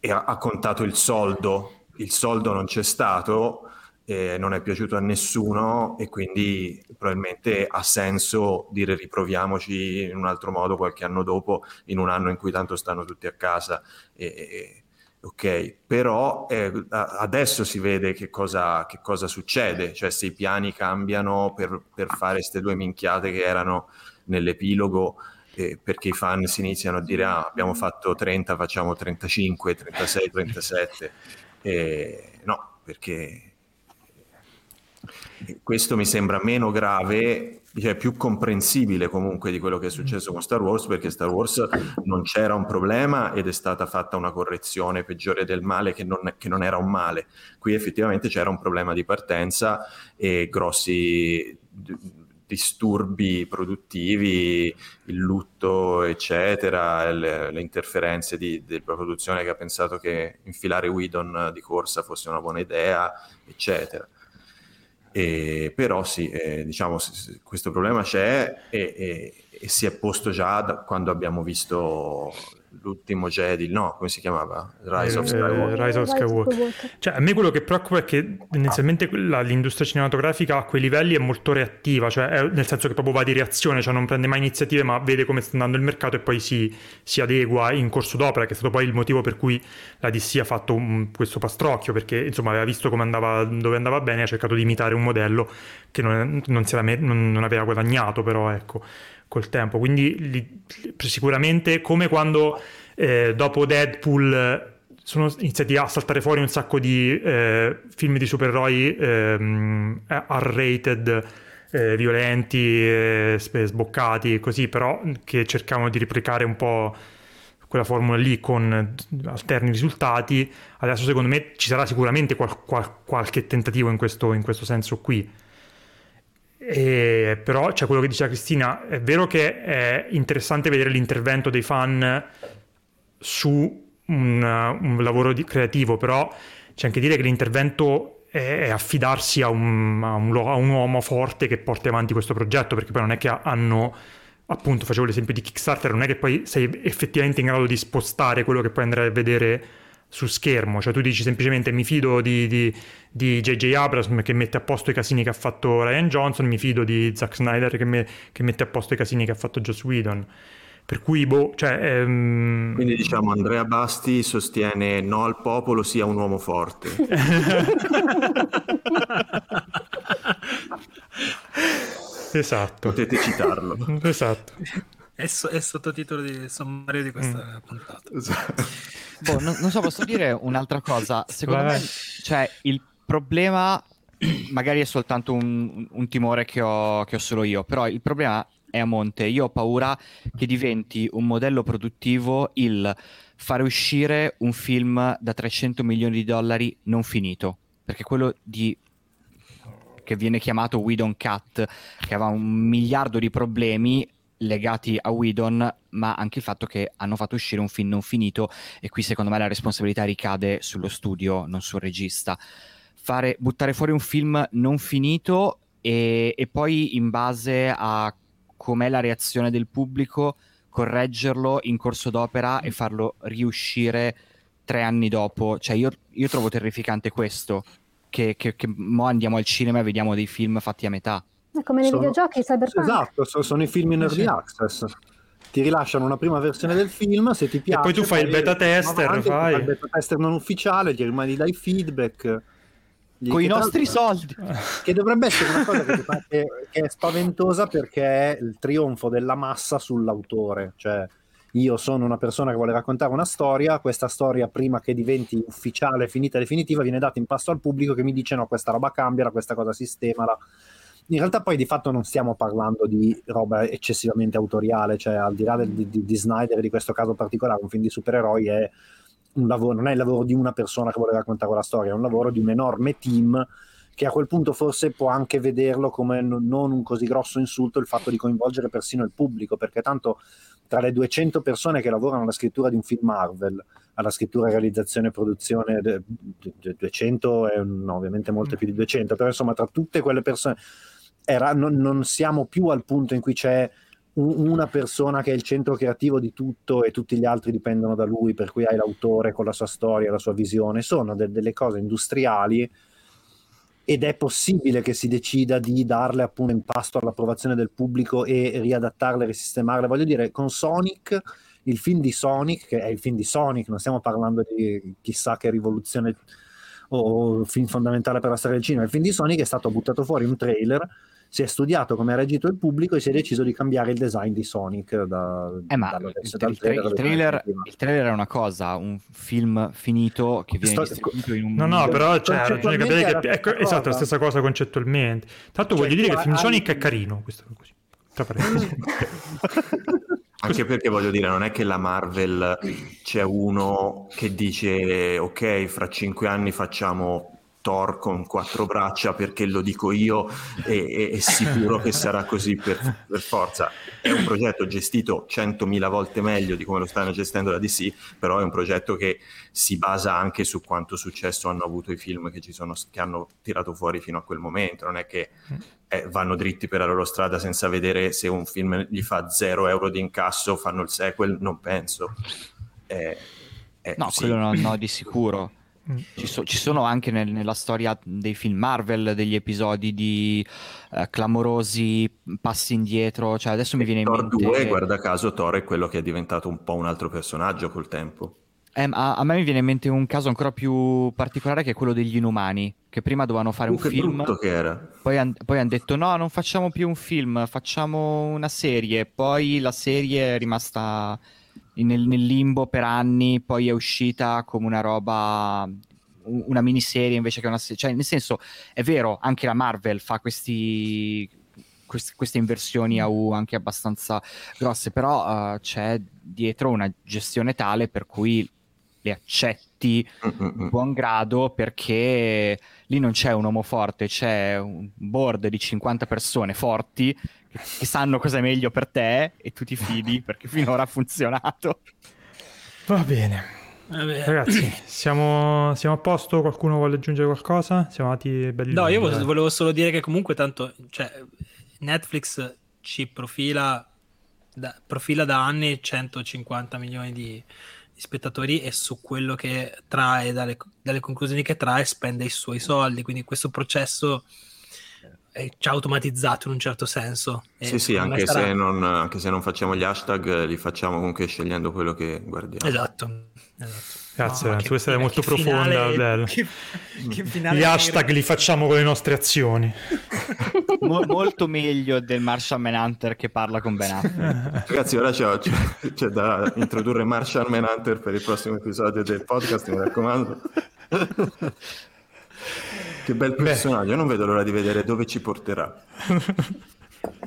Speaker 2: e ha contato il soldo. Il soldo non c'è stato, eh, non è piaciuto a nessuno e quindi probabilmente ha senso dire riproviamoci in un altro modo qualche anno dopo, in un anno in cui tanto stanno tutti a casa. E, Ok, però eh, adesso si vede che cosa, che cosa succede, cioè se i piani cambiano per, per fare queste due minchiate che erano nell'epilogo, eh, perché i fan si iniziano a dire ah, abbiamo fatto 30, facciamo 35, 36, 37. Eh, no, perché Questo mi sembra meno grave, cioè più comprensibile comunque di quello che è successo con Star Wars, perché Star Wars non c'era un problema ed è stata fatta una correzione peggiore del male che non, che non era un male. Qui effettivamente c'era un problema di partenza e grossi disturbi produttivi, il lutto, eccetera, le, le interferenze di, della produzione che ha pensato che infilare Whedon di corsa fosse una buona idea, eccetera. E, però sì, eh, diciamo, questo problema c'è e, e, e, si è posto già da quando abbiamo visto l'ultimo Jedi, no, come si chiamava? Rise of eh, Skywalker.
Speaker 1: Eh, Rise of Skywalker. Cioè, a me quello che preoccupa è che tendenzialmente la, l'industria cinematografica a quei livelli è molto reattiva, cioè è, nel senso che proprio va di reazione, cioè non prende mai iniziative, ma vede come sta andando il mercato e poi si, si adegua in corso d'opera, che è stato poi il motivo per cui la DC ha fatto un, questo pastrocchio, perché insomma aveva visto come andava, dove andava bene e ha cercato di imitare un modello che non, non, me, non, non aveva guadagnato, però ecco col tempo. Quindi li, sicuramente come quando eh, dopo Deadpool sono iniziati a saltare fuori un sacco di eh, film di supereroi ehm, R-rated, eh, violenti, eh, sboccati, così, però che cercavano di replicare un po' quella formula lì con alterni risultati. Adesso secondo me ci sarà sicuramente qual- qual- qualche tentativo in questo, in questo senso qui. E, però c'è quello che diceva Cristina, è vero che è interessante vedere l'intervento dei fan su un, un lavoro di, creativo, però c'è anche dire che l'intervento è, affidarsi a un, a, un, a un, uomo forte che porti avanti questo progetto, perché poi non è che hanno, appunto, facevo l'esempio di Kickstarter, non è che poi sei effettivamente in grado di spostare quello che poi andrai a vedere su schermo, cioè tu dici semplicemente mi fido di, di, di J.J. Abrams che mette a posto i casini che ha fatto Ryan Johnson, mi fido di Zack Snyder che, me, che mette a posto i casini che ha fatto Joss Whedon. Per cui, boh, cioè... Ehm...
Speaker 2: Quindi diciamo Andrea Basti sostiene no al popolo sia un uomo forte.
Speaker 1: esatto.
Speaker 2: Potete citarlo.
Speaker 1: Esatto.
Speaker 6: È, so- è sottotitolo di sommario di questa mm. puntata.
Speaker 3: Esatto. Boh, non, non, so, posso dire un'altra cosa. Secondo Vai. me, cioè, il problema magari è soltanto un, un timore che ho, che ho solo io, però il problema è a monte. Io ho paura che diventi un modello produttivo il fare uscire un film da 300 milioni di dollari non finito, perché quello di che viene chiamato Whedon Cut, che aveva un miliardo di problemi, legati a Whedon, ma anche il fatto che hanno fatto uscire un film non finito e qui secondo me la responsabilità ricade sullo studio, non sul regista. Fare, buttare fuori un film non finito e, e poi in base a com'è la reazione del pubblico correggerlo in corso d'opera e farlo riuscire tre anni dopo. Cioè io, io trovo terrificante questo, che, che, che mo andiamo al cinema e vediamo dei film fatti a metà.
Speaker 4: È come nei sono... videogiochi Cyberpunk.
Speaker 5: Esatto, sono, sono i film in early access. Ti rilasciano una prima versione del film, se ti piace...
Speaker 1: E poi tu fai il beta tester, avanti, fai...
Speaker 5: il beta tester non ufficiale, ti rimani dai feedback.
Speaker 3: Con i nostri soldi.
Speaker 5: Che dovrebbe essere una cosa che, che, che è spaventosa perché è il trionfo della massa sull'autore. Cioè, io sono una persona che vuole raccontare una storia, questa storia prima che diventi ufficiale, finita, definitiva, viene data in pasto al pubblico che mi dice no, questa roba cambia, questa cosa sistemala in realtà poi di fatto non stiamo parlando di roba eccessivamente autoriale, cioè al di là del, di, di Snyder di questo caso particolare, un film di supereroi è un lavoro, non è il lavoro di una persona che vuole raccontare la storia, è un lavoro di un enorme team che a quel punto forse può anche vederlo come non un così grosso insulto il fatto di coinvolgere persino il pubblico, perché tanto tra le 200 persone che lavorano alla scrittura di un film Marvel, alla scrittura, realizzazione e produzione, 200 è no, ovviamente molte più di 200, però insomma tra tutte quelle persone era, non, non, siamo più al punto in cui c'è un, una persona che è il centro creativo di tutto e tutti gli altri dipendono da lui, per cui hai l'autore con la sua storia, la sua visione, sono de- delle cose industriali ed è possibile che si decida di darle appunto in pasto all'approvazione del pubblico e riadattarle, risistemarle. Voglio dire, con Sonic, il film di Sonic, che è il film di Sonic, non stiamo parlando di chissà che rivoluzione o film fondamentale per la storia del cinema, il film di Sonic è stato buttato fuori un trailer si è studiato come ha reagito il pubblico e si è deciso di cambiare il design di Sonic da,
Speaker 3: eh, ma
Speaker 5: dallo-
Speaker 3: il,
Speaker 5: dal
Speaker 3: il tra- il trailer, il trailer è una cosa, un film finito che viene
Speaker 5: Sto-
Speaker 3: distribuito in un
Speaker 1: No, no, però cioè, bisogna capire
Speaker 5: è la
Speaker 1: che ecco, esatto, la stessa cosa concettualmente. Tanto
Speaker 5: Cioè,
Speaker 1: voglio dire che il film di
Speaker 5: hai-
Speaker 1: Sonic è carino, questo così. Tra parentesi.
Speaker 2: Anche perché voglio dire, non è che la Marvel c'è uno che dice ok, fra cinque anni facciamo Thor con quattro braccia perché lo dico io e, è sicuro che sarà così per, per forza. È un progetto gestito centomila volte meglio di come lo stanno gestendo la DC, però è un progetto che si basa anche su quanto successo hanno avuto i film che, ci sono, che hanno tirato fuori fino a quel momento. Non è che eh, vanno dritti per la loro strada senza vedere se un film gli fa 0 euro di incasso, fanno il sequel, non penso. Eh, eh,
Speaker 3: No,
Speaker 2: sì.
Speaker 3: quello no, no, di sicuro.
Speaker 1: Mm.
Speaker 3: Ci, so- ci sono anche nel- nella storia dei film Marvel degli episodi di eh, clamorosi passi indietro. Cioè, adesso mi viene in
Speaker 2: Thor
Speaker 3: mente.
Speaker 2: 2, guarda caso, Thor è quello che è diventato un po' un altro personaggio col tempo.
Speaker 3: Eh, a, a me mi viene in mente un caso ancora più particolare che è quello degli Inumani. Che prima dovevano fare
Speaker 2: Uh,
Speaker 3: un
Speaker 2: che
Speaker 3: film.
Speaker 2: che era.
Speaker 3: Poi hanno detto: no, non facciamo più un film, facciamo una serie. Poi la serie è rimasta in- nel, nel limbo per anni. Poi è uscita come una roba, un- una miniserie invece che una serie. Cioè, nel senso, è vero, anche la Marvel fa questi. quest- Queste inversioni a U anche abbastanza grosse, però eh, c'è dietro una gestione tale per cui le accetti
Speaker 2: Mm-mm.
Speaker 3: di buon grado perché lì non c'è un uomo forte, c'è un board di 50 persone forti che, sanno cosa è meglio per te e tu ti fidi perché finora ha funzionato.
Speaker 1: Va bene.
Speaker 6: Vabbè.
Speaker 1: Ragazzi, siamo, siamo a posto? Qualcuno vuole aggiungere qualcosa? Siamo andati belli
Speaker 6: No, io volevo solo dire che comunque tanto cioè, Netflix ci profila da, profila da anni 150 milioni di, di spettatori e su quello che trae dalle, dalle conclusioni che trae spende i suoi soldi, quindi questo processo è già automatizzato in un certo senso.
Speaker 2: Sì, sì, anche,
Speaker 6: sarà-
Speaker 2: se non, anche se non facciamo gli hashtag, li facciamo comunque scegliendo quello che guardiamo.
Speaker 6: Esatto. esatto.
Speaker 1: Grazie,
Speaker 6: No,
Speaker 1: questa è
Speaker 6: che
Speaker 1: molto
Speaker 6: finale-
Speaker 1: profonda, bello.
Speaker 6: Che, che finale
Speaker 1: Gli hashtag li facciamo con le nostre azioni.
Speaker 3: Mo- molto meglio del Marshall Manhunter che parla con Ben Affleck.
Speaker 2: Ragazzi, ora c'è, c'è- c'è da introdurre Marshall Manhunter per il prossimo episodio del podcast, mi raccomando. Che bel personaggio, io non vedo l'ora di vedere dove ci porterà.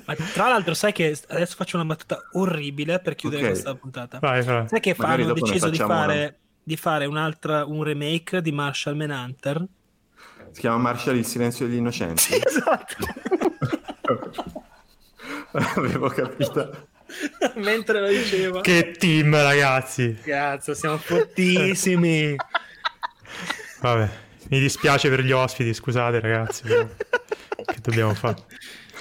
Speaker 6: Ma tra l'altro, sai che adesso faccio una battuta orribile per chiudere
Speaker 2: Ok.
Speaker 6: questa puntata.
Speaker 1: Vai, Fra.
Speaker 6: Sai che fa- hanno deciso di fare, di fare un'altra, un remake di Marshall Manhunter?
Speaker 2: Si chiama Marshall il silenzio degli innocenti.
Speaker 6: Esatto.
Speaker 2: Avevo capito.
Speaker 6: Mentre lo diceva.
Speaker 1: Che team, ragazzi.
Speaker 6: Cazzo, siamo fortissimi.
Speaker 1: Vabbè, mi dispiace per gli ospiti, scusate ragazzi. però Che dobbiamo fare?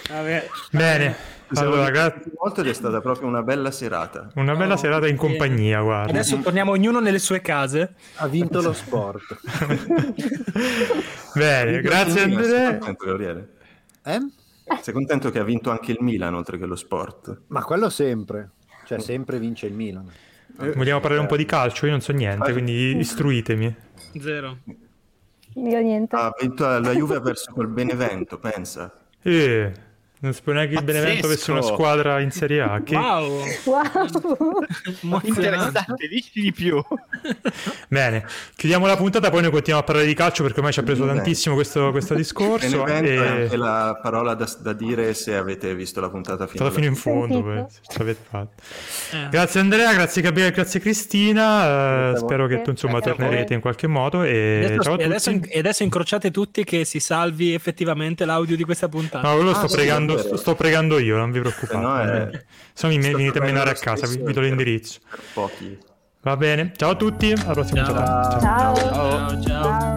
Speaker 6: Vabbè.
Speaker 1: Bene. Allora,
Speaker 2: divertiti
Speaker 1: gra-
Speaker 2: molto ed è stata proprio una bella serata.
Speaker 1: una bella
Speaker 6: No,
Speaker 1: serata in compagnia, guarda.
Speaker 6: Adesso torniamo ognuno nelle sue case.
Speaker 5: Ha vinto lo sport.
Speaker 1: Bene, grazie
Speaker 2: Sei
Speaker 1: Andrea.
Speaker 2: contento, Gabriele?
Speaker 5: Eh?
Speaker 2: Sei contento che ha vinto anche il Milan oltre che lo sport?
Speaker 5: Ma quello sempre. Cioè, sempre vince il Milan.
Speaker 1: Vogliamo parlare un po' di calcio? Io non so niente, quindi istruitemi.
Speaker 6: Zero.
Speaker 4: Io niente.
Speaker 2: Ha vinto la Juve ha perso col Benevento, pensa.
Speaker 1: Eh, non si può neanche che il. Benevento avesse una squadra in Serie A. Che...
Speaker 6: Wow.
Speaker 4: Wow.
Speaker 3: Interessante, dici di più.
Speaker 1: Bene, chiudiamo la puntata, poi noi continuiamo a parlare di calcio perché ormai ci ha preso
Speaker 2: Bene.
Speaker 1: tantissimo questo, questo discorso.
Speaker 2: Benevento è
Speaker 1: E...
Speaker 2: anche la parola da, da dire se avete visto la puntata fino
Speaker 1: fino in fondo, beh.
Speaker 6: Eh.
Speaker 1: Grazie Andrea, grazie Gabriele, grazie Cristina. eh,
Speaker 5: a
Speaker 1: spero che tu insomma
Speaker 4: Grazie
Speaker 1: tornerete in qualche modo. E
Speaker 6: Adesso,
Speaker 1: ciao a
Speaker 6: e adesso,
Speaker 1: tutti.
Speaker 6: e adesso incrociate tutti che si salvi effettivamente l'audio di questa puntata.
Speaker 1: No, quello
Speaker 2: Ah,
Speaker 1: sto,
Speaker 2: sì,
Speaker 1: pregando,
Speaker 2: vero.
Speaker 1: sto, sto pregando io, non vi preoccupate.
Speaker 2: Se no è-
Speaker 1: Se no mi venite a menare a
Speaker 2: lo
Speaker 1: casa, vi, vi do l'indirizzo.
Speaker 2: per pochi.
Speaker 1: Va bene, ciao a tutti, alla prossima
Speaker 6: Ciao.
Speaker 4: Ciao.
Speaker 6: ciao. ciao.
Speaker 4: Ciao.